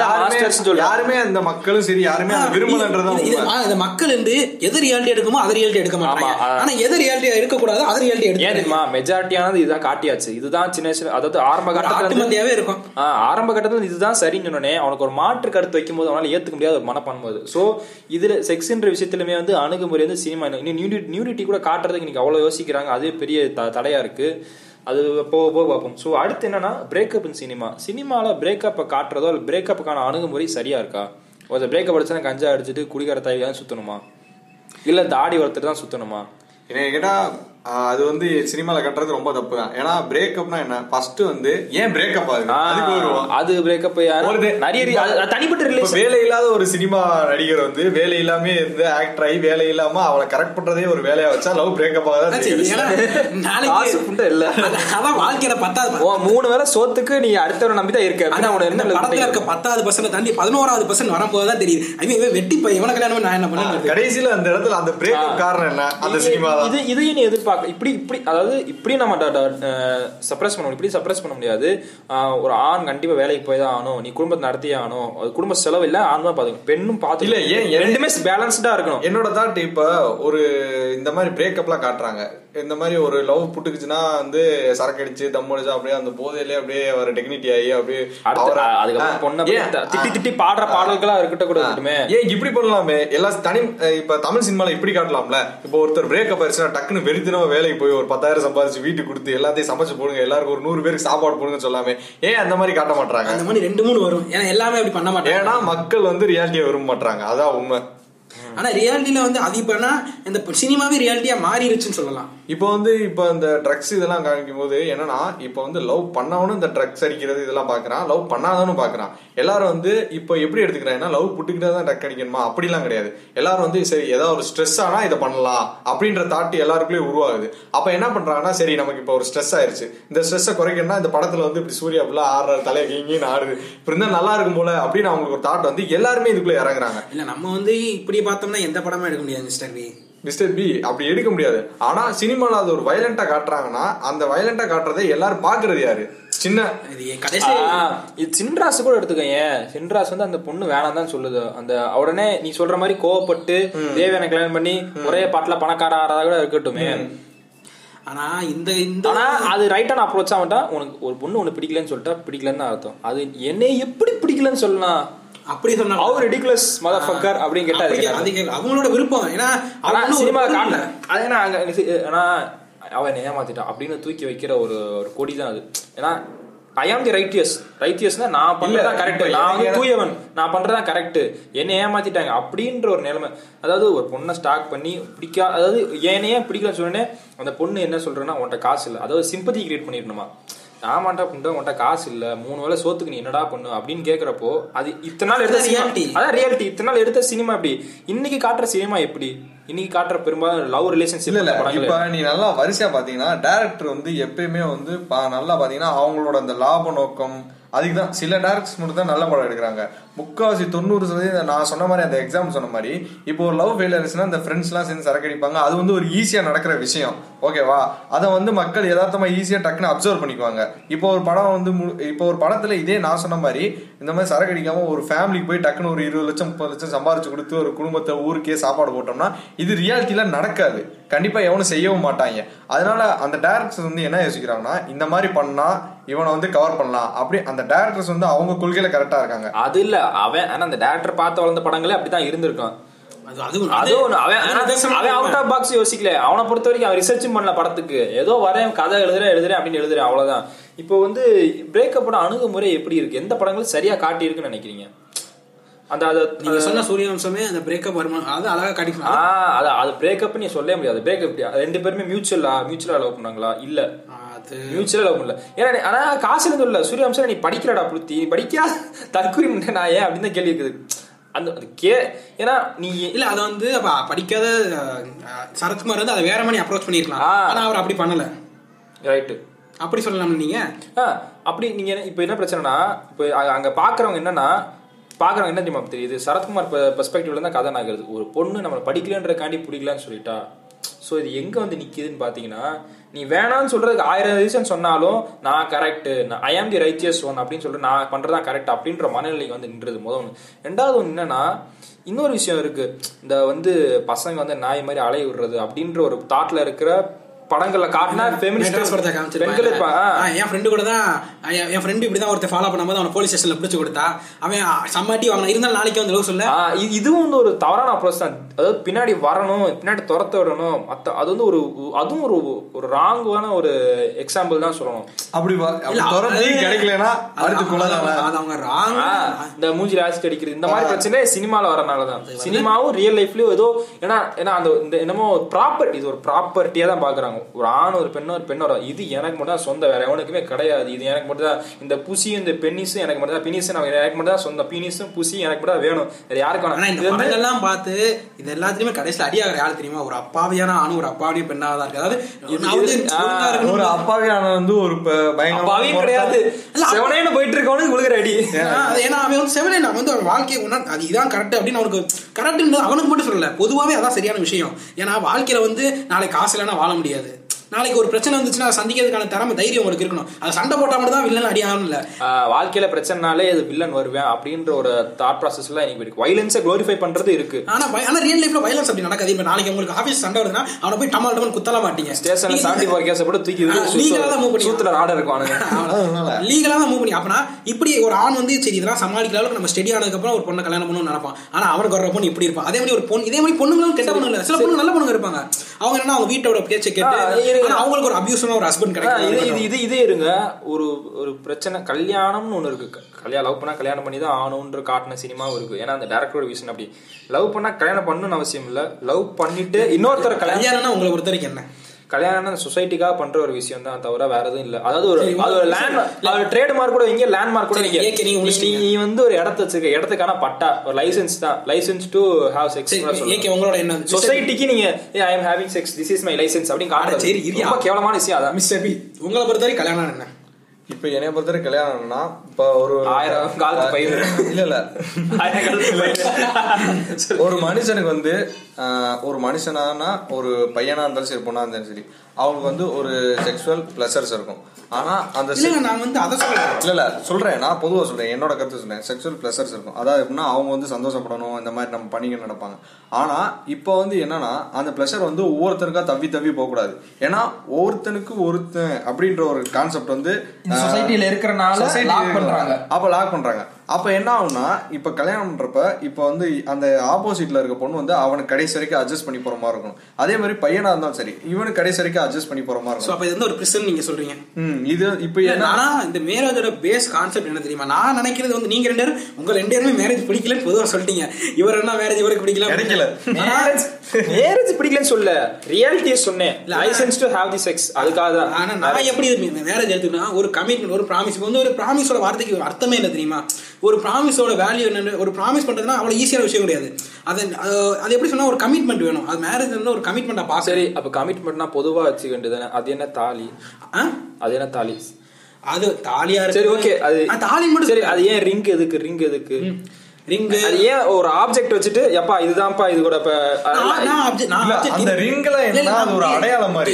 யாருமே அந்த மக்களும் சரி யாருமே விரும்பலன்றதான் இந்த மக்கள் வந்து எது ரியாலிட்டி எடுக்குமோ அதை ரியாலிட்டி எடுக்க மாட்டாங்க. ஆனா எது ரியாலிட்டியா இருக்கக்கூடாது அதை ரியாலிட்டி ஏன் எடுத்து தெரியுமா மெஜாரிட்டியானது இதுதான் காட்டியாச்சு. இதுதான் சின்ன சின்ன அதாவது ஆரம்ப கட்டத்துல இருக்கும். ஆரம்ப கட்டத்துல இதுதான் சரின்னு சொன்னோடனே அவனுக்கு ஒரு மாற்று கருத்து வைக்கும்போது அவனால ஏத்துக்க முடியாத ஒரு மனப்பான்மை அது. ஸோ இதுல செக்ஸ்ன்ற விஷயத்திலுமே வந்து அணுகுமுறை வந்து சினிமா. இன்னும் நியூடி நியூடிட்டி கூட காட்டுறதுக்கு இன்னைக்கு அவ்வளவு யோசிக்கிறாங்க. அதே பெரிய தடையா இருக்கு. அது போக போக பார்ப்போம். ஸோ அடுத்து என்னன்னா பிரேக்கப் இன் சினிமா சினிமாவில் பிரேக்கப்பை காட்டுறதோ இல்லை பிரேக்கப்புக்கான அணுகுமுறை சரியா இருக்கா? ஒரு பிரேக்கப் அடிச்சா கஞ்சா அடிச்சுட்டு குடிகார தாய் தான் சுத்தணுமா? இல்லை தாடி ஒருத்தர் தான் சுத்தணுமா? என்ன கேட்டால் அது வந்து சினிமால கட்டுறது ரொம்ப தப்பு தான் ஏன்னா பிரேக்கப்னா என்ன? ஃபர்ஸ்ட் வந்து ஏன் பிரேக்கப் ஆகுது? அதுக்கு வருவோம் அது பிரேக்கப் ஒரு இது- நிறைய தனிப்பட்ட ரிலேஷன் வேலை இல்லாத ஒரு சினிமா நடிகர் வந்து வேலை இல்லாம இருந்து ஆக்டர் ஆகி வேலை இல்லாம அவளை கரெக்ட் பண்றதே ஒரு வேலையா வச்சா லவ் பிரேக்கப் ஆகாதான் நாளைக்கு இல்ல. அதான் வாழ்க்கையில பத்தாவது மூணு வேளை சோத்துக்கு நீ அடுத்தவரை நம்பி தான் இருக்க. ஆனா அப்படின்னா உனக்கு என்ன படத்துல இருக்க பத்தாவது பர்சன்ட் தாண்டி பதினோராவது பர்சன்ட் வரும்போது தான் தெரியுது ஐ மீன் வெட்டி பையன் இவனை கல்யாணம் நான் என்ன பண்ணேன் கடைசியில அந்த இடத்துல அந்த பிரேக்கப் காரணம் என்ன? அந்த சினிமா இது இதையும் நீ எதிர்பார்க்க இப்படி இப்படி அதாவது இப்படி நம்ம சப்ரஸ் பண்ண முடியும். இப்படி சப்ரஸ் பண்ண முடியாது. ஒரு ஆண் கண்டிப்பா வேலைக்கு போய் தான் ஆகணும். நீ குடும்பத்தை நடத்தியே ஆகணும். அது குடும்ப செலவு இல்ல ஆண் தான் பாத்துக்கணும். பெண்ணும் பாத்து இல்ல, ஏன்? ரெண்டுமே பேலன்ஸ்டா இருக்கணும். என்னோட தாட் இப்ப ஒரு இந்த மாதிரி பிரேக்கப்லாம் காட்டுறாங்க. இந்த மாதிரி ஒரு லவ் புட்டுக்குச்சுன்னா வந்து சரக்கு அடிச்சு தம் அடிச்சு அப்படியே அந்த போதையிலே அப்படியே அவர் டெக்னிட்டி ஆகி அப்படியே அதுக்கப்புறம் பொண்ணை திட்டி திட்டி பாடுற பாடல்களா இருக்கட்டும் கூட ஏன் இப்படி பண்ணலாமே? எல்லாம் தனி இப்ப தமிழ் சினிமால இப்படி காட்டலாம்ல? இப்போ ஒருத்தர் பிரேக்கப் ஆயிடுச்சுன்னா டக்குன்னு வெறித்தனமா வேலைக்கு போய் ஒரு பத்தாயிரம் சம்பாதிச்சு வீட்டுக்கு கொடுத்து எல்லாத்தையும் சமைச்சு போடுங்க எல்லாருக்கும் ஒரு நூறு பேருக்கு சாப்பாடு போடுங்கன்னு சொல்லாமே. ஏன் அந்த மாதிரி காட்ட மாட்டாங்க அந்த மாதிரி ரெண்டு மூணு வரும். ஏன்னா எல்லாமே அப்படி பண்ண மாட்டாங்க. ஏன்னா மக்கள் வந்து ரியாலிட்டியை விரும்ப மாட்டாங்க அதான் உண்மை. ஆனா ரியாலிட்டியில வந்து அது இப்பனா இந்த சினிமாவே ரியாலிட்டியா மாறிடுச்சுன்னு சொல்லலாம். இப்போ வந்து இப்போ இந்த ட்ரக்ஸ் இதெல்லாம் காமிக்கும் போது என்னன்னா இப்போ வந்து லவ் பண்ணவனும் இந்த ட்ரக்ஸ் அடிக்கிறது இதெல்லாம் பாக்குறான் லவ் பண்ணாதவனும் பாக்குறான். எல்லாரும் வந்து இப்போ எப்படி எடுத்துக்கிறாங்கன்னா லவ் புட்டுக்கிட்டே தான் ட்ரக் அடிக்கணுமா? அப்படிலாம் கிடையாது. எல்லாரும் வந்து சரி ஏதாவது ஒரு ஸ்ட்ரெஸ் ஆனா இதை பண்ணலாம் அப்படின்ற தாட் எல்லாருக்குள்ளே உருவாகுது. அப்ப என்ன பண்றாங்கன்னா சரி நமக்கு இப்போ ஒரு ஸ்ட்ரெஸ் ஆயிருச்சு. இந்த ஸ்ட்ரெஸ்ஸை குறைக்கணும்னா இந்த படத்துல வந்து இப்படி சூர்யா அப்படிலாம் ஆடுற தலையை கிங்கின்னு ஆடுது. இப்படி இருந்தா நல்லா இருக்கும் போல அப்படின்னு அவங்களுக்கு ஒரு தாட் வந்து எல்லாருமே இதுக்குள்ள இறங்குறாங்க. இல்ல நம்ம வந்து இப்படி பார்த்தோம்னா எந்த படமும் எடுக்க முடியாது மிஸ்டர் பி மிஸ்டர் பி அப்படி எடுக்க முடியாது. ஆனா சினிமால அது ஒரு வயலண்டா காட்டுறாங்கன்னா அந்த வயலண்டா காட்டுறதை எல்லாரும் பாக்குறது யாரு? சின்ன இது சின்ராஸ் கூட எடுத்துக்கோங்க சின்ராஸ் வந்து அந்த பொண்ணு வேணாம் தான் சொல்லுது. அந்த உடனே நீ சொல்ற மாதிரி கோவப்பட்டு தேவையான கல்யாணம் பண்ணி ஒரே பாட்டுல பணக்கார ஆறதா கூட இருக்கட்டுமே. ஆனா இந்த இந்த ஆனா அது ரைட்டான அப்ரோச்சா வந்துட்டா உனக்கு ஒரு பொண்ணு உனக்கு பிடிக்கலன்னு சொல்லிட்டா பிடிக்கலன்னு தான் அர்த்தம். அது என்னை எப்படி பிடிக்கலன்னு சொல்லலாம்? அப்படி சொன்னா அவர் ரெடிகுலஸ் மதர் ஃபக்கர் அப்படின்னு கேட்டா அது அப்படி கேட்டா. அது கேட்கல. அவங்களோட விருப்பம். ஏன்னா ஆனா சினிமா இல்ல. அது என்ன அங்க ஆனா அவன் ஏமாத்திட்டான் அப்படின்னு தூக்கி வைக்கிற ஒரு ஒரு கொடி தான் அது. ஏன்னா ஐ ஆம் தி ரைட்டியஸ் ரைட்டியஸ்னா நான் பண்றதான் கரெக்ட் நான் வந்து தூயவன். நான் பண்றதான் கரெக்ட் என்ன ஏமாத்திட்டாங்க அப்படின்ற ஒரு நிலைமை. அதாவது ஒரு பொண்ணை ஸ்டாக் பண்ணி பிடிக்கா அதாவது ஏனையே பிடிக்கலன்னு சொன்னே அந்த பொண்ணு என்ன சொல்றேன்னா உன்கிட்ட காசு இல்லை. அதாவது சிம்பதி கிரியேட் பண்ணிடணுமா? ஆமாண்டா புண்டா உன்கிட்ட காசு இல்ல. மூணு வேளை சோத்துக்கு நீ என்னடா பண்ணு அப்படின்னு கேக்குறப்போ அது இத்தனை நாள் எடுத்த reality. அதான் ரியாலிட்டி இத்தனை நாள் எடுத்த சினிமா எப்படி? இன்னைக்கு காட்டுற சினிமா எப்படி? இன்னைக்கு காட்டுற பெரும்பாலும் லவ் ரிலேஷன்ஷிப் இல்ல இப்ப நீ நல்லா வரிசையா பாத்தீங்கன்னா டைரக்டர் வந்து எப்பயுமே வந்து பா- நல்லா பாத்தீங்கன்னா அவங்களோட அந்த லாப நோக்கம் அதுக்கு தான் சில டேரக்டர்ஸ் மட்டும் தான் நல்ல படம் எடுக்கிறாங்க. முக்காவாசி தொண்ணூறு சதவீதம் நான் சொன்ன மாதிரி அந்த எக்ஸாம் சொன்ன மாதிரி இப்போ ஒரு லவ் ஃபெயிலியர்ஸ்னா அந்த ஃப்ரெண்ட்ஸ்லாம் சேர்ந்து சரக்கடிப்பாங்க. அது வந்து ஒரு ஈஸியாக நடக்கிற விஷயம். ஓகேவா அதை வந்து மக்கள் யதார்த்தமாக ஈஸியாக டக்குன்னு அப்சர்வ் பண்ணிக்குவாங்க. இப்போ ஒரு படம் வந்து இப்போ ஒரு படத்தில் இதே நான் சொன்ன மாதிரி இந்த மாதிரி சரக்கடிக்காமல் ஒரு ஃபேமிலிக்கு போய் டக்குன்னு ஒரு இருபது லட்சம் முப்பது லட்சம் சம்பாரிச்சு கொடுத்து ஒரு குடும்பத்தை ஊருக்கே சாப்பாடு போட்டோம்னா இது ரியாலிட்டியில் நடக்காது. கண்டிப்பாக எவனும் செய்யவும் மாட்டாங்க. அதனால அந்த டேரக்டர்ஸ் வந்து என்ன யோசிக்கிறாங்கன்னா இந்த மாதிரி பண்ணால் இவனை வந்து கவர் பண்ணலாம். அப்படி அந்த டேரக்டர்ஸ் வந்து அவங்க கொள்கையில கரெக்டா இருக்காங்க. அது இல்ல. அவன் ஆனா அந்த டேரக்டர் பார்த்து வளர்ந்த படங்களே அப்படிதான் பாக்ஸ் யோசிக்கல. அவனை பொறுத்த வரைக்கும் அவன் ரிசர்ச்சும் பண்ணல படத்துக்கு. ஏதோ வரேன் கதை எழுதுறேன் எழுதுறேன் அப்படின்னு எழுதுறேன் அவ்வளவுதான். இப்போ வந்து பிரேக்கப்போட அணுகுமுறை எப்படி இருக்கு? எந்த படங்களும் சரியா காட்டி இருக்குன்னு நினைக்கிறீங்க? அந்த அது நீங்க சொன்ன சூரியவம்சமே அந்த பிரேக்கப் வருமானம் அது அழகா ஆ காட்டிக்கலாம் அது அது பிரேக்கப் நீ சொல்லவே முடியாது. பிரேக்கப் ரெண்டு பேருமே மியூச்சுவலா மியூச்சுவலா லவ் பண்ணாங்களா? இல்ல. அது மியூச்சுவலா லவ் பண்ணல ஏன்னா நீ- ஆனா காசுல இருந்து இல்ல சூரியவம்சம் நீ படிக்கிறடா புளுத்தி. நீ படிக்கா தற்கொலை நான் ஏன் அப்படின்னு தான் கேள்வி இருக்குது. அந்த அது கே ஏன்னா நீ இல்ல அத வந்து அப்ப படிக்காத சரத்குமார் வந்து அதை வேற மாதிரி அப்ரோச் பண்ணிருக்கலாம் ஆ. ஆனா அவர் அப்படி பண்ணல. ரைட்டு அப்படி சொல்லலாம் நீங்க? ஆ, அப்படி நீங்க என்ன- இப்ப என்ன பிரச்சனைனா இப்ப அங்க- பாக்குறவங்க என்னன்னா பாக்குறவங்க என்ன தெரியுமா தெரியுது? சரத்குமார் பெர்ஸ்பெக்டிவ்ல தான் கதை நகருது ஒரு பொண்ணு நம்மளை படிக்கலன்றக்காண்டி பிடிக்கலன்னு சொல்லிட்டா. சோ இது எங்க வந்து நிக்குதுன்னு பாத்தீங்கன்னா நீ வேணாம்னு சொல்றதுக்கு ஆயிரம் ரீசன் சொன்னாலும் நான் கரெக்ட் ஐ ஆம் தி ரைச்சியஸ் ஒன் அப்படின்னு சொல்லிட்டு நான் பண்றதா கரெக்ட் அப்படின்ற மனநிலைக்கு வந்து நின்றது. முதல் ஒண்ணு. ரெண்டாவது ஒண்ணு என்னன்னா இன்னொரு விஷயம் இருக்கு. இந்த வந்து பசங்க வந்து நாய் மாதிரி அலைய விடுறது அப்படின்ற ஒரு தாட்ல இருக்கிற படங்கள்ல காட்டினா மெட்ராஸ் படத்தை. காமிச்சிருப்பாங்க. என் ஃப்ரெண்டு கூட தான் என் ஃப்ரெண்டு இப்படி தான் ஒருத்தர் ஃபாலோ பண்ணும்போது அவனை போலீஸ் ஸ்டேஷன்ல பிடிச்சு கொடுத்தா அவன் சம்மாட்டி வாங்கினா இருந்தாலும் நாளைக்கு வந்து சொல்ல. இதுவும் வந்து ஒரு தவறான அப்ரோச் தான். அதாவது பின்னாடி வரணும் பின்னாடி துரத்த விடணும் மத்த அது வந்து ஒரு அதுவும் ஒரு ஒரு ராங்கான ஒரு எக்ஸாம்பிள் தான் சொல்லணும். அப்படி துரத்தி கிடைக்கலனா அடுத்து அவங்க ராங் இந்த மூஞ்சில ஆசிட் அடிக்கிறது இந்த மாதிரி பிரச்சனை சினிமால வரனால தான் சினிமாவும் ரியல் லைஃப்லயும் ஏதோ ஏன்னா ஏன்னா அந்த இந்த என்னமோ ப்ராப்பர் இது ஒரு ப்ராப்பர்ட்டியா தான் பாக்குறாங்க. ஒரு ஆண் ஒரு பெண்ணோ ஒரு பெண்ணோட இது எனக்கு மட்டும் தான் சொந்த வேற எவனுக்குமே கிடையாது. இது எனக்கு மட்டும் தான் இந்த புசியும் இந்த பென்னிஸும் எனக்கு மட்டும் தான் பினிஸும் எனக்கு மட்டும் தான் சொந்த பீனிஸும் புசி எனக்கு மட்டும் தான் வேணும். வேற யாருக்கும் படங்கள்லாம் பார்த்து இது எல்லாத்துலயுமே கடைசியில் அடியாகிற யாரு தெரியுமா? ஒரு அப்பாவியான ஆணும் ஒரு அப்பாவியும் பெண்ணாக தான் இருக்கு. அதாவது. ஒரு அப்பாவியான வந்து ஒரு அப்பாவையும் கிடையாது. செவனேன்னு போயிட்டு இருக்கவனுக்கு விழுகிற அடி. ஏன்னா அவன் வந்து செவனே நான் வந்து அவன் வாழ்க்கையை உணர் அது இதான் கரெக்ட் அப்படின்னு அவனுக்கு கரெக்ட் அவனுக்கு மட்டும் சொல்லல. பொதுவாகவே அதான் சரியான விஷயம். ஏன்னா வாழ்க்கையில வந்து நாளைக்கு காசு இல்லைன்னா வாழ முடியாது. நாளைக்கு ஒரு பிரச்சனை வந்துச்சுன்னா அதை சந்திக்கிறதுக்கான திறமை தைரியம் உங்களுக்கு இருக்கணும். அது சண்டை போட்டா மட்டும் தான் வில்லன் அடியாகணும் இல்ல வாழ்க்கையில பிரச்சனைனாலே இது வில்லன் வருவேன் அப்படின்ற ஒரு தாட் ப்ராசஸ் எல்லாம் எனக்கு இருக்கு. வயலன்ஸை க்ளோரிஃபை பண்றது இருக்கு. ஆனா ஆனா ரியல் லைஃப்ல வயலன்ஸ் அப்படி நடக்காது. இப்ப நாளைக்கு உங்களுக்கு ஆபீஸ் சண்டை வருதுன்னா அவனை போய் டமால் டமால் குத்தல மாட்டீங்க. ஸ்டேஷன்ல செவன்டி ஃபோர் கேஸ் போட்டு தூக்கி legally தான் move பண்ணி- சூத்துல ஆர்டர் இருக்கும் லீகலா தான் மூவ் பண்ணி அப்பனா இப்படி ஒரு ஆண் வந்து சரி இதெல்லாம் சமாளிக்கிற அளவுக்கு நம்ம ஸ்டெடி ஆனதுக்கு அப்புறம் ஒரு பொண்ணை கல்யாணம் பண்ணணும்னு நினைப்பான். ஆனா அவனுக்கு வர பொண்ணு இப்படி இருப்பான். அதே மாதிரி ஒரு பொண்ணு இதே மாதிரி பொண்ணுங்களும் கெட்ட பொண்ணு இல்ல. சில பொண்ணு நல்ல பொண்ணுங்க இருப்பாங்க. அவங்க என்ன அவங்க வீட்டோட பேச்சை கேட்டு அவங்களுக்கு ஒரு அபியூஸான ஒரு ஹஸ்பண்ட் ஆஹ் இது இது கிடைக்கும் இது இருங்க. ஒரு ஒரு பிரச்சனை கல்யாணம்னு ஒண்ணு இருக்கு. கல்யாணம் லவ் பண்ணா கல்யாணம் பண்ணி தான் ஆகணுன்ற காட்டின சினிமாவும் இருக்கு. ஏன்னா அந்த டேரக்டரோட விஷன் அப்படி. லவ் பண்ணா கல்யாணம் பண்ணணும்னு அவசியம் இல்ல. லவ் பண்ணிட்டு இன்னொருத்தர கல்யாணம் கல்யாணம்னா உங்களை பொறுத்த வரைக்கும் என்ன? கல்யாணம் சொசைட்டிக்காக பண்ற ஒரு விஷயம் தான் தவிர வேற எதுவும் இல்ல. அதாவது ஒரு சரி, அது ஒரு லேண்ட் ட்ரேட் மார்க் கூட இங்க லேண்ட் மார்க் கூட நீங்க நீ- வந்து ஒரு இடத்த வச்சிருக்க இடத்துக்கான பட்டா ஒரு லைசென்ஸ் தான். License to have sex AK உங்களோட என்ன? சொசைட்டிக்கு நீங்க I am having sex this is my license அப்படின்னு அட, சரி, காட்டுறது இரியா. ரொம்ப கேவலமான விஷயம் அதான் மிஸ்டர் பி உங்களை பொறுத்த வரைக்கும் கல்யாணம் என்ன? இப்ப என்னைய பொறுத்தவரை கல்யாணம்னா இப்ப ஒரு ஆயிரம் காலத்து பயிர். இல்ல இல்ல. ஒரு மனுஷனுக்கு வந்து ஒரு மனுஷனானா ஒரு பையனா இருந்தாலும் சரி பொண்ணா இருந்தாலும் சரி அவங்களுக்கு வந்து ஒரு செக்ஷுவல் பிளஷர்ஸ் இருக்கும். ஆனா அந்த நான் வந்து அதை சொல்றேன். இல்ல இல்ல சொல்றேன். நான் பொதுவா சொல்றேன். என்னோட கருத்து சொல்றேன். செக்ஷுவல் பிளஷர்ஸ் இருக்கும். அதாவது எப்படின்னா அவங்க வந்து சந்தோஷப்படணும். இந்த மாதிரி நம்ம பண்ணிக்க நடப்பாங்க ஆனா இப்போ வந்து என்னன்னா அந்த பிளஷர் வந்து ஒவ்வொருத்தருக்கா தவி தவி போக கூடாது ஏன்னா ஒவ்வொருத்தனுக்கு ஒருத்தன் அப்படின்ற ஒரு கான்செப்ட் வந்து இந்த சொசைட்டில இருக்கிறனால பண்றாங்க. அப்ப லாக் பண்றாங்க அப்ப என்ன ஆகும்னா இப்ப கல்யாணம் பண்றப்ப இப்ப வந்து அந்த ஆப்போசிட்ல இருக்க பொண்ணு வந்து அவனுக்கு கடைசி வரைக்கும் அட்ஜஸ்ட் பண்ணி போற மாதிரி இருக்கும் அதே மாதிரி பையனா இருந்தாலும் சரி இவனுக்கு கடைசி வரைக்கும் அட்ஜஸ்ட் பண்ணி போற மாதிரி சோ இருக்கும் அப்ப இது வந்து ஒரு பிரிசன் நீங்க சொல்றீங்க. ம், இது இப்ப இல்ல, என்ன ஆனா இந்த மேரேஜோட பேஸ் கான்செப்ட் என்ன தெரியுமா? நான் நினைக்கிறது வந்து நீங்க ரெண்டு பேரும் உங்க ரெண்டு பேருமே மேரேஜ் பிடிக்கலன்னு பொதுவா சொல்லிட்டீங்க. இவர் என்ன மேரேஜ் இவருக்கு பிடிக்கல? கிடைக்கல. மேரேஜ் மேரேஜ் பிடிக்கலன்னு சொல்ல ரியாலிட்டியை சொன்னேன். License to have the sex அதுக்காக தான். ஆனா நான் எப்படி மேரேஜ் எடுத்துக்கினா ஒரு கமிட்மெண்ட் ஒரு ப்ராமிஸ் வந்து ஒரு ப்ராமிஸோட வார்த்தைக்கு ஒரு அர்த்தமே இல்லை தெரியுமா? ஒரு ப்ராமிஸோட வேல்யூ என்னன்னு ஒரு ப்ராமிஸ் பண்றதுன்னா அவ்வளவு ஈஸியான விஷயம் கிடையாது. அது அது எப்படி சொன்னா ஒரு கமிட்மெண்ட் வேணும். அது மேரேஜ் வந்து ஒரு கமிட்மெண்ட்டா பாக்க சரி அப்ப கமிட்மெண்ட்னா பொதுவா வச்சுக்க வேண்டியதானே அது என்ன தாலி? அது என்ன தாலி? அது தாலியா சரி ஓகே அது தாலி மட்டும் சரி அது ஏன் ரிங் எதுக்கு ரிங் எதுக்கு? ரிங்கு அது ஏன் ஒரு ஆப்ஜெக்ட் வச்சுட்டு எப்பா இதுதான்ப்பா இது கூட அந்த ரிங்ல என்ன அது ஒரு அடையாளம் மாதிரி?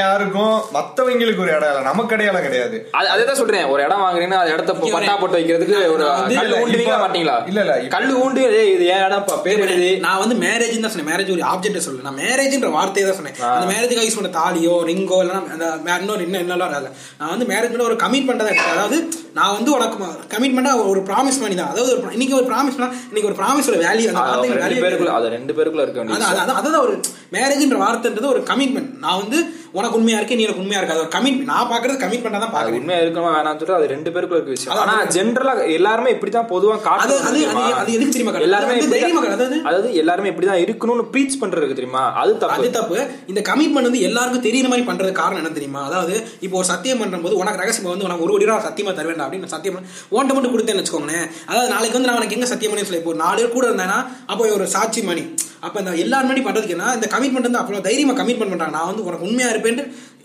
யாருக்கும் மத்தவங்களுக்கு ஒரு அடையாளம் நமக்கு அடையாளம் கிடையாது. அது அதேதான் சொல்றேன். ஒரு இடம் வாங்குறீங்கன்னா அது இடத்த பட்டா. போட்டு வைக்கிறதுக்கு ஒரு இல்ல, ஊண்டுவீங்களா மாட்டீங்களா? இல்ல, இல்ல, கல்லு ஊண்டு இது ஏன் இடம்ப்பா பேர் எழுதி நான் வந்து மேரேஜ் தான் சொன்னேன். மேரேஜ் ஒரு ஆப்ஜெக்ட் சொல்லல. நான் மேரேஜ்ன்ற வார்த்தையை தான் சொன்னேன். அந்த மேரேஜுக்காக யூஸ் பண்ண தாலியோ ரிங்கோ இல்லைன்னா அந்த இன்னொரு இன்னும் என்னெல்லாம் வராது. நான் வந்து மேரேஜ் பண்ண ஒரு கமிட்மெண்ட் தான். அதாவது நான் வந்து உனக்கு கமிட்மெண்டா ஒரு ப்ராமிஸ் பண்ணி தான் அதாவது ஒரு இன்னைக்கு ஒரு ப்ராமிஸ் இன்னைக்கு ஒரு ப்ராமிஸோட வேல்யூ அந்த ரெண்டு பேருக்குள்ள அது ரெண்டு பேருக்குள்ள இருக்க வேண்டிய அதான் அதான் ஒரு மேரேஜ்ன்ற வார்த்தைன்றது ஒரு கமிட்மெண்ட் நான் வந்து உனக்கு உண்மையா இருக்கு நீ எனக்கு உண்மையா இருக்காது. ஒரு கமிட்மெண்ட் நான் பாக்குறது கமிட்மெண்டா தான் பாக்குறேன் உண்மையா இருக்கணுமா வேணாம்னு சொல்லிட்டு அது ரெண்டு பேருக்குள்ள இருக்க விஷயம். ஆனா ஜென்ரலா எல்லாருமே இப்படிதான் பொதுவா அது காட்டுறது அது அது எதுக்கு தெரியுமா? எல்லாருமே தைரியமா. அதாவது அதாவது எல்லாருமே இப்படிதான் இருக்கணும்னு ப்ரீச் பண்றது தெரியுமா? அது அது தப்பு. தப்பு இந்த கமிட்மெண்ட் வந்து எல்லாருக்கும் தெரியுற மாதிரி பண்றது காரணம் என்ன தெரியுமா? அதாவது இப்போ ஒரு சத்தியம் பண்ணும்போது உனக்கு ரகசியம் வந்து உனக்கு ஒரு கோடி ரூபா சத்தியமா தருவேன் அப்படின்னு சத்தியம் ஓன்ட்ட மட்டும் கொடுத்தேன்னு வச்சுக்கோங்களேன். அதாவது நாளைக்கு வந்து நான் உனக்கு எங்க சத்தியம் பண்ணி சொல்லி இப்போ நாலு பேர் கூட இருந்தேன்னா அப்போ ஒரு சாட்சி மணி. அப்ப இந்த எல்லாரும் முன்னாடி பண்ணுறதுக்கு என்ன இந்த கமிட்மெண்ட் வந்து அவ்வளவு தைரியமா கமிட்மெண்ட் பண்ணுறாங்க நான் வந்து உனக்கு உண்மையா இருப்பேன்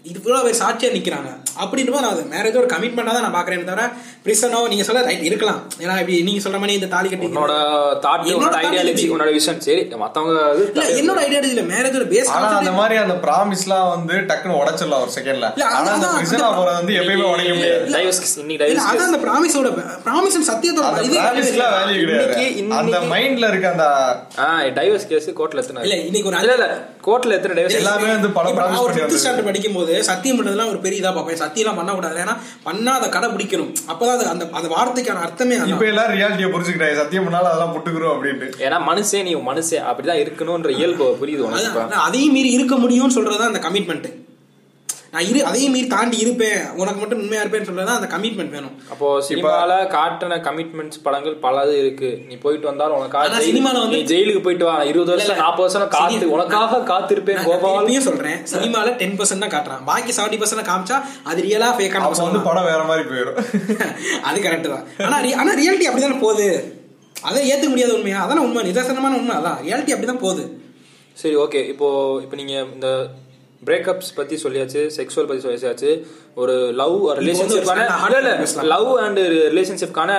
இது பேர் சாட்சியா நிக்கிறாங்க. அப்படின்ற போது நான் அது மேரேஜ் ஒரு தான் நான் பார்க்குறேன் தவிர பிரிசனோ நீங்க சொல்ல ரைட் இருக்கலாம். ஏன்னா இப்படி நீங்க சொல்ற மாதிரி இந்த தாலி கட்டி உன்னோட தாட் என்னோட ஐடியாலஜி. உன்னோட விஷன் சரி மத்தவங்க இல்ல என்னோட ஐடியாலஜி இல்ல மேரேஜோட பேஸ் ஆனா அந்த மாதிரி அந்த ப்ராமிஸ்லாம் வந்து டக்குன்னு உடைச்சிடலாம் ஒரு செகண்ட்ல ஆனா அந்த பிரிசனா போறது வந்து எப்பயுமே உடைக்க முடியாது. டைவர்ஸ் இன்னைக்கு டைவர்ஸ் அதான் அந்த ப்ராமிஸோட ப்ராமிஸ் சத்தியத்தோட அந்த இது ப்ராமிஸ்லாம் வேல்யூ கிடையாது. இன்னைக்கு- இன்னைக்கு- அந்த மைண்ட்ல இருக்க அந்த டைவர்ஸ் கேஸ் கோர்ட்ல எத்தனை? இல்ல, இன்னைக்கு ஒரு இல்ல இல்ல கோர்ட்ல எத்தனை டைவர்ஸ் எல்லாமே வந்து பல promise ஒரு பண்ணி ஃபிஃப்த். ஸ்டாண்டர்ட் படிக்கும் போது சத்தியம் பண்றதுலாம் ஒரு பெரிய இதா பார்ப்பேன். சத்தியம்லாம் பண்ணக்கூடாது. ஏன்னா பண்ணா அதை கடைபிடிக்கணும் அப்பதான் அது அந்த அந்த வார்த்தைக்கான அர்த்தமே அதான். இப்ப எல்லாரும் ரியாலிட்டியை புரிஞ்சுக்கிட்டாங்க. சத்தியம் பண்ணாலும் அதெல்லாம் புட்டுக்குறோம் அப்படின்ட்டு. ஏன்னா மனுஷன் நீ மனுஷன் அப்படிதான் இருக்கணும்ன்ற இயல்பு புரியுது உனக்கு. அதான், அதையும் மீறி இருக்க முடியும்னு சொல்றதுதான் அந்த கமிட்மெண்ட் நான் இரு அதையும் மீறி தாண்டி இருப்பேன். உனக்கு மட்டும் உண்மையா இருப்பேன்னு சொல்றதுதான் அந்த கமிட்மெண்ட் வேணும். அப்போ சினிமால காட்டின கமிட்மெண்ட்ஸ் படங்கள் பலது இருக்கு. நீ போயிட்டு வந்தாலும் உனக்காக சினிமால வந்து- நீ ஜெயிலுக்கு போயிட்டு வா. இருபது வருஷம் நாற்பது வருஷம் காத்து உனக்காக காத்திருப்பேன் நான் கோபால். இப்பயும் சொல்றேன். சினிமால டென் பர்சன்ட் தான் காட்டுறான். பாக்கி செவன்டி பர்சன்ட் காமிச்சா அது ரியலா ஃபேக்கான அப்ப வந்து படம் வேற மாதிரி போயிடும். அது கரெக்ட் தான். ஆனா ஆனா ரியாலிட்டி அப்படிதானே போகுது. அதை ஏத்துக்க முடியாத உண்மையா? அதான உண்மை. நிதர்சனமான உண்மை. அதான். ரியாலிட்டி அப்படிதான் போகுது. சரி ஓகே இப்போ இப்போ நீங்க இந்த பிரேக்கப்ஸ் பத்தி சொல்லியாச்சு செக்ஸுவல் பத்தி சொல்லியாச்சு ஒரு லவ் ரிலேஷன்ஷிப்கான. லவ் அண்ட் ரிலேஷன்ஷிப்கான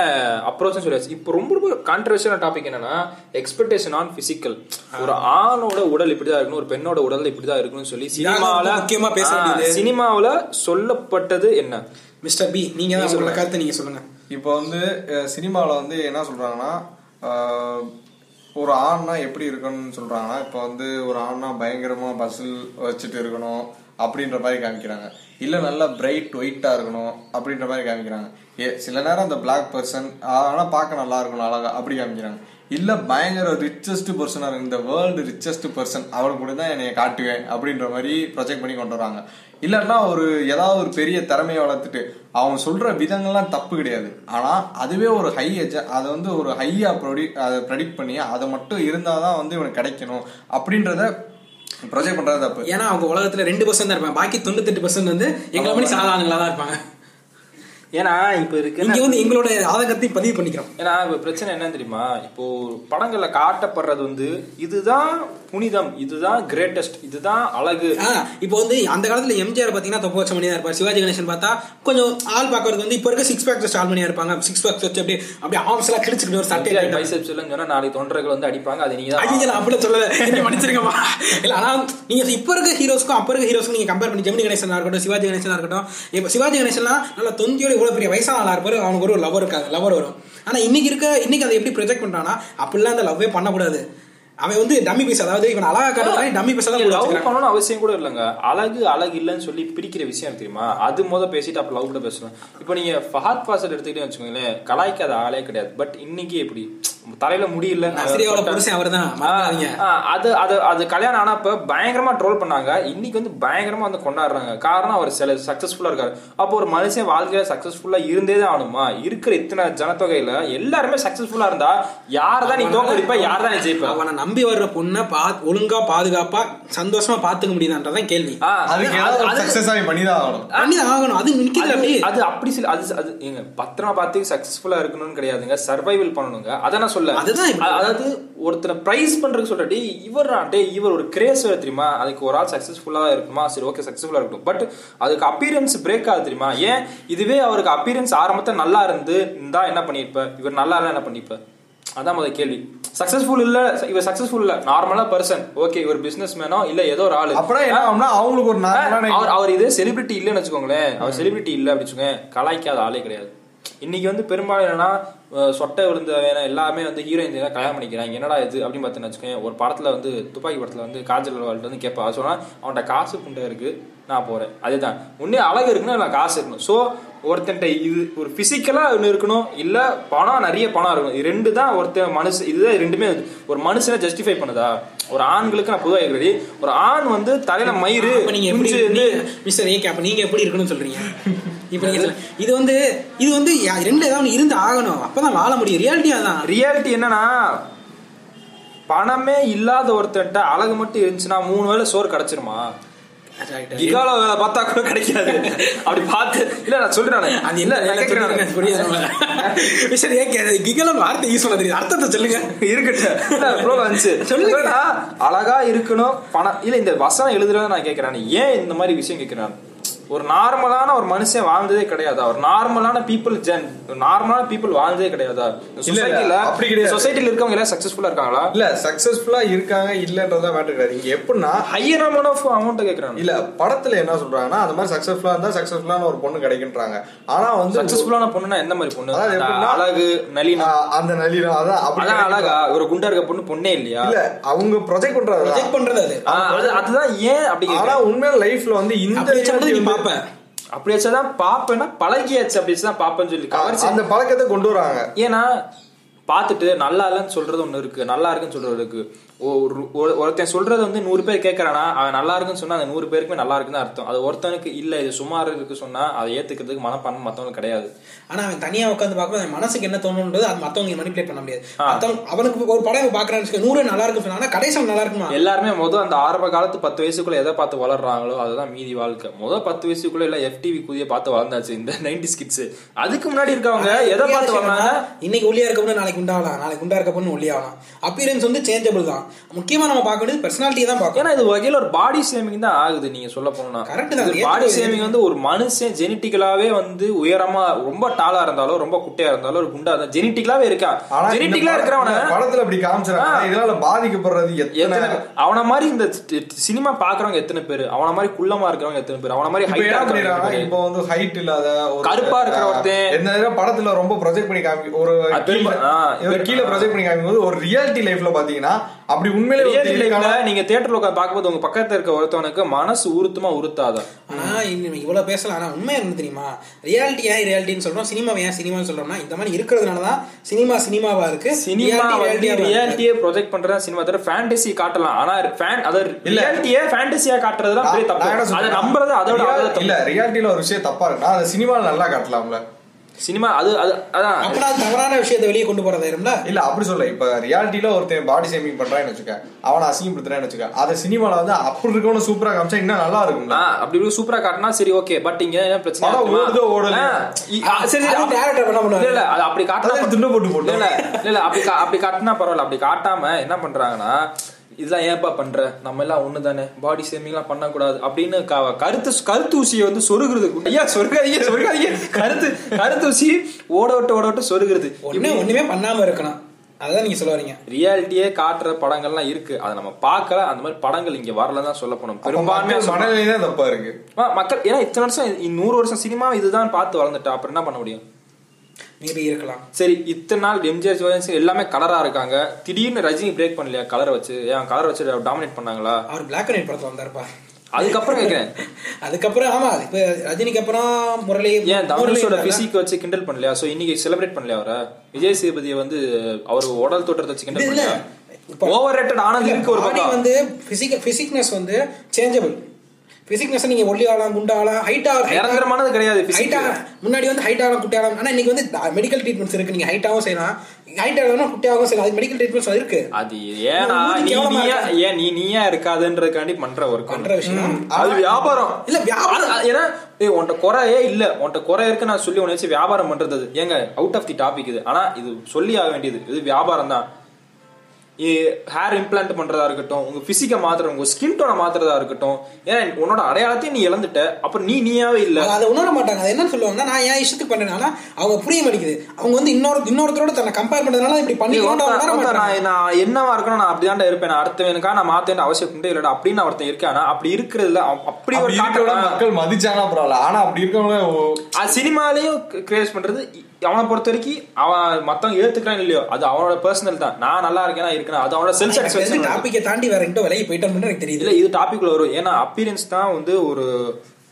அப்ரோச்சும் சொல்லியாச்சு. இப்போ ரொம்ப ரொம்ப கான்ட்ரவர்ஷியல் டாபிக் என்னன்னா எக்ஸ்பெக்டேஷன் ஆன் பிசிக்கல் ஒரு ஆணோட உடல் இப்படிதான் இருக்கணும் ஒரு பெண்ணோட உடல் இப்படிதான் இருக்கணும்னு சொல்லி ரொம்ப முக்கியமா பேச வேண்டியது. சினிமாவுல சொல்லப்பட்டது என்ன? மிஸ்டர் பி நீங்க தான் உங்களோட கருத்தை நீங்க சொல்லுங்க. இப்போ வந்து அஹ், சினிமால வந்து என்ன சொல்றாங்கன்னா ஒரு ஆண்னா எப்படி இருக்கணும்னு சொல்றாங்கன்னா இப்போ வந்து ஒரு ஆண்னா பயங்கரமா பஸ்ஸில் வச்சுட்டு இருக்கணும் அப்படின்ற மாதிரி காமிக்கிறாங்க. இல்ல நல்லா பிரைட் ஒயிட்டா இருக்கணும் அப்படின்ற மாதிரி காமிக்கிறாங்க. ஏ சில நேரம் அந்த பிளாக் பர்சன் ஆனா பார்க்க நல்லா இருக்கணும் அழகா அப்படி காமிக்கிறாங்க. இல்ல பயங்கர ரிச்சஸ்ட் பர்சனா இருக்கு இந்த வேர்ல்டு ரிச்சஸ்ட் பர்சன் அவன் கூட தான் என்னைய காட்டுவேன் அப்படின்ற மாதிரி ப்ரொஜெக்ட் பண்ணி கொண்டு வராங்க. இல்லைன்னா ஒரு ஏதாவது ஒரு பெரிய திறமையை வளர்த்துட்டு அவன் சொல்ற விதங்கள்லாம் தப்பு கிடையாது. ஆனா அதுவே ஒரு ஹை எஜ அதை வந்து ஒரு ஹையா ப்ரொடி அதை ப்ரெடிக்ட் பண்ணி அதை மட்டும் இருந்தாதான் வந்து இவனுக்கு கிடைக்கணும் அப்படின்றத ப்ரொஜெக்ட் பண்றது தப்பு. ஏன்னா அவங்க உலகத்துல ரெண்டு பர்சன்ட் தான் இருப்பாங்க. பாக்கி தொண்ணூத்தெட்டு பர்சன்ட் வந்து எங்களை மாதிரி சாதாரணங்களா தான் இருப்பாங்க. ஏன்னா இப்போ இருக்கு இங்க வந்து எங்களோட ஆதங்கத்தை பதிவு பண்ணிக்கிறோம். ஏன்னா இப்ப பிரச்சனை என்ன தெரியுமா? இப்போ படங்கள்ல காட்டப்படுறது வந்து இதுதான் புனிதம் இதுதான் கிரேட்டஸ்ட் இதுதான் அழகு. இப்போ வந்து அந்த காலத்துல எம்ஜிஆர் பாத்தீங்கன்னா தொப்ப வச்ச மணியா இருப்பார். சிவாஜி கணேசன் பார்த்தா கொஞ்சம் ஆள் பாக்குறதுக்கு வந்து இப்போ இருக்க சிக்ஸ் பேக் ஸ்டால் மணியா இருப்பாங்க. சிக்ஸ் பேக்ஸ் வச்சு அப்படியே அப்படியே ஆர்ம்ஸ் எல்லாம் கிழிச்சுக்கிட்டு ஒரு சட்டை. பைசப்ஸ் எல்லாம் சொன்னா நாளைக்கு தொண்டர்கள் வந்து அடிப்பாங்க. அது நீங்க ஐயோ தான் அப்படி சொல்லல. நீங்க மன்னிச்சிருங்கம்மா. இல்ல ஆனா நீங்க இப்ப இருக்க ஹீரோஸ்க்கும் அப்ப இருக்க ஹீரோஸ்க்கும் நீங்க கம்பேர் பண்ணி ஜெமினி கணேசனா இருக்கட்டும் சிவாஜி கணேசனா இருக்கட்டும் இப்ப சிவாஜி கணேசன்லாம் நல்ல தொந்தியோட இவ்வளவு பெரிய வயசான ஆளா இருப்பாரு? அவனுக்கு ஒரு லவர் இருக்காது. லவர் வரும். ஆனா இன்னைக்கு இருக்க இன்னைக்கு அதை எப்படி ப்ரொஜெக்ட் பண்றானா அப்படிலாம் அந்த லவ்வே பண்ணக்கூடாது. அவன் வந்து டம்மி பீஸ் அதாவது இவன் அழகா காட்டுற டம்மி பீஸ் தான் லவ். பண்ணணும்னு அவசியம் கூட இல்லைங்க. அழகு அழகு இல்லைன்னு சொல்லி பிரிக்கிற விஷயம் தெரியுமா? அது முத பேசிட்டு அப்ப லவ் கூட பேசணும். இப்போ நீங்க ஃபஹத் ஃபாசல் எடுத்துக்கிட்டே வச்சுக்கோங்களேன் கலாய்க்காத ஆளே கிடையாது. பட் இன்னைக்கு எப்படி? தலையில முடியல புருஷன் அவர்தான். மறந்துடாதீங்க. ஆ, அது அது அது கல்யாணம் ஆனப்ப பயங்கரமா ட்ரோல் பண்ணாங்க. இன்னைக்கு வந்து பயங்கரமா வந்து கொண்டாடுறாங்க. காரணம் அவர் சில சக்சஸ்ஃபுல்லா இருக்காரு. அப்போ ஒரு மனுஷன் வாழ்க்கையில சக்சஸ்ஃபுல்லா இருந்தே தான் ஆகணுமா? இருக்கிற இத்தனை ஜனத்தொகையில எல்லாருமே சக்சஸ்ஃபுல்லா இருந்தா யார் தான் நீ தோக்கடிப்ப யார் தான் நீ ஜெயிப்ப? அவனை நம்பி வர்ற பொண்ணை பா ஒழுங்கா பாதுகாப்பா சந்தோஷமா பாத்துக்க முடியுதான்றதான் கேள்வி. ஆகணும். அது அது அப்படி சில அது அது ஏங்க பத்திரமா பார்த்து சக்சஸ்ஃபுல்லா இருக்கணும்னு கிடையாதுங்க. சர்வைவல் பண்ணணுங்க. அத நான் சொல்ல. அதுதான் அதாவது ஒருத்தரை பிரைஸ் பண்றதுக்கு சொல்ற டேய் இவர் டேய் இவர் ஒரு கிரேஸ் தெரியுமா? அதுக்கு ஒரு ஆள் சக்சஸ்ஃபுல்லா இருக்குமா? சரி ஓகே சக்சஸ்ஃபுல்லா இருக்கட்டும். பட் அதுக்கு அப்பியரன்ஸ் பிரேக் ஆகுது தெரியுமா? ஏன்? இதுவே அவருக்கு அப்பியரன்ஸ் ஆரம்பத்துல நல்லா இருந்து இருந்தா என்ன பண்ணிருப்ப? இவர் நல்லா இருந்தா என்ன பண்ணிருப்ப? அதான் முதல் கேள்வி. சக்சஸ்ஃபுல் இல்ல இவர் சக்சஸ்ஃபுல் இல்ல. நார்மலா பர்சன் ஓகே இவர் பிசினஸ் மேனோ இல்ல ஏதோ ஒரு ஆளு. அப்புறம் என்ன அவங்களுக்கு ஒரு அவர் அவர் இதே செலிபிரிட்டி இல்லைன்னு வச்சுக்கோங்களேன். அவர் செலிபிரிட்டி இல்லை அப்படின்னு கலாய்க்காத ஆளே கிடையாது. இன்னைக்கு வந்து பெரும்பாலும் என்னன்னா சொட்டை விழுந்த வேணும் எல்லாமே வந்து ஹீரோயின் தான் கல்யாணம் பண்ணிக்கிறாங்க. என்னடா இது அப்படின்னு பார்த்தீங்கன்னு வச்சுக்கோங்க ஒரு படத்துல வந்து துப்பாக்கி படத்துல வந்து காஜல் வாழ்ட்டு வந்து கேட்பா. அது சொன்னா அவன்கிட்ட காசு புண்டை இருக்கு நான் போறேன். அதுதான். உன்னே அழகு இருக்குன்னா இல்லை காசு இருக்கணும். ஸோ ஒருத்தன்ட்ட இது ஒரு பிசிக்கலா ஒன்று இருக்கணும் இல்ல பணம் நிறைய பணம் இருக்கணும். இது ரெண்டு தான் ஒருத்தன் மனுஷ இதுதான் ரெண்டுமே ஒரு மனுஷனை ஜஸ்டிஃபை பண்ணுதா? ஒரு ஆண்களுக்கு நான் பொதுவாக இருக்கிறது ஒரு ஆண் வந்து தலையில மயிறு அப்ப நீங்க எப்படி மிஸ்டர் ஏகே அப்ப நீங்க எப்படி இருக்கணும்னு சொல்றீங்க? இப்ப நீங்க சொல்ல- இது வந்து இது வந்து ரெண்டு ஏதாவது இருந்து ஆகணும். அப்பதான் வாழ முடியும். ரியாலிட்டி அதான் ரியாலிட்டி என்னன்னா பணமே இல்லாத ஒருத்தன்ட்ட அழகு மட்டும் இருந்துச்சுன்னா மூணு வேளை சோறு கிடைச்சிருமா? கிகால வேலை பார்த்தா கூட கிடைக்காது. அப்படி பார்த்து இல்ல நான் சொல்றேன் அது இல்ல புரியுது மிஸ்டர் ஏகே கிகலன் வார்த்தை யூஸ் பண்ண அர்த்தத்தை சொல்லுங்க. இருக்கட்டும். வந்துச்சு. சொல்லுங்க. அழகா இருக்கணும் பணம். இல்ல இந்த வசனம் எழுதுறத நான் கேட்கிறேன் ஏன் இந்த மாதிரி விஷயம் கேட்கிறேன் ஒரு நார்மலான ஒரு மனுஷன் வாழ்ந்ததே கிடையாதா? ஒரு நார்மலான பீப்புள் ஜென் நார்மலான பீப்புள் வாழ்ந்ததே கிடையாதா? சொசைட்டில அப்படி கிடையாது. சொசைட்டில இருக்கவங்க எல்லாம் சக்சஸ்ஃபுல்லா இருக்காங்களா? இல்ல சக்சஸ்ஃபுல்லா இருக்காங்க இல்லன்றதா மேட்டர் கிடையாது. இங்க எப்படின்னா ஹையர் அமௌண்ட் ஆஃப் அமௌண்ட் கேக்குறாங்க. இல்ல படத்துல என்ன சொல்றாங்கன்னா அந்த மாதிரி சக்சஸ்ஃபுல்லா இருந்தா சக்சஸ்ஃபுல்லான ஒரு பொண்ணு கிடைக்குன்றாங்க. ஆனா வந்து சக்சஸ்ஃபுல்லான பொண்ணுனா எந்த மாதிரி பொண்ணு? அழகு நளினம். ஆஹ், அந்த நளினம் அதான் அப்படி. அழகா ஒரு குண்டா இருக்க பொண்ணு பொண்ணே இல்லையா? இல்ல அவங்க ப்ரொஜெக்ட் பண்றது ப்ரொஜெக்ட் பண்றது அது. அதுதான் ஏன் அப்படி ஆனா. உண்மையான லைஃப்ல வந்து இந்த அப்படி வச்சா பாப்ப அப்படி வச்சாதான் பாப்பேன்னா பழகியாச்சு அப்படி வச்சுதான் பாப்பேன்னு சொல்லி கவர்ச்சி. அந்த பழக்கத்தை கொண்டு வராங்க. ஏன்னா பார்த்துட்டு நல்லா இல்லைன்னு சொல்றது ஒண்ணு இருக்கு நல்லா இருக்குன்னு சொல்றது இருக்கு. ஒரு- ஒரு- ஒருத்தன் சொல்றது வந்து நூறு பேர் கேட்கறானா அவன் நல்லா இருக்குன்னு சொன்னா அந்த நூறு பேருக்குமே நல்லா இருக்குன்னு அர்த்தம். அது ஒருத்தனுக்கு இல்ல இது சுமார் இருக்கு சொன்னா அதை ஏத்துக்கிறதுக்கு மனப்பான்மை மத்தவங்க கிடையாது. ஆனா அவன் தனியா உட்காந்து பார்க்கும்போது மனசுக்கு என்ன தோணுன்றது அது மத்தவங்க மனிப்புலேட் பண்ண முடியாது. அவனுக்கு ஒரு படம் பாக்குறான்னு நூறு நல்லா இருக்குன்னு சொன்னா கடைசியில் நல்லா இருக்குமா எல்லாருமே முதல் அந்த ஆரம்ப காலத்து பத்து வயசுக்குள்ள எதை பார்த்து வளர்றாங்களோ அதுதான் மீதி வாழ்க்கை. முதல் பத்து வயசுக்குள்ள எல்லாம் எஃப்டிவி குதிய பார்த்து வளர்ந்தாச்சு இந்த நைன்டி கிட்ஸ் அதுக்கு முன்னாடி இருக்கவங்க எதை பார்த்து வளர்ந்தாங்க? இன்னைக்கு ஒல்லியா இருக்க பொண்ணு நாளைக்கு உண்டாகலாம் நாளைக்கு உண்டா இருக்க பொண்ணு ஒல்லியாகலாம் அப்பியரன்ஸ் வந்து சேஞ்சபிள் தான். முக்கியமா நம்ம பார்க்க வேண்டியது பர்சனாலிட்டி தான் பார்க்கணும். ஏன்னா இது வகையில ஒரு பாடி சேமிங் தான் ஆகுது நீங்க சொல்ல போனா Correct தான். பாடி சேமிங் வந்து ஒரு மனுஷன் ஜெனட்டிக்கலாவே வந்து உயரமா ரொம்ப டாலா இருந்தாலும் ரொம்ப குட்டையா இருந்தாலும் ஒரு குண்டா இருந்தாலும் ஜெனட்டிக்கலாவே இருக்கா? ஆனா இந்த ஜெனட்டிக்கலா பட- இருக்கிறவன படத்துல அப்படி காமிச்சிருக்காங்க. இதனால பாதிக்கப்படுறது எத்தனை அவன மாதிரி இந்த சினிமா பாக்குறவங்க எத்தனை பேர்? அவன மாதிரி குள்ளமா இருக்கிறவங்க எத்தனை பேர்? அவன மாதிரி இப்ப ஹைட்டா என்ன பண்ணிடுறாங்க இருக்கிறவங்க இப்போ வந்து ஹைட் இல்லாத ஒரு கருப்பா இருக்கிற ஒருத்தன். நேரம் படத்துல ரொம்ப ப்ரொஜெக்ட் பண்ணி காமி ஒரு பெருமை. கீழே- ப்ரொஜெக்ட் பண்ணி காமிக்கும் போது ஒரு ரியாலிட்டி லைஃப்ல பாத்தீங்கன்னா அப்படி உண்மையிலே ஒரு ரியல் லைஃப்ல? நீங்க தியேட்டர்ல உட்காந்து பார்க்கும்போது உங்க பக்கத்துல இருக்க ஒருத்தவனுக்கு மனசு உருத்துமா உருத்தாதா ஆனா இன்னும் இவ்வளவு பேசலாம் ஆனா உண்மை என்ன தெரியுமா ரியாலிட்டி ஏன் ரியாலிட்டின்னு சொல்றோம் சினிமா ஏன் சினிமான்னு சொல்றோம்னா இந்த மாதிரி இருக்கிறதுனாலதான் சினிமா சினிமாவா இருக்கு சினிமா. ரியாலிட்டியே ப்ரொஜெக்ட் பண்றதா சினிமா தவிர ஃபேண்டசி காட்டலாம் ஆனா ஃபேன் அத. ரியாலிட்டியே ஃபேண்டசியா காட்டுறதுலாம் பெரிய தப்பு அதை? நம்புறது அதோட இல்ல ரியாலிட்டியில ஒரு விஷயம் தப்பா இருக்குன்னா அதை சினிமால நல்லா காட்டலாம்ல சினிமா அது அது அதான் அப்பனா தவறான விஷயத்தை வெளியே கொண்டு போறதாயிரும்ல இல்ல அப்படி சொல்ல இப்ப ரியாலிட்டியில ஒருத்தன் பாடி ஷேமிங் பண்றான்னு வச்சுக்க அவனை அசிங்கப்படுத்துறான்னு வச்சுக்க அதை சினிமால வந்து அப்படி இருக்கவனு சூப்பரா காமிச்சா இன்னும் நல்லா இருக்கும்ல ஆ, அப்படி இப்படி சூப்பரா காட்டினா சரி ஓகே பட் இங்க என்ன பிரச்சனை? ஓடுதோ ஆ, சரி சரி என்ன பண்ணுவாரு? இல்ல, அது அப்படி காட்டினா துண்டு போட்டு போட்டு. இல்ல, இல்ல, அப்படி அப்படி காட்டினா பரவாயில்ல அப்படி காட்டாம என்ன பண்றாங்கன்னா இதெல்லாம் ஏன்பா பண்ற? நம்ம எல்லாம் ஒண்ணு தானே பாடி ஷேமிங் எல்லாம் பண்ணக்கூடாது. அப்படின்னு கருத்து கருத்து ஊசியை வந்து சொருகிறது. ஐயா சொருகாதீங்க சொருகாதீங்க. கருத்து கருத்து ஊசி ஓட விட்டு ஓட விட்டு சொருகிறது. ஒண்ணு ஒண்ணுமே பண்ணாம இருக்கணும் அதான் நீங்க சொல்ல வரீங்க. ரியாலிட்டியே காட்டுற படங்கள்லாம் இருக்கு. அதை நம்ம பார்க்கல. அந்த மாதிரி படங்கள் இங்க வரல தான் சொல்ல போனோம் பெரும்பான்மையா மனநிலை தான் தப்பா இருக்கு மக்கள் ஏன்னா இத்தனை வருஷம் நூறு வருஷம் சினிமா இதுதான் பார்த்து வளர்ந்துட்டா. அப்புறம் என்ன பண்ண முடியும்? மேபி இருக்கலாம். சரி இத்தனை நாள் எம்ஜிஆர் சிவாஜி எல்லாமே கலரா இருக்காங்க. திடீர்னு ரஜினி பிரேக் பண்ணலையா? கலரை வச்சு ஏன் கலர் வச்சு டாமினேட் பண்ணாங்களா? அவர் பிளாக் அண்ட் ஒயிட் படத்துல வந்தாருப்பா. அதுக்கப்புறம் கேட்கிறேன் அதுக்கப்புறம் ஆமா இப்ப ரஜினிக்கு அப்புறம் முரளி ஏன் இருக்காங்க. பிசிக் வச்சு கிண்டல் பண்ணலையா? சோ இன்னைக்கு செலிப்ரேட் பண்ணலையா அவரை? விஜய் சேதுபதியை வந்து அவர் உடல் தோற்றத்தை வச்சு கிண்டல் இப்ப- ஓவர் ரேட்டட் ஆனது இருக்கு ஒரு வந்து பிசிக் பிசிக்னஸ் வந்து சேஞ்சபிள் பிசிக்னஸ் நீங்க ஒல்லி ஆகலாம் குண்டா ஆகலாம் ஹைட் ஆகலாம் நிரந்தரமானது கிடையாது physique. ஹைட் ஆகலாம் முன்னாடி வந்து ஹைட் ஆகலாம் குட்டி ஆகலாம் ஆனா இன்னைக்கு வந்து மெடிக்கல் ட்ரீட்மெண்ட்ஸ் இருக்கு. நீங்க ஹைட்டாகவும் செய்யலாம். ஹைட் ஆகலாம் குட்டி ஆகவும் செய்யலாம். அது மெடிக்கல் ட்ரீட்மெண்ட்ஸ் இருக்கு. அது ஏன்னா? ஏன் நீ நீயா இருக்காதுன்றதுக்காண்டி பண்ற ஒர்க் பண்ற விஷயம். அது வியாபாரம். இல்ல, வியாபாரம். ஏன்னா ஏய் உன்கிட்ட குறையே இல்ல. உன்கிட்ட குறை இருக்கு நான் சொல்லி உன்னை வச்சு வியாபாரம் பண்றது. அது. ஏங்க அவுட் ஆஃப் தி டாபிக் இது. ஆனா இது சொல்லி ஆக வேண்டியது. இது வியாபாரம் தான். ஹேர் இம்ப்ளான்ட் பண்றதா இருக்கட்டும் உங்க பிசிக்க மாத்துறது உங்க ஸ்கின் டோனை மாத்துறதா இருக்கட்டும் ஏன்னா உன்னோட அடையாளத்தையும் நீ இழந்துட்ட அப்புறம் நீ நீயாவே இல்ல. அது- உணர மாட்டாங்க. அது என்னன்னு சொல்லுவாங்க நான் என் இஷ்டத்துக்கு பண்றேன் ஆனா அவங்க புரிய மாட்டேங்குது. அவங்க வந்து இன்னொரு இன்னொருத்தரோட தன்னை கம்பேர் பண்றதுனால இப்படி மாட்டாங்க. நான் நான் என்னவா இருக்கணும் நான் அப்படிதான்டா இருப்பேன். நான் அடுத்தவனுக்கா நான் மாத்தேன் அவசியம் உண்டு இல்லடா அப்படின்னு நான் ஒருத்தன் இருக்கானா அப்படி இருக்கிறதுல அப்படி ஒரு அப்படி மக்கள் மதிச்சானா பரவாயில்ல. ஆனா அப்படி இருக்கவங்க சினிமாலையும் கிரியேட் பண்றது இ- அவனை பொறுத்த வரைக்கும் அவன் மத்தவங்க ஏத்துக்கிறான் இல்லையோ அது அவனோட பர்சனல் தான். நான் நல்லா இருக்கேனா இருக்கேன் அது அவனோட செல்ஃப் சாட்டிஸ்பேக்ஷன் டாபிக்கை தாண்டி வேற எங்கிட்ட விலையை போயிட்டோம்னு எனக்கு தெரியுது. இல்ல இது டாபிக்ல வரும். ஏன்னா அப்பியரன்ஸ் தான் வந்து ஒரு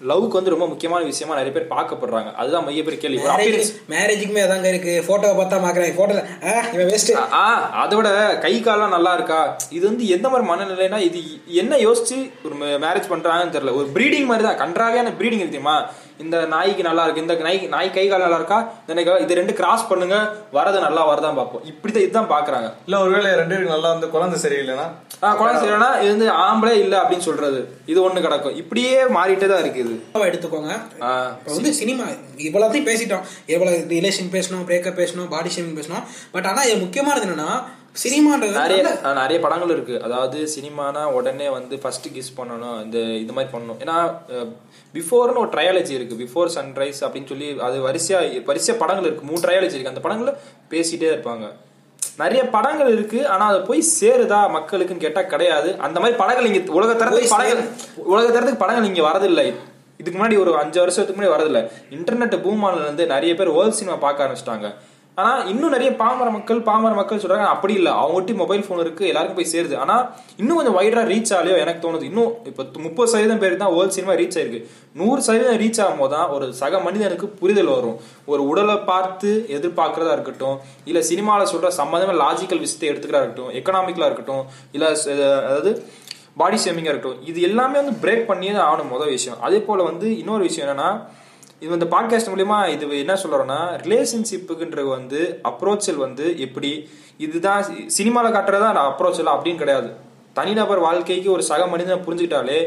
லவ்க்கு வந்து ரொம்ப முக்கியமான விஷயமா நிறைய பேர் பார்க்கப்படுறாங்க. அதுதான் மையப்பெரிய கேள்வி. ஒரு appearance- மேரேஜுக்குமே அதாங்க இருக்கு. போட்டோவை பார்த்தா பாக்குறேன் போட்டோல இவன் வேஸ்ட் ஆ அதோட கை கால்லாம் நல்லா இருக்கா? இது வந்து எந்த மாதிரி மனநிலைனா இது என்ன யோசிச்சு ஒரு மேரேஜ் பண்றாங்கன்னு தெரியல. ஒரு ப்ரீடிங் மாதிரி தான். கன்றாவியான ப்ரீடிங் தெரியுமா? இந்த நாய்க்கு நல்லா இருக்கு இந்த நாய் நாய் கை கால் நல்லா இருக்கா? இந்த நாய்க்கு இது ரெண்டு கிராஸ் பண்ணுங்க வரது நல்லா வரதான் பார்ப்போம். இப்படிதான் இதுதான் பாக்குறாங்க இல்ல ஒருவேளை ரெண்டு பேருக்கு நல்லா வந்து குழந்தை சரியில்லைன்னா? ஆ குழந்தை செய்யணும்னா இது வந்து ஆம்பளே இல்ல அப்படின்னு சொல்றது. இது ஒண்ணு கிடக்கும். இப்படியே மாறிட்டே தான் இருக்கு இது. எடுத்துக்கோங்க. இப்போ வந்து சினிமா இவ்வளோத்தையும் பேசிட்டோம். எவ்வளவு ரிலேஷன் பேசணும் பிரேக்கப் பேசணும் பாடி ஷேமிங் பேசணும். பட் ஆனா இது முக்கியமானது என்னன்னா நிறைய நிறைய படங்கள் இருக்கு. அதாவது சினிமானா உடனே வந்து ஃபர்ஸ்ட் கிஸ் பண்ணணும். இந்த இது மாதிரி பண்ணணும். ஏன்னா பிஃபோர்னு ஒரு ட்ரையாலஜி இருக்கு. பிஃபோர் சன்ரைஸ் அப்படின்னு சொல்லி அது வரிசையா வரிசையா படங்கள் இருக்கு. மூணு ட்ரையாலஜி இருக்கு. அந்த படங்களை பேசிட்டே இருப்பாங்க. நிறைய படங்கள் இருக்கு. ஆனா அது போய் சேருதா மக்களுக்குன்னு கேட்டா கிடையாது. அந்த மாதிரி படங்கள் இங்க உலக தரத்துக்கு படங்கள் உலக தரத்துக்கு படங்கள் இங்க வரதில்லை. இதுக்கு முன்னாடி ஒரு அஞ்சு வருஷத்துக்கு முன்னாடி வரதில்லை. இன்டர்நெட் பூம் இருந்து நிறைய பேர் வேர்ல்ட் சினிமா பார்க்க ஆரம்பிச்சிட்டாங்க. ஆனா இன்னும் நிறைய பாமர மக்கள் பாமர மக்கள் சொல்றாங்க அப்படி இல்ல. அவங்ககிட்ட மொபைல் போன் இருக்கு எல்லாருக்கும் போய் சேருது. ஆனா இன்னும் கொஞ்சம் வைடரா ரீச் ஆகலையோ எனக்கு தோணுது. இன்னும் இப்ப முப்பது சதவீதம் பேர் தான் வேர்ல்ட் சினிமா ரீச் ஆயிருக்கு. நூறு சதவீதம் ரீச் ஆகும் போது தான் ஒரு சக மனிதனுக்கு புரிதல் வரும். ஒரு உடலை பார்த்து எதிர்பார்க்கறதா இருக்கட்டும் இல்ல சினிமாவில் சொல்ற சம்மந்தமாக லாஜிக்கல் விஷயத்தை எடுத்துக்கிறா இருக்கட்டும் எக்கனாமிக்கலா இருக்கட்டும் இல்ல அதாவது பாடி ஷேமிங்காக இருக்கட்டும் இது எல்லாமே வந்து பிரேக் பண்ணியே தான் ஆகணும் முதல் விஷயம். அதே போல வந்து இன்னொரு விஷயம் என்னன்னா இது இந்த பாட்காஸ்ட் மூலியமா இது என்ன சொல்றோம்னா ரிலேஷன்ஷிப்புக்குன்றது வந்து அப்ரோச்சல் வந்து எப்படி இதுதான் சினிமால காட்டுறதா நான் அப்ரோச்சல் அப்படின்னு கிடையாது. தனிநபர் வாழ்க்கைக்கு ஒரு சக மனிதனை புரிஞ்சுக்கிட்டாலே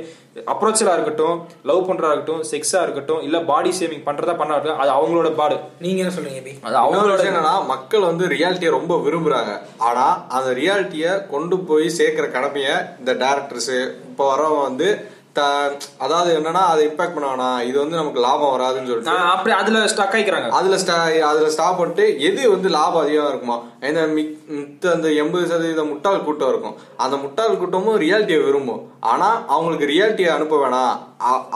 அப்ரோச்சலா இருக்கட்டும் லவ் பண்றதா இருக்கட்டும் செக்ஸா இருக்கட்டும் இல்ல பாடி ஷேமிங் பண்றதா பண்ணா இருக்கட்டும் அது அவங்களோட பாடு. நீங்க என்ன சொல்றீங்க பி? அது அவங்களோட என்னன்னா மக்கள் வந்து ரியாலிட்டியை ரொம்ப விரும்புறாங்க. ஆனா அந்த ரியாலிட்டியை கொண்டு போய் சேர்க்கிற கடமைய இந்த டேரக்டர்ஸ் இப்போ வரவங்க வந்து அதாவது என்னன்னா அதை இம்பாக்ட் பண்ண வேணாம் இது வந்து நமக்கு லாபம் வராதுன்னு சொல்லிட்டு அப்படி அதுல ஸ்டக் ஆயிக்கிறாங்க. அதுல அதுல ஸ்டாப் பண்ணிட்டு எது வந்து லாபம் அதிகமா இருக்குமா? இந்த மித்த அந்த எண்பது சதவீத முட்டாள் கூட்டம் இருக்கும். அந்த முட்டாள் கூட்டமும் ரியாலிட்டியை விரும்பும். ஆனா அவங்களுக்கு ரியாலிட்டியை அனுப்ப வேணாம்.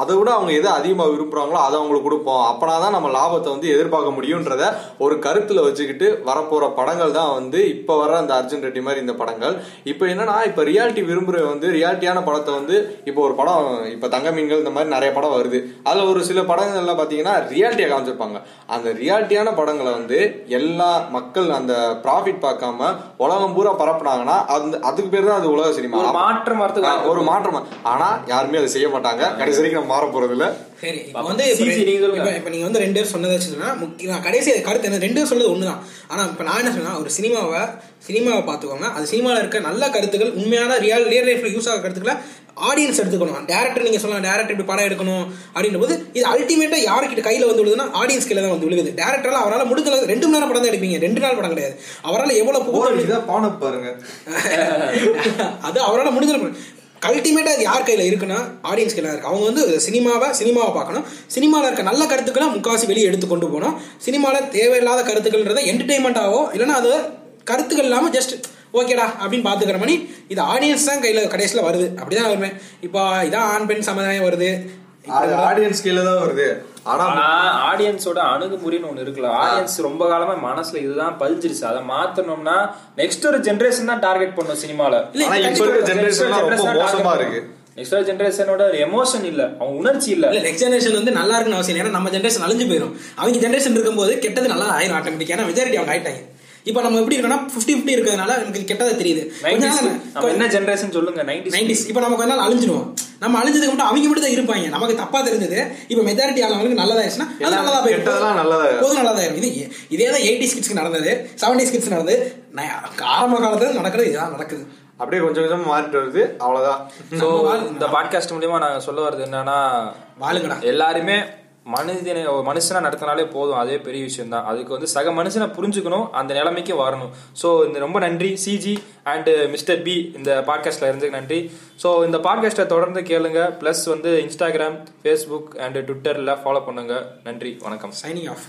அதை விட அவங்க எதை அதிகமா விரும்புறாங்களோ அதை அவங்களுக்கு கொடுப்போம். அப்பனாதான் நம்ம லாபத்தை வந்து எதிர்பார்க்க முடியும்ன்றத ஒரு கருத்துல வச்சுக்கிட்டு வரப்போற படங்கள் தான் வந்து இப்ப வர அந்த அர்ஜுன் ரெட்டி மாதிரி இந்த படங்கள். இப்ப என்னன்னா இப்ப ரியாலிட்டி விரும்புற வந்து ரியாலிட்டியான படத்தை வந்து இப்போ ஒரு படம் இப்ப தங்க மீன்கள் இந்த மாதிரி நிறைய படம் வருது. அதுல ஒரு சில படங்கள் எல்லாம் பாத்தீங்கன்னா ரியாலிட்டியா காமிச்சிருப்பாங்க. அந்த ரியாலிட்டியான படங்களை வந்து எல்லா மக்கள் அந்த ப்ராஃபிட் பார்க்காம உலகம் பூரா பரப்புனாங்கன்னா அந்த அதுக்கு பேர் தான் அது உலக சினிமா. ஒரு மாற்றம் ஒரு மாற்றம் ஆனா யாருமே அதை செய்ய மாட்டாங்க. கடைசி வரைக்கும் நம்ம மாற போறது இல்ல சரி இப்போ வந்து இப்போ CG நீங்க சொல்லுங்க. இப்போ இப்போ நீங்க வந்து ரெண்டு பேர் சொன்னதை வச்சுன்னா முக்கிய நான் கடைசி கருத்து என்ன ரெண்டு பேர் சொன்னது ஒண்ணுதான். ஆனா இப்போ நான் என்ன சொன்னா ஒரு சினிமாவை சினிமாவை பார்த்துக்கோங்க. அது சினிமாவில் இருக்க நல்ல கருத்துக்கள் உண்மையான ரியல் ரியல் லைஃப்ல யூஸ் ஆகிற கருத்துக்களை ஆடியன்ஸ் எடுத்துக்கணும். டேரக்டர் நீங்க சொல்லலாம் டேரக்டர் இப்படி படம் எடுக்கணும் அப்படின்ற போது இது அல்டிமேட்டா யாருக்கிட்ட கையில வந்து விழுதுன்னா ஆடியன்ஸ் கையில தான் வந்து விழுகுது. டேரக்டரால அவரால் முடிஞ்ச ரெண்டு மணி நேரம் படம் தான் எடுப்பீங்க. ரெண்டு நாள் படம் கிடையாது. அவரால் எவ்வளவு புகுத்தல் பான பாருங்க அது அவரால் முடிஞ்ச அல்டிமேட்டா அது யார் கையில இருக்குன்னா ஆடியன்ஸ் கையில இருக்கு. அவங்க வந்து சினிமாவை சினிமாவை பார்க்கணும். சினிமாவில் இருக்க நல்ல கருத்துக்களை முக்காசி வெளியே எடுத்து கொண்டு போகணும். சினிமாவில் தேவையில்லாத கருத்துக்கள்ன்றதை என்டர்டைன்மெண்ட்டாவோ இல்லைன்னா அது கருத்துக்கள் இல்லாமல் ஜஸ்ட் ஓகேடா அப்படின்னு பார்த்துக்கிற மாதிரி இது ஆடியன்ஸ் தான் கையில் கடைசியில் வருது. அப்படிதான் வருமே இப்போ இதான் ஆண் பெண் சமுதாயம் வருது. அது ஆடியன்ஸ் கீழே தான் வருது. ஆனா ஆடியன்ஸோட அணுகுமுறைன்னு ஒண்ணு இருக்குல்ல. ஆடியன்ஸ் ரொம்ப காலமா மனசுல இதுதான் பதிஞ்சிருச்சு அதை மாத்தணும்னா நெக்ஸ்ட் ஒரு ஜெனரேஷன் தான் டார்கெட் பண்ணும் சினிமால இப்ப இருக்க ஜெனரேஷன் ரொம்ப மோசமா இருக்கு. நெக்ஸ்ட் ஜென்ரேஷனோட எமோஷன் இல்ல. அவங்க உணர்ச்சி இல்ல. இல்ல நெக்ஸ்ட் ஜெனரேஷன் வந்து நல்லா இருக்குன்னு அவசியம் இல்லை. ஏன்னா நம்ம ஜெனரேஷன் அழிஞ்சு போயிடும் அவங்க ஜெனரேஷன் இருக்கும்போது கெட்டது நல்லா ஆயிரும் ஆட்டோமேட்டிக் ஏன்னா மெஜாரிட்டி அவங்க ஆயிட்டாங்க இப்போ நம்ம எப்படி இருக்கோம்னா ஃபிஃப்டி ஃபிஃப்டி இருக்கிறதுனால எனக்கு கெட்டதா தெரியுது. கொஞ்ச 90s நாள் நம்ம என்ன ஜெனரேஷன் சொல்லுங்க? Ninety nineties. இப்போ நம்ம கொஞ்ச நாள் அழிஞ்சிடுவோம். நம்ம அழிஞ்சதுக்கு மட்டும் அவங்க மட்டும் தான் இருப்பாங்க. நமக்கு தப்பா தெரிஞ்சது. இப்போ மெஜாரிட்டி ஆனவங்களுக்கு நல்லதா ஆயிடுச்சுன்னா அது நல்லதா போயிடும். நல்லதா. போதும் நல்லதா ஆயிரும் இது இதே தான் எயிட்டி கிட்ஸ்க்கு நடந்தது. செவன்டி கிட்ஸ் நடந்தது. நான் ஆரம்ப காலத்துல நடக்கிறது இதுதான் நடக்குது. அப்படியே கொஞ்சம் கொஞ்சமா மாறிட்டு வருது. அவ்வளவுதான். ஸோ இந்த பாட்காஸ்ட் மூலியமா நாங்க சொல்ல வர்றது என்னன்னா வாழுங்கடா. எல்லாருமே மனிதனை ஒரு நடத்தினாலே போதும். அதே பெரிய விஷயம் தான் அதுக்கு வந்து சக மனுஷனை புரிஞ்சுக்கணும். அந்த நிலைமைக்கு வரணும். ஸோ இந்த ரொம்ப நன்றி சிஜி அண்டு மிஸ்டர் பி இந்த பாட்காஸ்ட்டில் இருந்து நன்றி. ஸோ இந்த பாட்காஸ்ட்டை தொடர்ந்து கேளுங்க. ப்ளஸ் வந்து இன்ஸ்டாகிராம் ஃபேஸ்புக் அண்டு ட்விட்டரில் ஃபாலோ பண்ணுங்க. நன்றி வணக்கம். Signing off